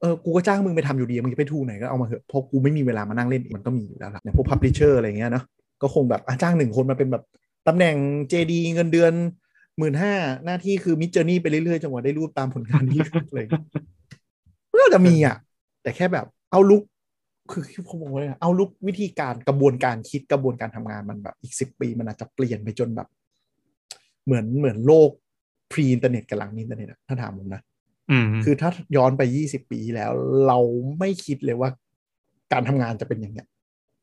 เออ กูก็จ้างมึงไปทำอยู่ดี มึงจะไป tool ไหนก็เอามาเหอะ เพราะกูไม่มีเวลามานั่งเล่นอีกมันก็มีอยู่แล้วล่ะอย่างพวก publisher อะไรเงี้ยเนาะ ก็คงแบบอะจ้างหนึ่งคนมาเป็นแบบตำแหน่ง AD เงินเดือนหมื่นห้าหน้าที่คือ Midjourney ไปเรื่อยๆจนกว่าได้รูปตามผลงานที่เลยก็จะมีอะ แต่แค่แบบเอาลุกคือ คือผมบอกเลยเอาลุกวิธีการกระบวนการคิดกระบวนการทำงานมันแบบอีกสิบปี มันอาจจะเปลี่ยนไปจนแบบ เหมือนเหมือนโลก pre อินเทอร์เน็ตกับหลังอินเทอร์เน็ตอะถ้าถามผมนะอืมคือถ้าย้อนไปยี่สิบปีที่แล้ว เราไม่คิดเลยว่า การทำงานจะเป็นอย่างเงี้ย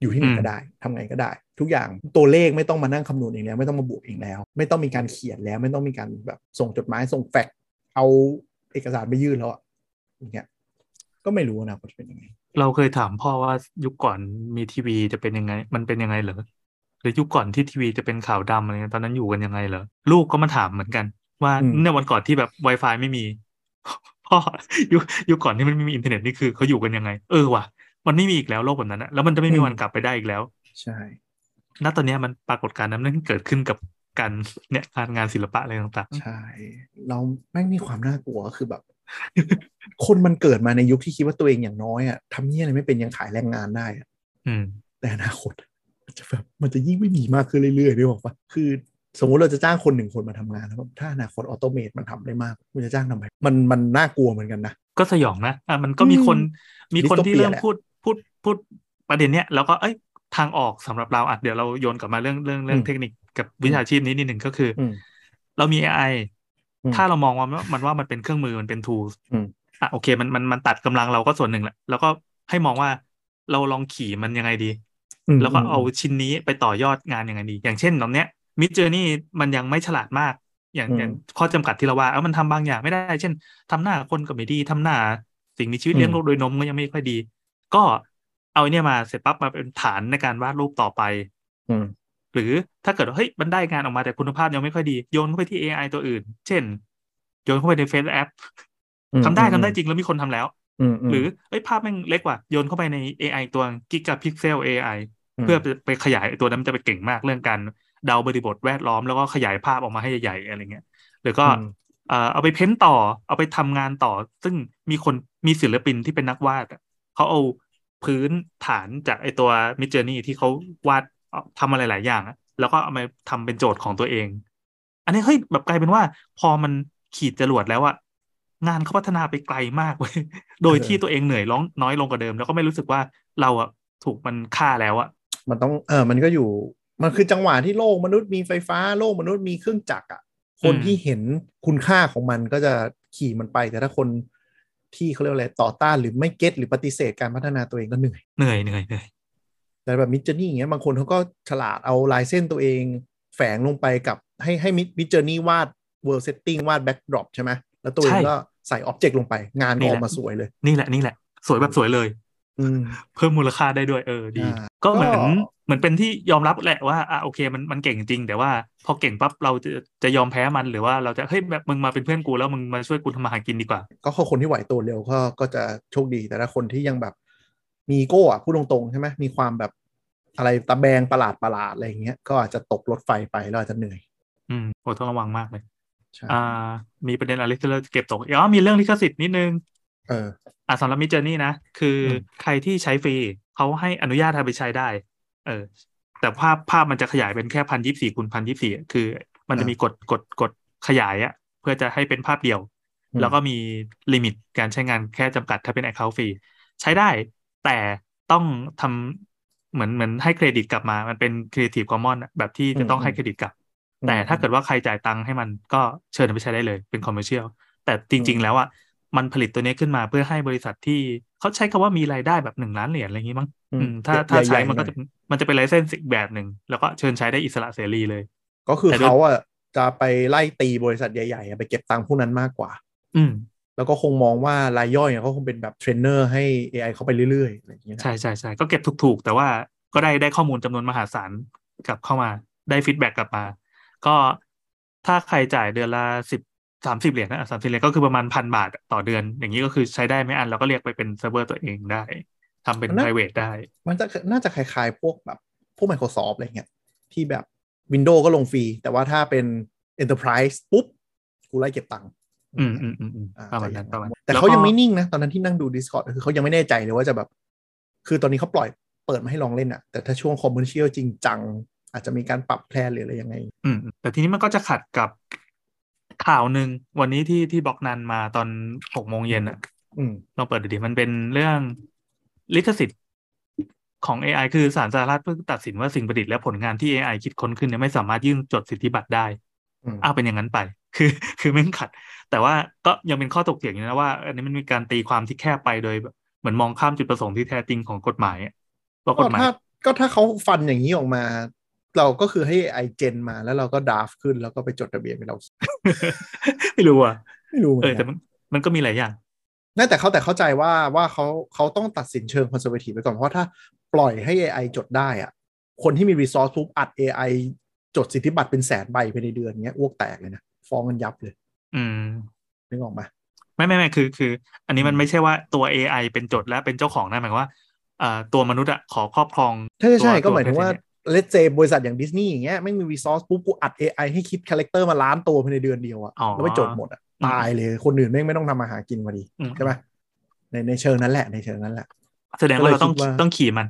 อยู่ที่ไหนก็ได้ทำไงก็ได้ ทุกอย่างตัวเลขไม่ต้องมานั่งคำนวณเองแล้ว ไม่ต้องมาบวกเองแล้ว ไม่ต้องมีการเขียนแล้ว ไม่ต้องมีการแบบส่งจดหมายส่งแฟกซ์เอาเอกสารไปยื่นแล้วอะอย่างเงี้ยก็ไม่รู้นะว่าจะเป็นยังไง เราเคยถามพ่อว่ายุคก่อนมีทีวีจะเป็นยังไง มันเป็นยังไงเหรอหรือยุคก่อนที่ทีวีจะเป็นขาวดำอะไรเงี้ยตอนนั้นอยู่กันยังไงเหรอลูกก็มาถามเหมือนกัน ว่าอืมเนี่ยวันก่อนที่แบบ Wi-Fi ไม่มีพ่อยุคยุคก่อนที่มันไม่มีอินเทอร์เน็ตนี่คือเขาอยู่กันยังไง เออว่ะมันไม่มีอีกแล้วโลกแบบนั้นอะแล้วมันจะไม่มีวันกลับไปได้อีกแล้ว ใช่ณตอนเนี้ยมันปรากฏการณ์นั้นมันเกิดขึ้นกับการเนี่ยการงานศิลปะอะไรต่างใช่ เราแม่งมีความน่ากลัวก็คือแบบ คนมันเกิดมาในยุคที่คิดว่าตัวเองอย่างน้อยอะทำเนี้ยอะไรไม่เป็นยังขายแรงงานได้อะๆอืมแต่อนาคตมันจะแบบมันจะยิ่งไม่มีมากขึ้นเรื่อยๆด้วยบอกว่าคือสมมุติเราจะจ้างคนหนึ่งคนมาทำงานแล้วแบบถ้าอนาคตออโตเมตมันทำได้มากมันจะจ้างทำไมมันมันน่ากลัวเหมือนกันนะ ก็สยองนะอะมันก็มีคนมีคนที่ Dystopia เริ่มแหละพูดพูดพูดประเด็นเนี้ยแล้วก็เอ้ยทางออกสำหรับเราอะเดี๋ยวเราโยนกลับมาเรื่องเรื่องเรื่องเทคนิคกับวิชาชีพนี้นิดหนึ่งก็คืออมเรามี AI อืม ถ้าเรามองว่ามันว่ามันเป็นเครื่องมือมันเป็น tools อืมอะโอเค มันมันมันตัดกำลังเราก็ส่วนหนึ่งแหละ แล้วก็ให้มองว่าเราลองขี่มันยังไงดีอืมแล้วก็เอาชิ้นนี้ไปต่อยอดงานยังไงดี อย่างเช่นตรงเนี้ยมิดเจอร์นี่มันยังไม่ฉลาดมาก อย่างอืมอย่างข้อจำกัดที่เราว่าเออมันทำบางอย่างไม่ได้ เช่นทำหน้าคนก็ไม่ดีทำหน้าสิ่งมีชีวิตอืมเลี้ยงลูกโดยนมก็ยังไม่ค่อยดี ก็เอาไอ้เนี่ยมาเสร็จปั๊บมาเป็นฐานในการวาดรูปต่อไปอืม หรือถ้าเกิดว่าเฮ้ยมันได้งานออกมาแต่คุณภาพยังไม่ค่อยดีโยนเข้าไปที่ AI ตัวอื่น เช่น โยนเข้าไปในเฟซแอปอืมทำได้อืมทำได้จริงแล้วมีคนทำแล้วอืมมหรือเอ้ยภาพแม่งเล็กกว่าโยนเข้าไปใน AI ตัว Gigapixel AI อืมเพื่อไปไปขยายตัวนั้นมันจะไปเก่งมากเรื่องการเดาบริบทแวดล้อมแล้วก็ขยายภาพออกมาให้ใหญ่ๆอะไรเงี้ยหรือก็อืมเอ่อเอาไปเพ้นต่อเอาไปทำงานต่อ ซึ่งมีคนมีศิลปินที่เป็นนักวาดอะเขาเอาพื้นฐานจากไอตัวมิจเจอร์นี่ที่เขาวาด เอาทำอะไรหลายอย่างอะแล้วก็เอามาทำเป็นโจทย์ของตัวเอง อันนี้เฮ้ยแบบกลายเป็นว่า พอมันขีดจรวดแล้วอะงานเขาพัฒนาไปไกลมากเว้ยโดยที่ตัวเองเหนื่อยร้องน้อยลงกว่าเดิม แล้วก็ไม่รู้สึกว่าเราอะถูกมันฆ่าแล้วอะมันต้องเออมันก็อยู่มันคือจังหวะที่โลกมนุษย์มีไฟฟ้าโลกมนุษย์มีเครื่องจักรอะคนที่เห็นคุณค่าของมันก็จะขี่มันไปแต่ถ้าคนที่เขาเรียกอะไรต่อต้านหรือไม่เก็ตหรือปฏิเสธการพัฒนาตัวเองก็เหนื่อยเหนื่อยเหนื่อยเหนื่อย แต่แบบมิจเจอร์นี่อย่างเงี้ยบางคนเขาก็ฉลาดเอาลายเส้นตัวเอง แฝงลงไปกับให้ให้ Midjourney วาด world setting วาด backdrop ใช่ไหมแล้วตัวเองก็ใส่ object ลงไป งานออกมาสวยเลย นี่แหละนี่แหละ สวยแบบสวยเลยเพิ่มมูลค่าได้ด้วยเออดี ก็เหมือนเหมือนเป็นที่ยอมรับแหละว่าอะโอเคมันมันเก่งจริง แต่ว่าพอเก่งปั๊บเราจะจะยอมแพ้มันหรือว่าเราจะเฮ้ยแบบมึงมาเป็นเพื่อนกูแล้วมึงมาช่วยกูทำมาหากินดีกว่า ก็คนที่ไหวตัวเร็วก็ก็จะโชคดีแต่ถ้าคนที่ยังแบบ มีโก้อะพูดตรงๆใช่ไหมมีความแบบอะไรตะแบงประหลาดประหลาดอะไรอย่างเงี้ยก็อาจจะตกรถไฟไปแล้วอาจจะเหนื่อย อืมโอ้ต้องระวังมากเลยอ่า มีประเด็นอะไรที่เราเก็บตกอ๋อมีเรื่องลิขสิทธิ์นิดนึง เอออ่าสำหรับมิจเจอร์นี่นะ คือใครที่ใช้ฟรีเขาให้อนุญาตทำไปใช้ได้ เออ แต่ภาพภาพมันจะขยายเป็นแค่พันยี่สี่คูณพันยี่สี่คือ มันจะมีกดกดกดขยายอะเพื่อจะให้เป็นภาพเดียว แล้วก็มี limit การใช้งานแค่จำกัดถ้าเป็น account ฟรีใช้ได้ แต่ต้องทำเหมือนเหมือนให้เครดิตกลับมา มันเป็น Creative Commons แบบที่จะต้องให้เครดิตกลับ แต่ถ้าเกิดว่าใครจ่ายตังค์ให้มันก็เชิญไปใช้ได้เลยเป็น commercial แต่จริง ๆ แล้วอะมันผลิตตัวนี้ขึ้นมาเพื่อให้บริษัทที่เขาใช้คำว่ามีรายได้แบบหนึ่งล้านเหรียญอะไรอย่างนี้มั้งถ้าถ้าใช้มันก็จะมันจะเป็น license อีกแบบหนึ่งแล้วก็เชิญใช้ได้อิสระเสรีเลย ก็คือเขาอะจะไปไล่ตีบริษัทใหญ่ๆไปเก็บตังค์พวกนั้นมากกว่า อืม แล้วก็คงมองว่ารายย่อยเขาคงเป็นแบบเทรนเนอร์ให้ AI เขาไปเรื่อยๆอะไรอย่างเงี้ยใช่ใช่ใช่ก็เก็บถูกๆ แต่ว่าก็ได้ได้ข้อมูลจำนวนมหาศาลกลับเข้ามาได้ feedback กลับมา ก็ถ้าใครจ่ายเดือนละสิบสามสิบเหรียญนะสามสิบเหรียญก็คือประมาณพันบาทต่อเดือน อย่างนี้ก็คือใช้ได้ไม่อันเราก็เรียกไปเป็นเซิร์ฟเวอร์ตัวเองได้ทำเป็น private ได้ มันจะน่าจะคล้ายๆ พวกแบบพวก Microsoft อะไรเงี้ยที่แบบ Windows ก็ลงฟรี แต่ว่าถ้าเป็น Enterprise ปุ๊บ กูไล่เก็บตังค์ อืมอืมอืมอืมประมาณนั้นประมาณแต่เขายังไม่นิ่งนะ ตอนนั้นที่นั่งดู Discord คือเขายังไม่แน่ใจเลยว่าจะแบบ คือตอนนี้เขาปล่อยเปิดมาให้ลองเล่นอะแต่ถ้าช่วง commercial จริงจัง อาจจะมีการปรับ plan หรืออะไรยังไง อืมแต่ทีนี้มันก็จะขัดกับข่าวหนึ่งวันนี้ที่ที่บอกนันมาตอนหกโมงเย็นอะลองเปิดดูดิมันเป็นเรื่องลิขสิทธิ์ของ AI คือสารสารัฐเพิ่งตัดสินว่าสิ่งประดิษฐ์และผลงานที่ AI คิดค้นขึ้นเนี่ยไม่สามารถยื่นจดสิทธิบัตรได้อ้าวเป็นอย่างนั้นไป คือคือไม่ขัด แต่ว่าก็ยังเป็นข้อตกเถียงอยู่นะว่า อันนี้มันมีการตีความที่แคบไปโดยเหมือนมองข้ามจุดประสงค์ที่แท้จริงของกฎหมายว่ากฎหมายก็ถ้าเขาฟันอย่างนี้ออกมา เราก็คือให้ไอเจนมาแล้วเราก็ดาฟขึ้นแล้วก็ไปจดทะเบียนเป็นเราไม่รู้อะไม่รู้เออแต่มันมันก็มีหลายอย่างน่แต่เขาแต่เข้าใจว่าว่าเขาเขาต้องตัดสินเชิง conservative ไปก่อน เพราะถ้าปล่อยให้ AI จดได้อะคนที่มี resource ปุ๊บอัด AI จดสิทธิบัตรเป็นแสนใบภายในเดือนเงี้ยอ้วกแตกเลยนะ ฟ้องกันยับเลย อืมนึกออกไหมไม่ไม่ไม่คือคือ อันนี้มันไม่ใช่ว่าตัว AI เป็นจดและเป็นเจ้าของนะหมายว่าอ่าตัวมนุษย์อะขอครอบครองใช่ใช่ก็หมายถึงว่า large บริษัทอย่างดิสนีย์อย่างเงี้ยไม่มี resource ปุ๊บกูอัด AI ให้คิด character มาล้านตัวภายในเดือนเดียวอะแล้วไปจดหมดอะตายเลยคนอื่นไม่ไม่ต้องทำมาหากินมาดีใช่ไหมในในเชิงนั้นแหละในเชิงนั้นแหละ แสดงว่าเราต้องต้องขี่มัน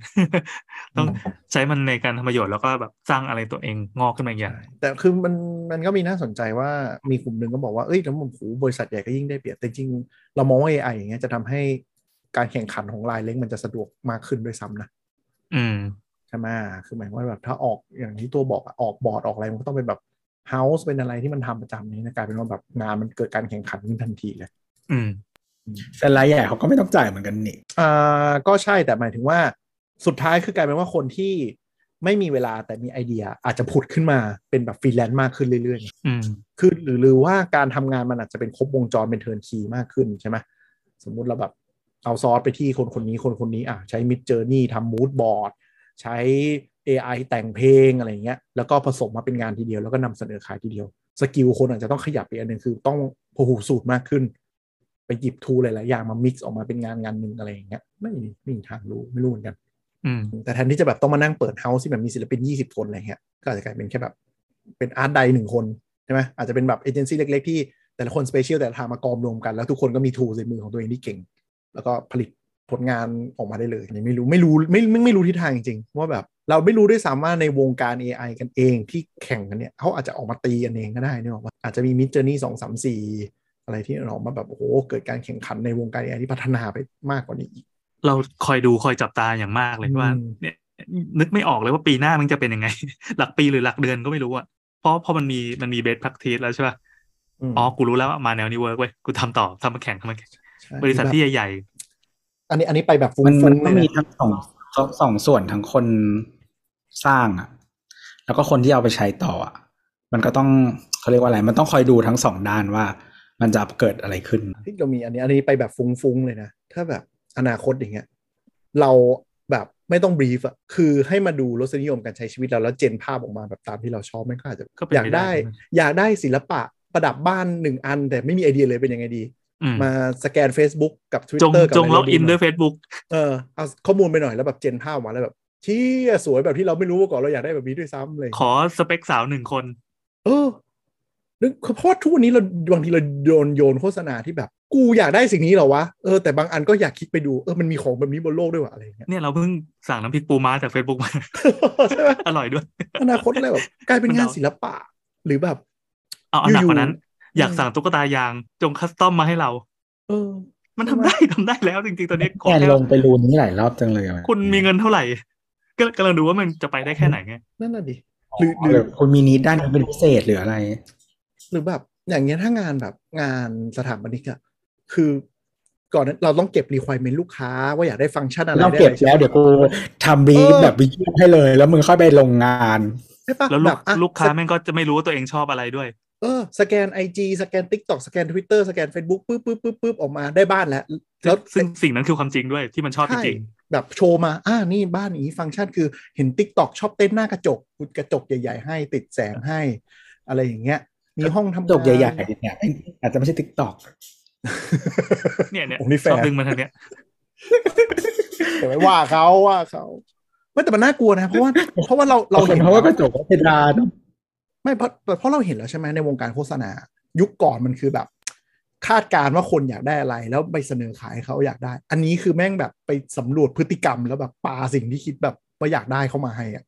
ต้องใช้มันในการทำประโยชน์แล้วก็แบบสร้างอะไรตัวเองงอกขึ้นมาอย่างแต่คือมันมันก็มีน่าสนใจว่ามีกลุ่มหนึ่งก็บอกว่าเอ้ยแล้วมันหูบริษัทใหญ่ก็ยิ่งได้เปรียบแต่จริงเรามองว่า AI อย่างเงี้ยจะทำให้การแข่งขันของรายเล็กมันจะสะดวกมากขึ้นด้วยซ้ำนะอืมใช่ไหมคือหมายว่าแบบถ้าออกอย่างที่ตัวบอกออกบอร์ดออกอะไรมันก็ต้องเป็นแบบhouse เป็นอะไรที่มันทำประจำนี้นะกลายเป็นว่าแบบงานมันเกิดการแข่งขันขึ้นทันทีเลย อืม แต่รายใหญ่เขาก็ไม่ต้องจ่ายเหมือนกันนี่อ่าก็ใช่แต่หมายถึงว่าสุดท้ายคือกลายเป็นว่าคนที่ไม่มีเวลาแต่มีไอเดียอาจจะผุดขึ้นมาเป็นแบบฟรีแลนซ์มากขึ้นเรื่อยๆคือหรือหรือว่าการทำงานมันอาจจะเป็นครบวงจรเป็น turnkey มากขึ้นใช่ไหมสมมุติเราแบบเอาซอสไปที่คนคนนี้คนคนนี้อะใช้ Midjourney ทำ mood boardใช้ AI แต่งเพลงอะไรเงี้ยแล้วก็ผสมมาเป็นงานทีเดียวแล้วก็นำเสนอขายทีเดียว skill คนอาจจะต้องขยับไปอันหนึ่งคือต้องพหูสูตรมากขึ้น ไปหยิบ tool หลายๆอย่างมา mix ออกมาเป็นงานงานหนึ่งอะไรอย่างเงี้ยไม่ไม่มีทางรู้ไม่รู้เหมือนกันแต่แทนที่จะแบบต้องมานั่งเปิด house ที่แบบมีศิลปินยี่สิบคนอะไรเงี้ยก็อาจจะกลายเป็นแค่แบบเป็น art di หนึ่งคนใช่ไหมอาจจะเป็นแบบเอเจนซี่เล็ก ๆ ที่แต่ละคน special แต่ละทางมากรอมรวมกัน แล้วทุกคนก็มี tool ในมือของตัวเองที่เก่ง แล้วก็ผลิตผลงานออกมาได้เลยนี่ไม่รู้ไม่รู้ไม่ไม่ไม่รู้ทิศทางจริงๆว่าแบบเราไม่รู้ด้วยซ้ำว่าในวงการ AI กันเองที่แข่งกันเนี่ยเขาอาจจะออกมาตีกันเองก็ได้นี่บอกว่าอาจจะมีมิจเจอร์นี่สองสามสี่ อะไรที่ออกมาแบบโอ้โหเกิดการแข่งขันในวงการ AI ที่พัฒนาไปมากกว่านี้อีก เราคอยดูคอยจับตาอย่างมากเลยว่าเนี่ยนึกไม่ออกเลยว่าปีหน้ามันจะเป็นยังไง หลักปีหรือหลักเดือนก็ไม่รู้อะเพราะเพราะมันมีมันมีเบสพักทีแล้วใช่ป่ะอ๋อ กูรู้แล้วมาแนวนี้เวิร์กเว้ย กูทำต่อทำมาแข่งทำมาแข่งใบริษัทที่ใหญ่ๆ อันนี้อันนี้ไปแบบฟุ้มันมันงๆเลก็ยมีนะทั้งสองสองสองส่วนทั้งคนสร้างอะ แล้วก็คนที่เอาไปใช้ต่ออะ มันก็ต้องเขาเรียกว่าอะไร มันต้องคอยดูทั้งสองด้านว่า มันจะเกิดอะไรขึ้นที่เรามีอันนี้อันนี้ไปแบบฟุ้งๆเลยนะ ถ้าแบบอนาคตอย่างเงี้ยเราแบบไม่ต้องบรีฟอะคือให้มาดูรสนิยมการใช้ชีวิตเราแล้วเจนภาพออกมาแบบตามที่เราชอบไม่ก็อาจจะก็เป็นอยากไปได้ได้ อยากได้ศิลปะประดับบ้านหนึ่งอัน แต่ไม่มีไอเดียเลยเป็นยังไงดีอืมมาสแกน Facebook กับจง Twitter กับจงอะไร log in ด้วย Facebook เออเอาข้อมูลไปหน่อยแล้วแบบ gen ภาพออกมาแล้วแบบเชี่ยสวยแบบที่เราไม่รู้มาก่อนเราอยากได้แบบนี้ด้วยซ้ำเลย ขอสเปคสาวหนึ่งคน เออนึก เพราะว่าทุกวันนี้เราบางทีเราโดนโยนโฆษณาที่แบบ กูอยากได้สิ่งนี้เหรอวะเออแต่บางอันก็อยากคลิกไปดูเออมันมีของแบบนี้บนโลกด้วยวะอะไรอย่างเงี้ยเนี่ยเราเพิ่งสั่งน้ำพริกปูม้าจาก Facebook มาใช่ไหมอร่อยด้วยอนาคตอะไรแบบกลายเป็นงานศิลปะ หรือแบบเอาเอาหนักกว่านั้นอยู่ๆอยากสั่งตุ๊กตายางจงคัสตอมมาให้เรา เออ มันทำได้ทำได้แล้วจริงๆตอนนี้ขอแกแค่ลงไปรูนี้หลายรอบจังเลยอะคุณมีเงินเท่าไหร่ก็กำลังดูว่ามันจะไปได้แค่ไหนไงนั่นน่ะดิหรือหรือคุณมีนิดด้านนี้เป็นพิเศษหรืออะไร หรือแบบอย่างเงี้ยถ้างานแบบงานสถาปนิกอะคือก่อนนั้นเราต้องเก็บ requirement ลูกค้า ว่าอยากได้ฟังก์ชันอะไรเราได้เก็บอะไรใช่ไหมแล้วเดี๋ยวกูทำบีเออแบบวิจูให้เลย แล้วมึงค่อยไปลงงานใช่ปะแล้วลูแบกบอะลูกค้าแม่งก็จะไม่รู้ว่าตัวเองชอบอะไรด้วย เออ สแกน IG สแกน TikTok สแกน Twitter สแกน Facebook ปึ๊บปึ๊บปึ๊บปึ๊บออกมาได้บ้านแล้วแล้วซึ่งสิ่งนั้นคือความจริงด้วยที่มันชอบจใช่ริงแบบโชว์มา อ่า นี่บ้านนี้ฟังก์ชันคือเห็น TikTok ชอบเต้นหน้ากระจกกระจกใหญ่ ๆ ให้ติดแสงให้ อะไรอย่างเงี้ย มีห้องทำงานจกใหญ่ๆเนี่ยอาจจะไม่ใช่ติ๊กต็อกๆเนี่ยเนี่ยโอ้นี่แฟชร์อบดึงมาทางเนี้ยแต่ไม่ว่าเขาว่าเขาไม่แต่มันน่ากลัวนะเพราะว่าเพราะว่าเราเราเราเห็เห็นนเพราะว่ากระจกก็เพดานไม่เพราะเพราะเราเห็นแล้วใช่ไหมในวงการโฆษณา ยุคก่อนมันคือแบบ คาดการณ์ว่าคนอยากได้อะไร แล้วไปเสนอขายให้เขาอยากได้ อันนี้คือแม่งแบบไปสำรวจพฤติกรรมแล้วแบบปาสิ่งที่คิดแบบว่าอยากได้เข้ามาให้อะ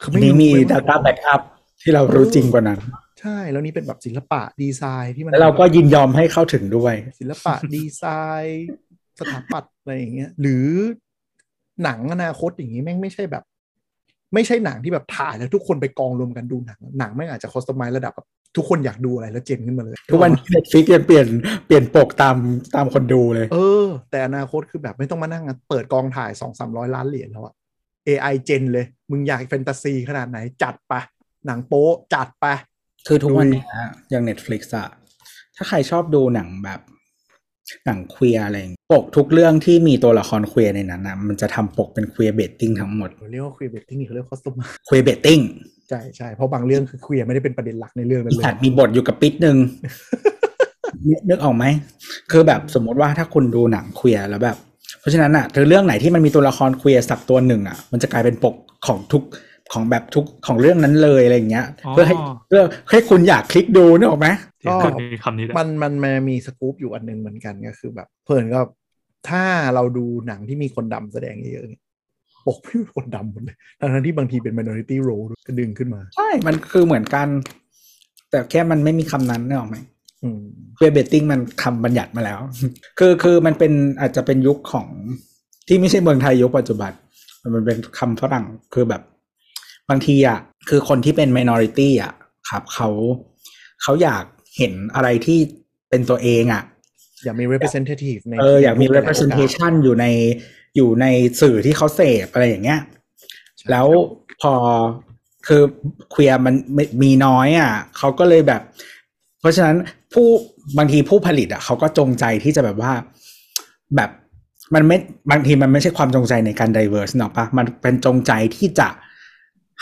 คือนี่รู้มีเว้ยว่า Data Backup ที่เรารู้จริงกว่านั้น ใช่แล้วนี่เป็นแบบศิลปะดีไซน์ที่มันแล้วเราก็ยินยอมให้เข้าถึงด้วย ศิลปะดีไซน์สถาปัตย์อะไรอย่างเงี้ย หรือหนังอนาคตอย่างงี้แม่งไม่ใช่แบบ ไม่ใช่หนังที่แบบถ่ายแล้วทุกคนไปกองรวมกันดูหนัง หนังแม่งอาจจะคอสตอมไมระดับแบบทุกคนอยากดูอะไรแล้วเจนขึ้นมาเลย ทุกวันเน็ตฟิกยังเปลี่ยนเปลี่ยนปกตามตามคนดูเลย เออ แต่อนาคตคือแบบไม่ต้องมานั่งเปิดกองถ่ายสองสามร้อยล้านเหรียญแล้วอะ AI เจนเลย มึงอยากแฟนตาซีขนาดไหนจัดไปะหนังโป๊จัดไปะ คือทุกวันเนี้ยอย่าง Netflix อะถ้าใครชอบดูหนังแบบหนัง queer อะไรอย่างเงี้ยปกทุกเรื่องที่มีตัวละคร queer ในนั้นนะมันจะทำปกเป็น queer baiting ทั้งหมดเรียกว่า queer baiting นี่เขาเรียก custom queer baiting ใช่ใช่เพราะบางเรื่องคือ queer ไม่ได้เป็นประเด็นหลักในเรื่องนั้นเลยสัตว์มีบทอยู่กะปิ๊ดหนึ่งนึกนึกออกไหมคือแบบสมมติว่าถ้าคุณดูหนัง queer แล้วแบบ เพราะฉะนั้นอะคือเรื่องไหนที่มันมีตัวละคร queer สักตัวหนึ่งอะมันจะกลายเป็นปกของทุก ของแบบทุกของเรื่องนั้นเลยอะไรอย่างเงี้ยอ๋อเพื่อให้เพื่อให้คุณอยากคลิกดูนึกออกไหมก็ก็มีคำนี้ด้วยมันมันมันมีสกู๊ปอยู่อันหนึงเหมือนกันก็คือแบบ เพื่อนก็ถ้าเราดูหนังที่มีคนดำแสดงเยอะๆเนี่ยปกไม่มีคนดำหมดเลยทั้งๆที่บางทีเป็น minority role ด้วยก็ดึงขึ้นมา ใช่ มันคือเหมือนกัน แต่แค่มันไม่มีคำนั้นนึกออกไหมอืมเคลียร์เบตติ้งมันคำบัญญัติมาแล้ว คือคือมันเป็นอาจจะเป็นยุคของที่ไม่ใช่เมืองไทยยุคปัจจุบัน มันเป็นคำฝรั่งคือแบบ บางทีอะคือคนที่เป็น minority อะครับเขาเขาอยากเห็นอะไรที่เป็นตัวเองอะ อยากมี representative ในเอออยากมีในหลๆโอกาส representation อยู่ในอยู่ในสื่อที่เขาเสพอะไรอย่างเงี้ยใช่แล้วพอคือเคลียร์มันไม่มีน้อยอะเขาก็เลยแบบ เพราะฉะนั้นผู้บางทีผู้ผลิตอะเขาก็จงใจที่จะแบบว่าแบบมันไม่บางทีมันไม่ใช่ความจงใจในการ diverse เนาะปะมันเป็นจงใจที่จะ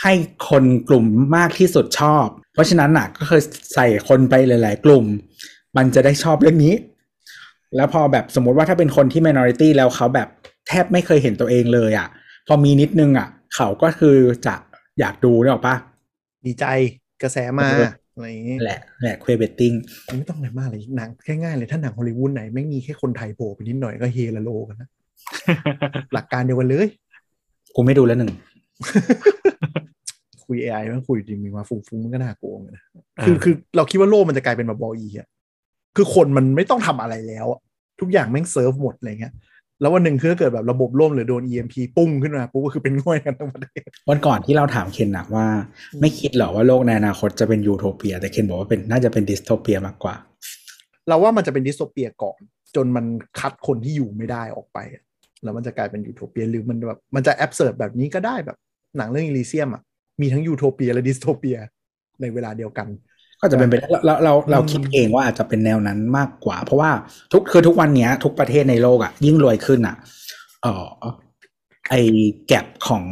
ให้คนกลุ่มมากที่สุดชอบ เพราะฉะนั้นอะก็คือใส่คนไปหลาย ๆ กลุ่ม มันจะได้ชอบเรื่องนี้ แล้วพอแบบสมมติว่าถ้าเป็นคนที่ minority แล้วเขาแบบแทบไม่เคยเห็นตัวเองเลยอะ พอมีนิดนึงอะ เขาก็คือจะอยากดูเนี่ยหรอกปะดีใจกระแสมาเอออะไรอย่างงี้แหละแหละ queer betting ไม่ต้องอะไรมากเลยหนังแค่ง่ายเลยถ้าหนังฮอลลีวูดไหนไม่มีแค่คนไทยโผล่ไปนิดหน่อยก็เฮละโลกันนะหลักการเดียวกันเลย กูไม่ดูแล้วหนึ่ง คุย AI มันคุยจริงมีมาฟุ้งๆมันก็น่ากลัวเหมือนกันนะเออคือคือเราคิดว่าโลกมันจะกลายเป็นแบบบออีอะคือคนมันไม่ต้องทำอะไรแล้วอะทุกอย่างแม่งเซิร์ฟหมดอะไรเงี้ยแล้ววันหนึ่งคือถ้าเกิดแบบระบบล่มหรือโดน EMP ปุ้งขึ้นมาปุ๊บก็คือเป็นง่อยกันทั้งประเทศวันก่อนที่เราถามเคนนะว่า ไม่คิดเหรอว่าโลกในอนาคตจะเป็นยูโทเปีย แต่เคนบอกว่าเป็นน่าจะเป็น dystopia มากกว่า เราว่ามันจะเป็น dystopia ก่อน จนมันคัดคนที่อยู่ไม่ได้ออกไป แล้วมันจะกลายเป็นยูโทเปียหรือมันแบบมันจะ absurd แบบนี้ก็ได้แบบหนังเรื่อง Elysium อะ มีทั้งยูโทเปียและ dystopia ในเวลาเดียวกัน ก็จะเป็นไปเราเราเราคิดเองว่าอาจจะเป็นแนวนั้นมากกว่า เพราะว่าทุกคือทุกวันนี้ทุกประเทศในโลกอะ ยิ่งรวยขึ้นอะเออไอแกลบของ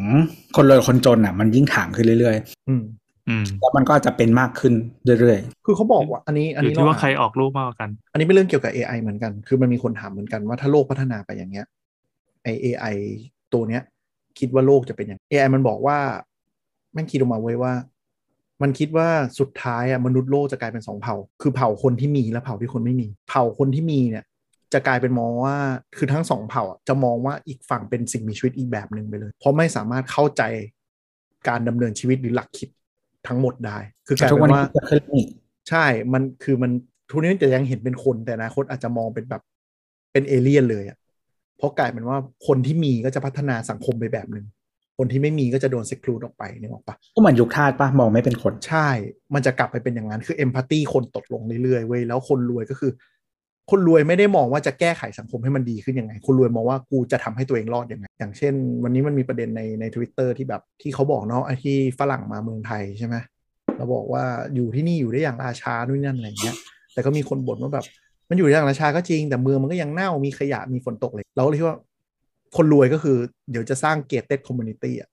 คนรวยคนจนอะ มันยิ่งถางขึ้นเรื่อยๆ อืมอืมแล้วมันก็จะเป็นมากขึ้นเรื่อยๆ คือเขาบอกว่าอันนี้อันนี้ที่ว่าใครออกรูปมากกัน อันนี้เป็นเรื่องเกี่ยวกับ AI เหมือนกัน คือมันมีคนถามเหมือนกันว่าถ้าโลกพัฒนาไปอย่างเงี้ยไอ AI ตัวเนี้ย คิดว่าโลกจะเป็นอย่าง AI มันบอกว่า แม่งคิดออกมาไว้ว่า มันคิดว่าสุดท้ายอะมนุษย์โลกจะกลายเป็นสองเผ่า คือเผ่าคนที่มีและเผ่าที่คนไม่มี เผ่าคนที่มีเนี่ยจะกลายเป็นมองว่าคือทั้งสองเผ่าจะมองว่าอีกฝั่งเป็นสิ่งมีชีวิตอีกแบบหนึ่งไปเลย เพราะไม่สามารถเข้าใจการดำเนินชีวิตหรือหลักคิดทั้งหมดได้ คือกลายเป็นว่าใช่ มันคือมันทุกนี้จะยังเห็นเป็นคนแต่อนาคตอาจจะมองเป็นแบบเป็นเอเลี่ยนเลยอะ่ะเพราะกลายเป็นว่าคนที่มีก็จะพัฒนาสังคมไปแบบหนึ่ง คนที่ไม่มีก็จะโดนเซ็กคลูดออกไปนี่ออกปะก็เหมือนยุคทาสปะมองไม่เป็นคนใช่ มันจะกลับไปเป็นอย่างนั้นคือเอมพัตตีคนตกลงเรื่อยๆเว้ยแล้วคนรวยก็คือ คนรวยไม่ได้มองว่าจะแก้ไขสังคมให้มันดีขึ้นยังไง คนรวยมองว่ากูจะทำให้ตัวเองรอดยังไง อย่างเช่น วันนี้มันมีประเด็นในในทวิตเตอร์ที่แบบที่เขาบอกเนาะไอ้ที่ฝรั่งมาเมืองไทยใช่ไหมเราบอกว่าอยู่ที่นี่อยู่ได้อย่างราชานู่นนั่นอะไรเงี้ย แต่ก็มีคนบ่นว่าแบบมันอยู่อย่างราชาก็จริงแต่เมืองมันก็ยังเน่ามีขยะมีฝนตกเลยเราก็เลยคิดว่า คนรวยก็คือเดี๋ยวจะสร้าง gated community อะ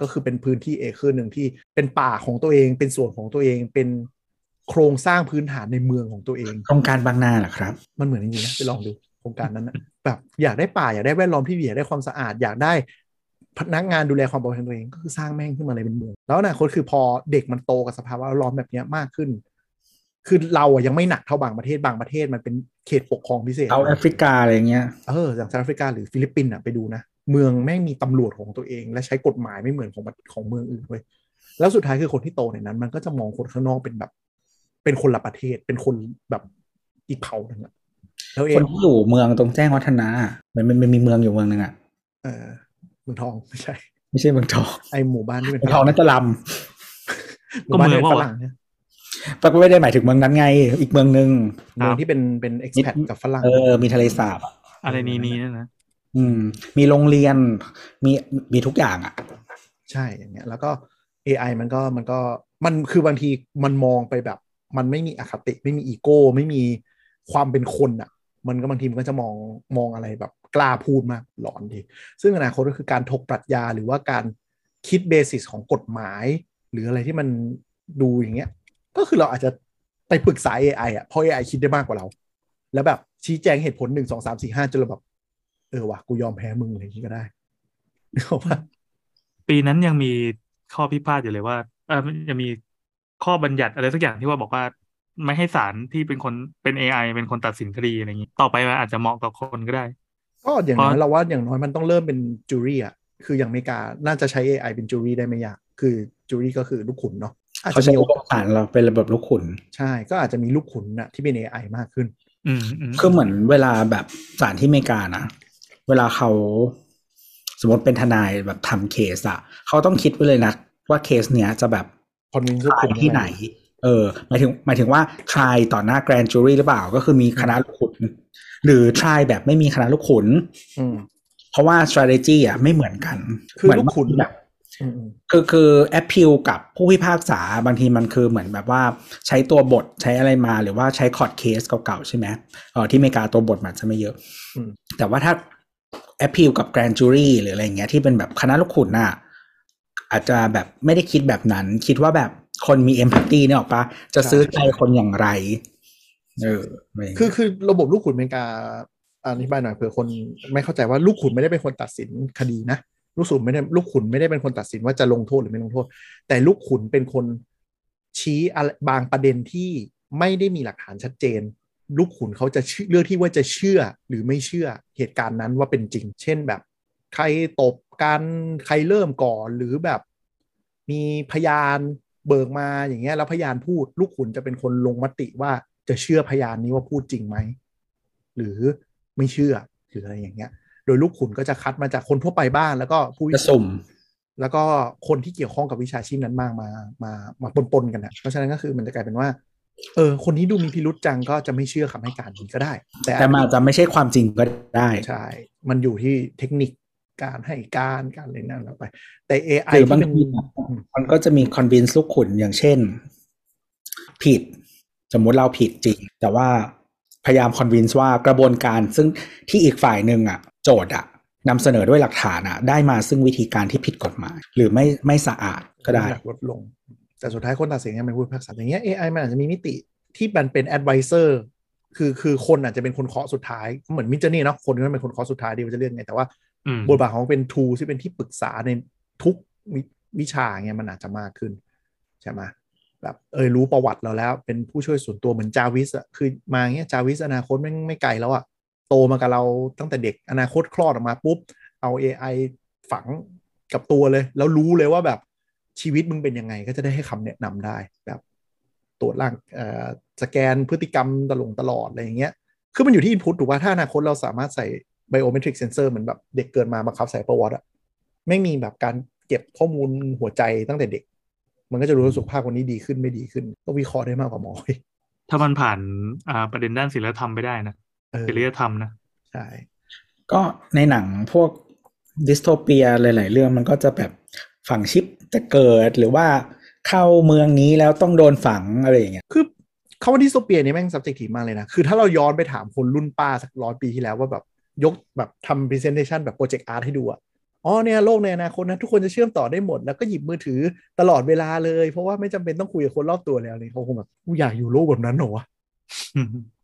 ก็คือเป็นพื้นที่เอเคอร์หนึ่งที่เป็นป่าของตัวเอง เป็นส่วนของตัวเองเป็นโครงสร้างพื้นฐานในเมืองของตัวเอง โครงการบางนาเหรอครับ มันเหมือนจริงๆนะไปลองดูโครงการนั้นนะแบบอยากได้ป่าอยากได้แวดล้อมที่ดีอยากได้ความสะอาด อยากได้พนักงานดูแลความปลอดภัยตัวเองก็คือสร้างแม่งขึ้นมาเลยเป็นเมือง แล้วนะคนคือพอเด็กมันโตกับสภาวะล้อมแบบนี้มากขึ้น คือเราอะยังไม่หนักเท่าบางประเทศบางประเทศมันเป็นเขตปกครองพิเศษเอาแอฟริกาอะไรเงี้ยเอออย่าง South Africa หรือฟิลิปปินส์อะไปดูนะเมืองแม่งมีตำรวจของตัวเอง และใช้กฎหมายไม่เหมือนของของเมืองอื่นเว้ยแล้วสุดท้ายคือคนที่โตในนั้น มันก็จะมองคนข้างนอกเป็นแบบ เป็นคนละประเทศเป็นคนแบบอีกเผ่าหนึ่งอะแล้วคนที่อยู่เมืองตรงแจ้งวัฒนามันมันมีเมืองอยู่เมืองหนึ่งอะเออเมืองทองไม่ใช่ ไม่ใช่เมืองทองไอหมู่บ้านที่เป็นทองนั่นตะลำก็เมืองฝรั่งเนี่ย ปกไม่ได้หมายถึงเมืองนั้นไง อีกเมืองหนึ่งเมืองที่เป็นเป็นเอ็กซ์แพดกับฝรั่งเออมีทะเลสาบอะไรนี้นี่นั่นนะอืม มีโรงเรียนมีมีทุกอย่างอะ ใช่อย่างเงี้ย แล้วก็ AI มันก็มันก็มันคือบางทีมันมองไปแบบ มันไม่มีอคติไม่มีอีโก้ ไม่มีความเป็นคนอะ มันก็บางทีมันก็จะมองมองอะไรแบบกล้าพูดมากหลอนดี ซึ่งอนาคตก็คือการถกปรัชญาหรือว่าการคิดเบสิสของกฎหมาย หรืออะไรที่มันดูอย่างเงี้ย ก็คือเราอาจจะไปปรึกษา AI อะเพราะ AI คิดได้มากกว่าเรา แล้วแบบชี้แจงเหตุผลหนึ่งสองสามสี่ห้าจนเราแบบเออว่ะกูยอมแพ้มึงอะไรอย่างนี้ก็ได้เพราะว่าปีนั้นยังมีข้อพิพาทอยู่เลยว่าเออยังมีข้อบัญญัติอะไรสักอย่างที่ว่าบอกว่าไม่ให้ศาลที่เป็นคนเป็น AI เป็นคนตัดสินคดีอะไรอย่างนี้ ต่อไปมันอาจจะเหมาะกับคนก็ได้ ก็อย่างน้อยเราว่าอย่างน้อยมันต้องเริ่มเป็นจูรี่อะคืออย่างอเมริกาน่าจะใช้ AI เป็นจูรี่ได้ไม่ยาก คือจูรี่ก็คือลูกขุนเนาะ เขาใช้ระบบฐานเราเป็นระบบลูกขุน ใช่ ก็อาจจะมีลูกขุนนะที่เป็น AI มากขึ้นอืมคือเหมือนเวลาแบบศาลที่อเมริกานะ เวลาเขาสมมติเป็นทนายแบบทำเคสอะเขาต้องคิดไว้เลยนะว่าเคสเนี้ยจะแบบคนมีทายที่ไหน เออหมายถึงหมายถึงว่าทรายต่อหน้าแกรนจูรี่หรือเปล่า ก็คือมีคณะลูกขุน หรือทรายแบบไม่มีคณะลูกขุนเพราะว่า strategy อะไม่เหมือนกัน คือลูกขุนแบบ คือคือ appeal กับผู้พิพากษาบางทีมันคือเหมือนแบบว่าใช้ตัวบทใช้อะไรมาหรือว่าใช้ court case เก่าๆใช่ไหมเออที่อเมริกาตัวบทมันจะไม่เยอะแต่ว่าถ้า appeal กับ grand jury หรืออะไรเงี้ยที่เป็นแบบคณะลูกขุนน่ะอาจจะแบบไม่ได้คิดแบบนั้น คิดว่าแบบคนมี empathy เนี่ยหรอปะจะซื้อใจคนอย่างไรเออคือคือระบบลูกขุนอเมริกาอธิบายหน่อยเผื่อคนไม่เข้าใจว่าลูกขุนไม่ได้เป็นคนตัดสินคดีนะ ลูกขุนไม่ได้ลูกขุนไม่ได้เป็นคนตัดสินว่าจะลงโทษหรือไม่ลงโทษ แต่ลูกขุนเป็นคนชี้บางประเด็นที่ไม่ได้มีหลักฐานชัดเจน ลูกขุนเขาจะเลือกที่ว่าจะเชื่อหรือไม่เชื่อเหตุการณ์นั้นว่าเป็นจริง เช่นแบบ ใครตบกันใครเริ่มก่อนหรือแบบมีพยานเบิกมาอย่างเงี้ยแล้วพยานพูด ลูกขุนจะเป็นคนลงมติว่าจะเชื่อพยานนี้ว่าพูดจริงไหมหรือไม่เชื่อหรืออะไรอย่างเงี้ย โดยลูกขุนก็จะคัดมาจากคนทั่วไปบ้างแล้วก็ผู้วิสุ่มแล้วก็คนที่เกี่ยวข้องกับวิชาชีพนั้นมากมามามาปนๆกันนะเพราะฉะนั้นก็คือมันจะกลายเป็นว่า เออ คนนี้ดูมีพิรุษจังก็จะไม่เชื่อคำให้การนี้ก็ได้ แต่แต่มันจะไม่ใช่ความจริงก็ได้ใช่มันอยู่ที่เทคนิคการให้การการอะไรนั่นแล้วไป แต่ AI หรือบางทีมันก็จะมีคอนวินส์ลูกขุนอย่างเช่น ผิด สมมุติเราผิดจริง แต่ว่า พยายามคอนวินส์ว่ากระบวนการซึ่งที่อีกฝ่ายหนึ่งอะโจทย์อะนำเสนอด้วยหลักฐานอะได้มาซึ่งวิธีการที่ผิดกฎหมาย หรือไม่ไม่สะอาดก็ได้ลดลง แต่สุดท้ายคนตัดสินยังเป็นผู้พิพากษาอย่างเงี้ย AI มันอาจจะมีมิติที่มันเป็น advisor คือคือคนอาจจะเป็นคนเคาะสุดท้าย เหมือนมิจนี่เนาะคนก็เป็นคนเคาะสุดท้ายดีว่าจะเลือกไง แต่ว่าบทบาทของเป็นทูที่เป็นที่ปรึกษาในทุกวิชาเงี้ยมันอาจจะมากขึ้นใช่ไหม แบบเออรู้ประวัติเราแล้ว เป็นผู้ช่วยส่วนตัวเหมือนจาวิสอะคือมาเงี้ยจาวิสอนาคตไม่ไม่ไกลแล้วอะโตมากับเราตั้งแต่เด็กอนาคตคลอดออกมาปุ๊บ เอา AI ฝังกับตัวเลย แล้วรู้เลยว่าแบบชีวิตมึงเป็นยังไง ก็จะได้ให้คำแนะนำได้แบบตรวจร่างสแกนพฤติกรรมตลงตลอดอะไรอย่างเงี้ยคือมันอยู่ที่ input ถูกว่าถ้าอนาคตเราสามารถใส่ biometric sensor เหมือนแบบเด็กเกิดมาบังคับใส่ประวัติอะไม่มีแบบการเก็บข้อมูลหัวใจตั้งแต่เด็ก มันก็จะรู้ว่าสุขภาพคนนี้ดีขึ้นไม่ดีขึ้น ก็วิเคราะห์ได้มากกว่าหมอถ้ามันผ่านอ่าประเด็นด้านศิลธรรมไปได้นะจริยธรรมนะใช่ก็ในหนังพวก dystopia หลาย ๆ เรื่องมันก็จะแบบฝังชิปจะเกิดหรือว่าเข้าเมืองนี้แล้วต้องโดนฝังอะไรอย่างเงี้ยคือคำว่า dystopia นี่แม่ง subjective มากเลยนะ คือถ้าเราย้อนไปถามคนรุ่นป้าสักร้อยปีที่แล้วว่าแบบยกแบบทำ presentation แบบ project art ให้ดูอะ อ๋อเนี่ยโลกในอนาคตนะทุกคนจะเชื่อมต่อได้หมด แล้วก็หยิบมือถือตลอดเวลาเลย เพราะว่าไม่จำเป็นต้องคุยกับคนรอบตัวแล้วนี่เขาคงแบบกูอยากอยู่โลกแบบนั้นหรอวะ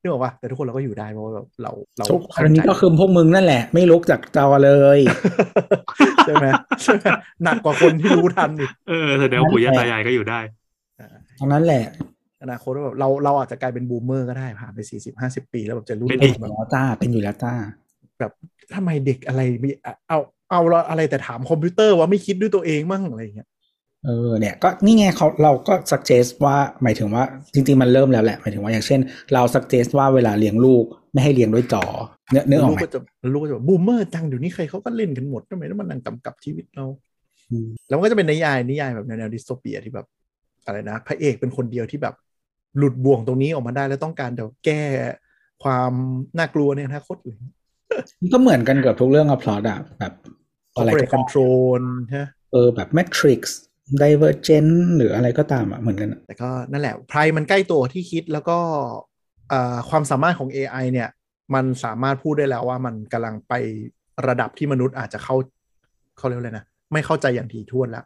นึกออกปะแต่ทุกคนเราก็อยู่ได้เพราะว่าเราเราครนี้ก็คือพวกมึงนั่นแหละ ไม่ลุกจากจอเลยใช่ไหมใช่ไหมหนักกว่าคนที่รู้ทันอีกเออแสดงปู่ย่าตายายก็อยู่ได้ตรงนั้นแหละ อนาคตแบบเราเราอาจจะกลายเป็น boomer ก็ได้ผ่านไปสี่สิบห้าสิบปีแล้วแบบจะรู้เป็นอยู่แล้วจ้าเป็นอยู่แล้วจ้าแบบทำไมเด็กอะไรมีเอา เอาอะไรแต่ถามคอมพิวเตอร์ว่าไม่คิดด้วยตัวเองมั่งอะไรเงี้ยเออเนี่ยก็นี่ไงเขาเราก็ suggest ว่าหมายถึงว่าจริง ๆ มันเริ่มแล้วแหละหมายถึงว่าอย่างเช่น เรา suggest ว่าเวลาเลี้ยงลูกไม่ให้เลี้ยงด้วยจอเนื้อเนื้อออกไหมลูกก็จะลูกก็จะ boomer จังเดี๋ยวนี้ใครเขาก็เล่นกันหมดทำไมต้องมันนั่งกำกับชีวิตเราแล้วมันก็จะเป็นนิยายนิยายแบบแนว dystopia ที่แบบอะไรนะพระเอกเป็นคนเดียวที่แบบหลุดบ่วงตรงนี้ออกมาได้แล้วต้องการเดี๋ยวแก้ความน่ากลัวในอนาคตเลยก็เหมือนกันกับทุกเรื่องอะพลอตอะแบบ อะไรก็ control ฮะเออแบบ Matrix Divergent หรืออะไรก็ตามอะเหมือนกัน แต่ก็นั่นแหละไพรมันใกล้ตัวที่คิดแล้วก็ความสามารถของ AI เนี่ย มันสามารถพูดได้แล้วว่ามันกำลังไประดับที่มนุษย์อาจจะเข้าเขาเรียกเลยนะ ไม่เข้าใจอย่างถี่ถ้วนแล้ว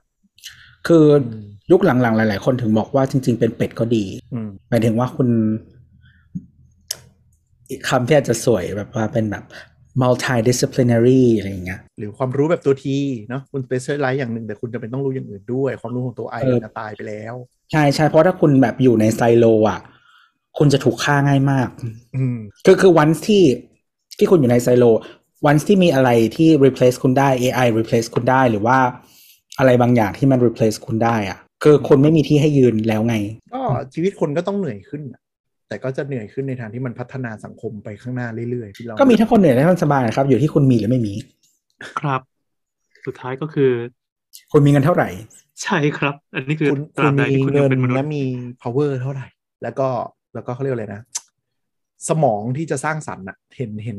คือยุคหลังๆ หลาย ๆ คนถึงบอกว่าจริง ๆ เป็นเป็ดก็ดีหมายถึงว่าคุณอีกคำที่อาจจะสวยแบบว่าเป็นแบบ multidisciplinary อะไรอย่างเงี้ยหรือความรู้แบบตัวทีเนาะคุณ specialize อย่างหนึ่งแต่คุณจะเป็นต้องรู้อย่างอื่นด้วย ความรู้ของตัวไอจะตายไปแล้ว ใช่ใช่เพราะถ้าคุณแบบอยู่ในไซโลอะ คุณจะถูกฆ่าง่ายมาก อืมคือคือวันที่ที่คุณอยู่ในไซโลวันที่มีอะไรที่ replace คุณได้ AI replace คุณได้หรือว่าอะไรบางอย่างที่มัน replace คุณได้อะคือคนไม่มีที่ให้ยืนแล้วไง ก็ชีวิตคนก็ต้องเหนื่อยขึ้น แต่ก็จะเหนื่อยขึ้นในทางที่มันพัฒนาสังคมไปข้างหน้าเรื่อยๆที่เราก็มีทั้งคนเหนื่อยและคนสบายครับ อยู่ที่คุณมีหรือไม่มี ครับ สุดท้ายก็คือคุณมีเงินเท่าไหร่ ใช่ครับ อันนี้คือคุณมีเงินและมี power เท่าไหร่ แล้วก็แล้วก็เขาเรียกอะไรนะ สมองที่จะสร้างสรรค์อะเห็นเห็น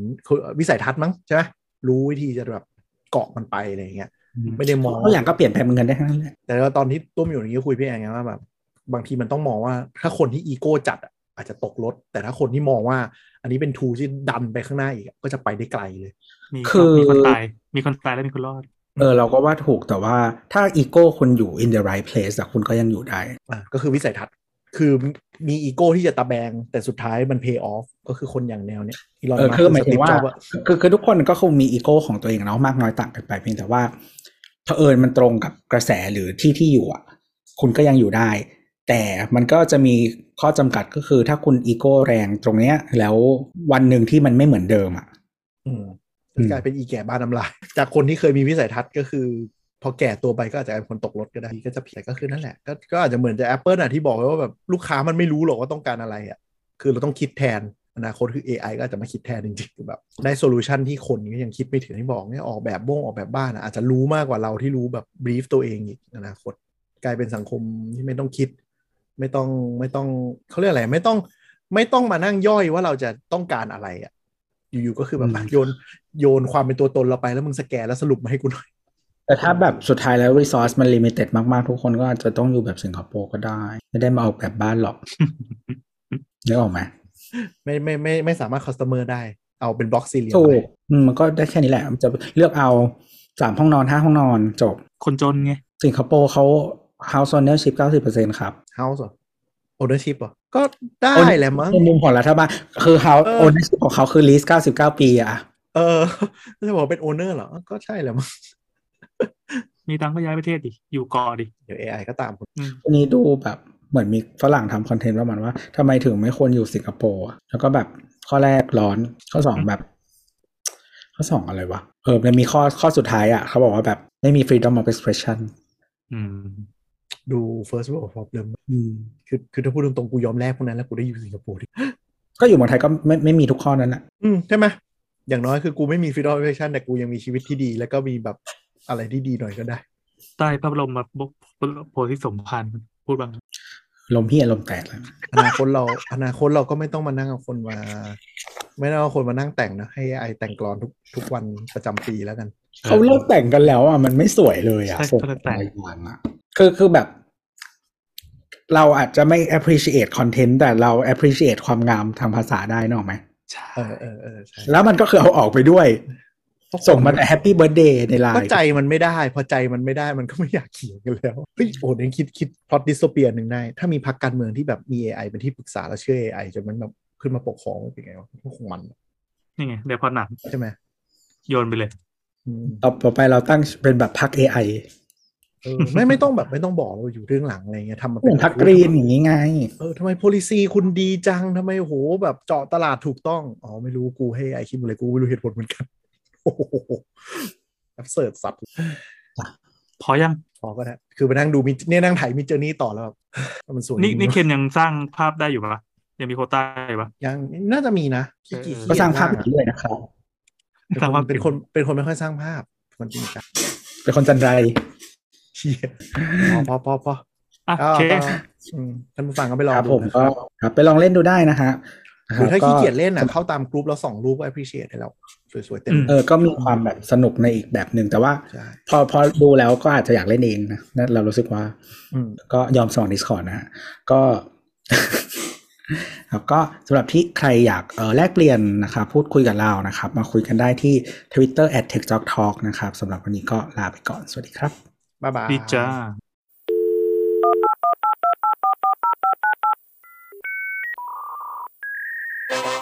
วิสัยทัศน์มั้งใช่ไหมรู้วิธีจะแบบเกาะมันไปอะไรอย่างเงี้ยไม่ได้มองทุกอย่างก็เปลี่ยนแปลงเหมือนกันได้ทั้งนั้นแหละแต่ตอนที่ตุ้มอยู่อย่างนี้คุยพี่แองไงว่าแบบบางทีมันต้องมองว่าถ้าคนที่อีโก้จัดอาจจะตกรถ แต่ถ้าคนที่มองว่า อันนี้เป็นทูที่ดันไปข้างหน้าอีกก็จะไปได้ไกลเลยคือมีคนตายมีคนตายแล้วมีคนรอดเออเราก็ว่าถูกแต่ว่าถ้าอีโก้คุณอยู่ in the right place คุณก็ยังอยู่ได้อ่าก็คือวิสัยทัศน์คือมีอีโก้ที่จะตะแบง แต่สุดท้ายมัน pay off ก็คือคนอย่างแนวเนี้ยเออคือหมายถึงว่าคือคือทุกคนก็คงมีอีโก้ของตัวเองเนาะมากน้อยต่างกันไปเพียงแต่ว่าเผอิญมันตรงกับกระแสหรือที่ที่อยู่อะ คุณก็ยังอยู่ได้ แต่มันก็จะมีข้อจำกัดก็คือถ้าคุณอีโก้แรงตรงเนี้ย แล้ววันหนึ่งที่มันไม่เหมือนเดิมอะอืมกลายเป็นอีแก่บ้านน้ำลาย จากคนที่เคยมีวิสัยทัศน์ก็คือ พอแก่ตัวไปก็อาจจะเป็นคนตกรถก็ได้ก็จะผิดก็คือนั่นแหละก็ก็อาจจะเหมือนจะ Apple อะที่บอกไว้ว่าแบบลูกค้ามันไม่รู้หรอกว่าต้องการอะไรอะคือเราต้องคิดแทนอนาคตคือ AI ก็จะมาคิดแทนจริงๆแบบได้ solution ที่คนก็ยังคิดไม่ถึงที่บอกเนี่ยออกแบบบ้งออกแบบบ้านอาจจะรู้มากกว่าเราที่รู้แบบ brief ตัวเองอีกอนาคตกลายเป็นสังคมที่ไม่ต้องคิด ไม่ต้องไม่ต้องเขาเรียกอะไรไม่ต้อง ไม่ต้องมานั่งย่อยว่าเราจะต้องการอะไรอะ อยู่ๆก็คือแบบโยนโยนความเป็นตัวตนเราไปแล้วมึงสแกนแล้วสรุปมาให้กูหน่อยแต่ถ้าแบบสุดท้ายแล้ว resource มัน limited มาก ๆ ทุกคนก็อาจจะต้องอยู่แบบสิงคโปร์ก็ได้ ไม่ได้มาเอาแบบบ้านหรอกนึกออกไหมไม่ไม่ไม่ไม่สามารถ custom ได้เอาเป็นบล็อกสี่เหลี่ยมถูกมันก็ได้แค่นี้แหละ จะเลือกเอาสามห้องนอนห้าห้องนอนจบ คนจนไง สิงคโปร์เขา house ownership เก้าสิบเปอร์เซ็นครับ house ownership อะก็ได้แหละมั้งในมุมของรัฐบาลคือ house ownership ของเขาคือ lease เก้าสิบเก้าปีอะ เออจะบอกเป็น owner เหรอ ก็ใช่แหละมั้ง มีตังก็ย้ายประเทศดิ อยู่กอดิ เดี๋ยว AI ก็ตามอันนี้ดูแบบเหมือนมีฝรั่งทำคอนเทนต์ประมาณว่าทำไมถึงไม่ควรอยู่สิงคโปร์ แล้วก็แบบข้อแรกร้อน ข้อสองแบบ ข้อสองอะไรวะ เออมันมีข้อข้อสุดท้ายอะ เขาบอกว่าแบบไม่มี freedom of expression อืม ดู first world problem อืมคือคือถ้าพูดตรงๆกูยอมแลกพวกนั้นแล้วกูได้อยู่สิงคโปร์ดิก็อยู่เมืองไทยก็ไม่ไม่มีทุกข้อนั้นแหละอืมใช่ไหมอย่างน้อยคือกูไม่มี freedom of expression แต่กูยังมีชีวิตที่ดี แล้วก็มีแบบอะไรที่ดีหน่อยก็ได้ ใต้พระบรมโพธิสมภารพูดบ้าง ลมพี่อารมณ์แตกแล้วอนาคตเราอนาคตเราก็ไม่ต้องมานั่งเอาคนมา ไม่ต้องเอาคนมานั่งแต่งนะ ให้ไอแต่งกรอนทุกทุกวันประจำปีแล้วกันเขาเลิกแต่งกันแล้วอะมันไม่สวยเลยอะส่งแต่งอะคือคือแบบ เราอาจจะไม่ appreciate content แต่เรา appreciate ความงามทางภาษาได้นึกออกไหมใช่เออเออเออแล้วมันก็คือเอาออกไปด้วย ส่งมาแต่ Happy Birthday ในไลน์ก็ใจมันไม่ได้ พอใจมันไม่ได้มันก็ไม่อยากเขียนกันแล้วเฮ้ยโอ้ยคิดคิด plot dystopia หนึ่งได้ ถ้ามีพรรคการเมืองที่แบบมี AI เป็นที่ปรึกษาแล้วเชื่อ AI จนมันแบบขึ้นมาปกครองเป็นไงวะพวกมันนี่ไงเดี๋ยวพอหนักใช่ไหมโยนไปเลยต่อไปเราตั้งเป็นแบบพรรค AI เออไม่ไม่ต้องแบบไม่ต้องบอกเราอยู่เรื่องหลังอะไรเงี้ยทำมาเป็นพักกรีนอย่างนี้ไง เออทำไม policy คุณดีจังทำไมโหแบบเจาะตลาดถูกต้อง อ๋อ ไม่รู้กูให้ไอคิดอะไรกูไม่รู้เหตุผลเหมือนกัน แอบเสิร์ชสัตว์พอยังพอก็ได้คือไปนั่งดูมีเนี่ยนั่งถ่ายมิเจอร์นี่ต่อแล้วแบบมันสวยนี่นี่เคนยังสร้างภาพได้อยู่ปะยังมีโคต้าปะยังน่าจะมีนะก็สร้างภาพเรื่อยนะครับสร้างภาพเป็นคนเป็นคนไม่ค่อยสร้างภาพคนจริงจังเป็นคนจันไรเชียพอพอพอโอเคท่านผู้ฟังก็ไปลองดูผมก็ครับไปลองเล่นดูได้นะฮะ หรือถ้าขี้เกียจเล่นอะ เข้าตามกลุ่มแล้วสองรูปก็ appreciate ให้เราสวยๆเต็มเออก็มีความแบบสนุกในอีกแบบหนึ่งแต่ว่า พอพอดูแล้วก็อาจจะอยากเล่นเองนะนั่นเรารู้สึกว่าก็ยอมสมัคร Discord นะก็ครับก็สำหรับที่ใครอยากเออแลกเปลี่ยนนะครับพูดคุยกับเรานะครับ มาคุยกันได้ที่ Twitter at t e c h j o k talk นะครับสำหรับวันนี้ก็ลาไปก่อน สวัสดีครับ บ๊ายบายดีจ้า Bye. [LAUGHS]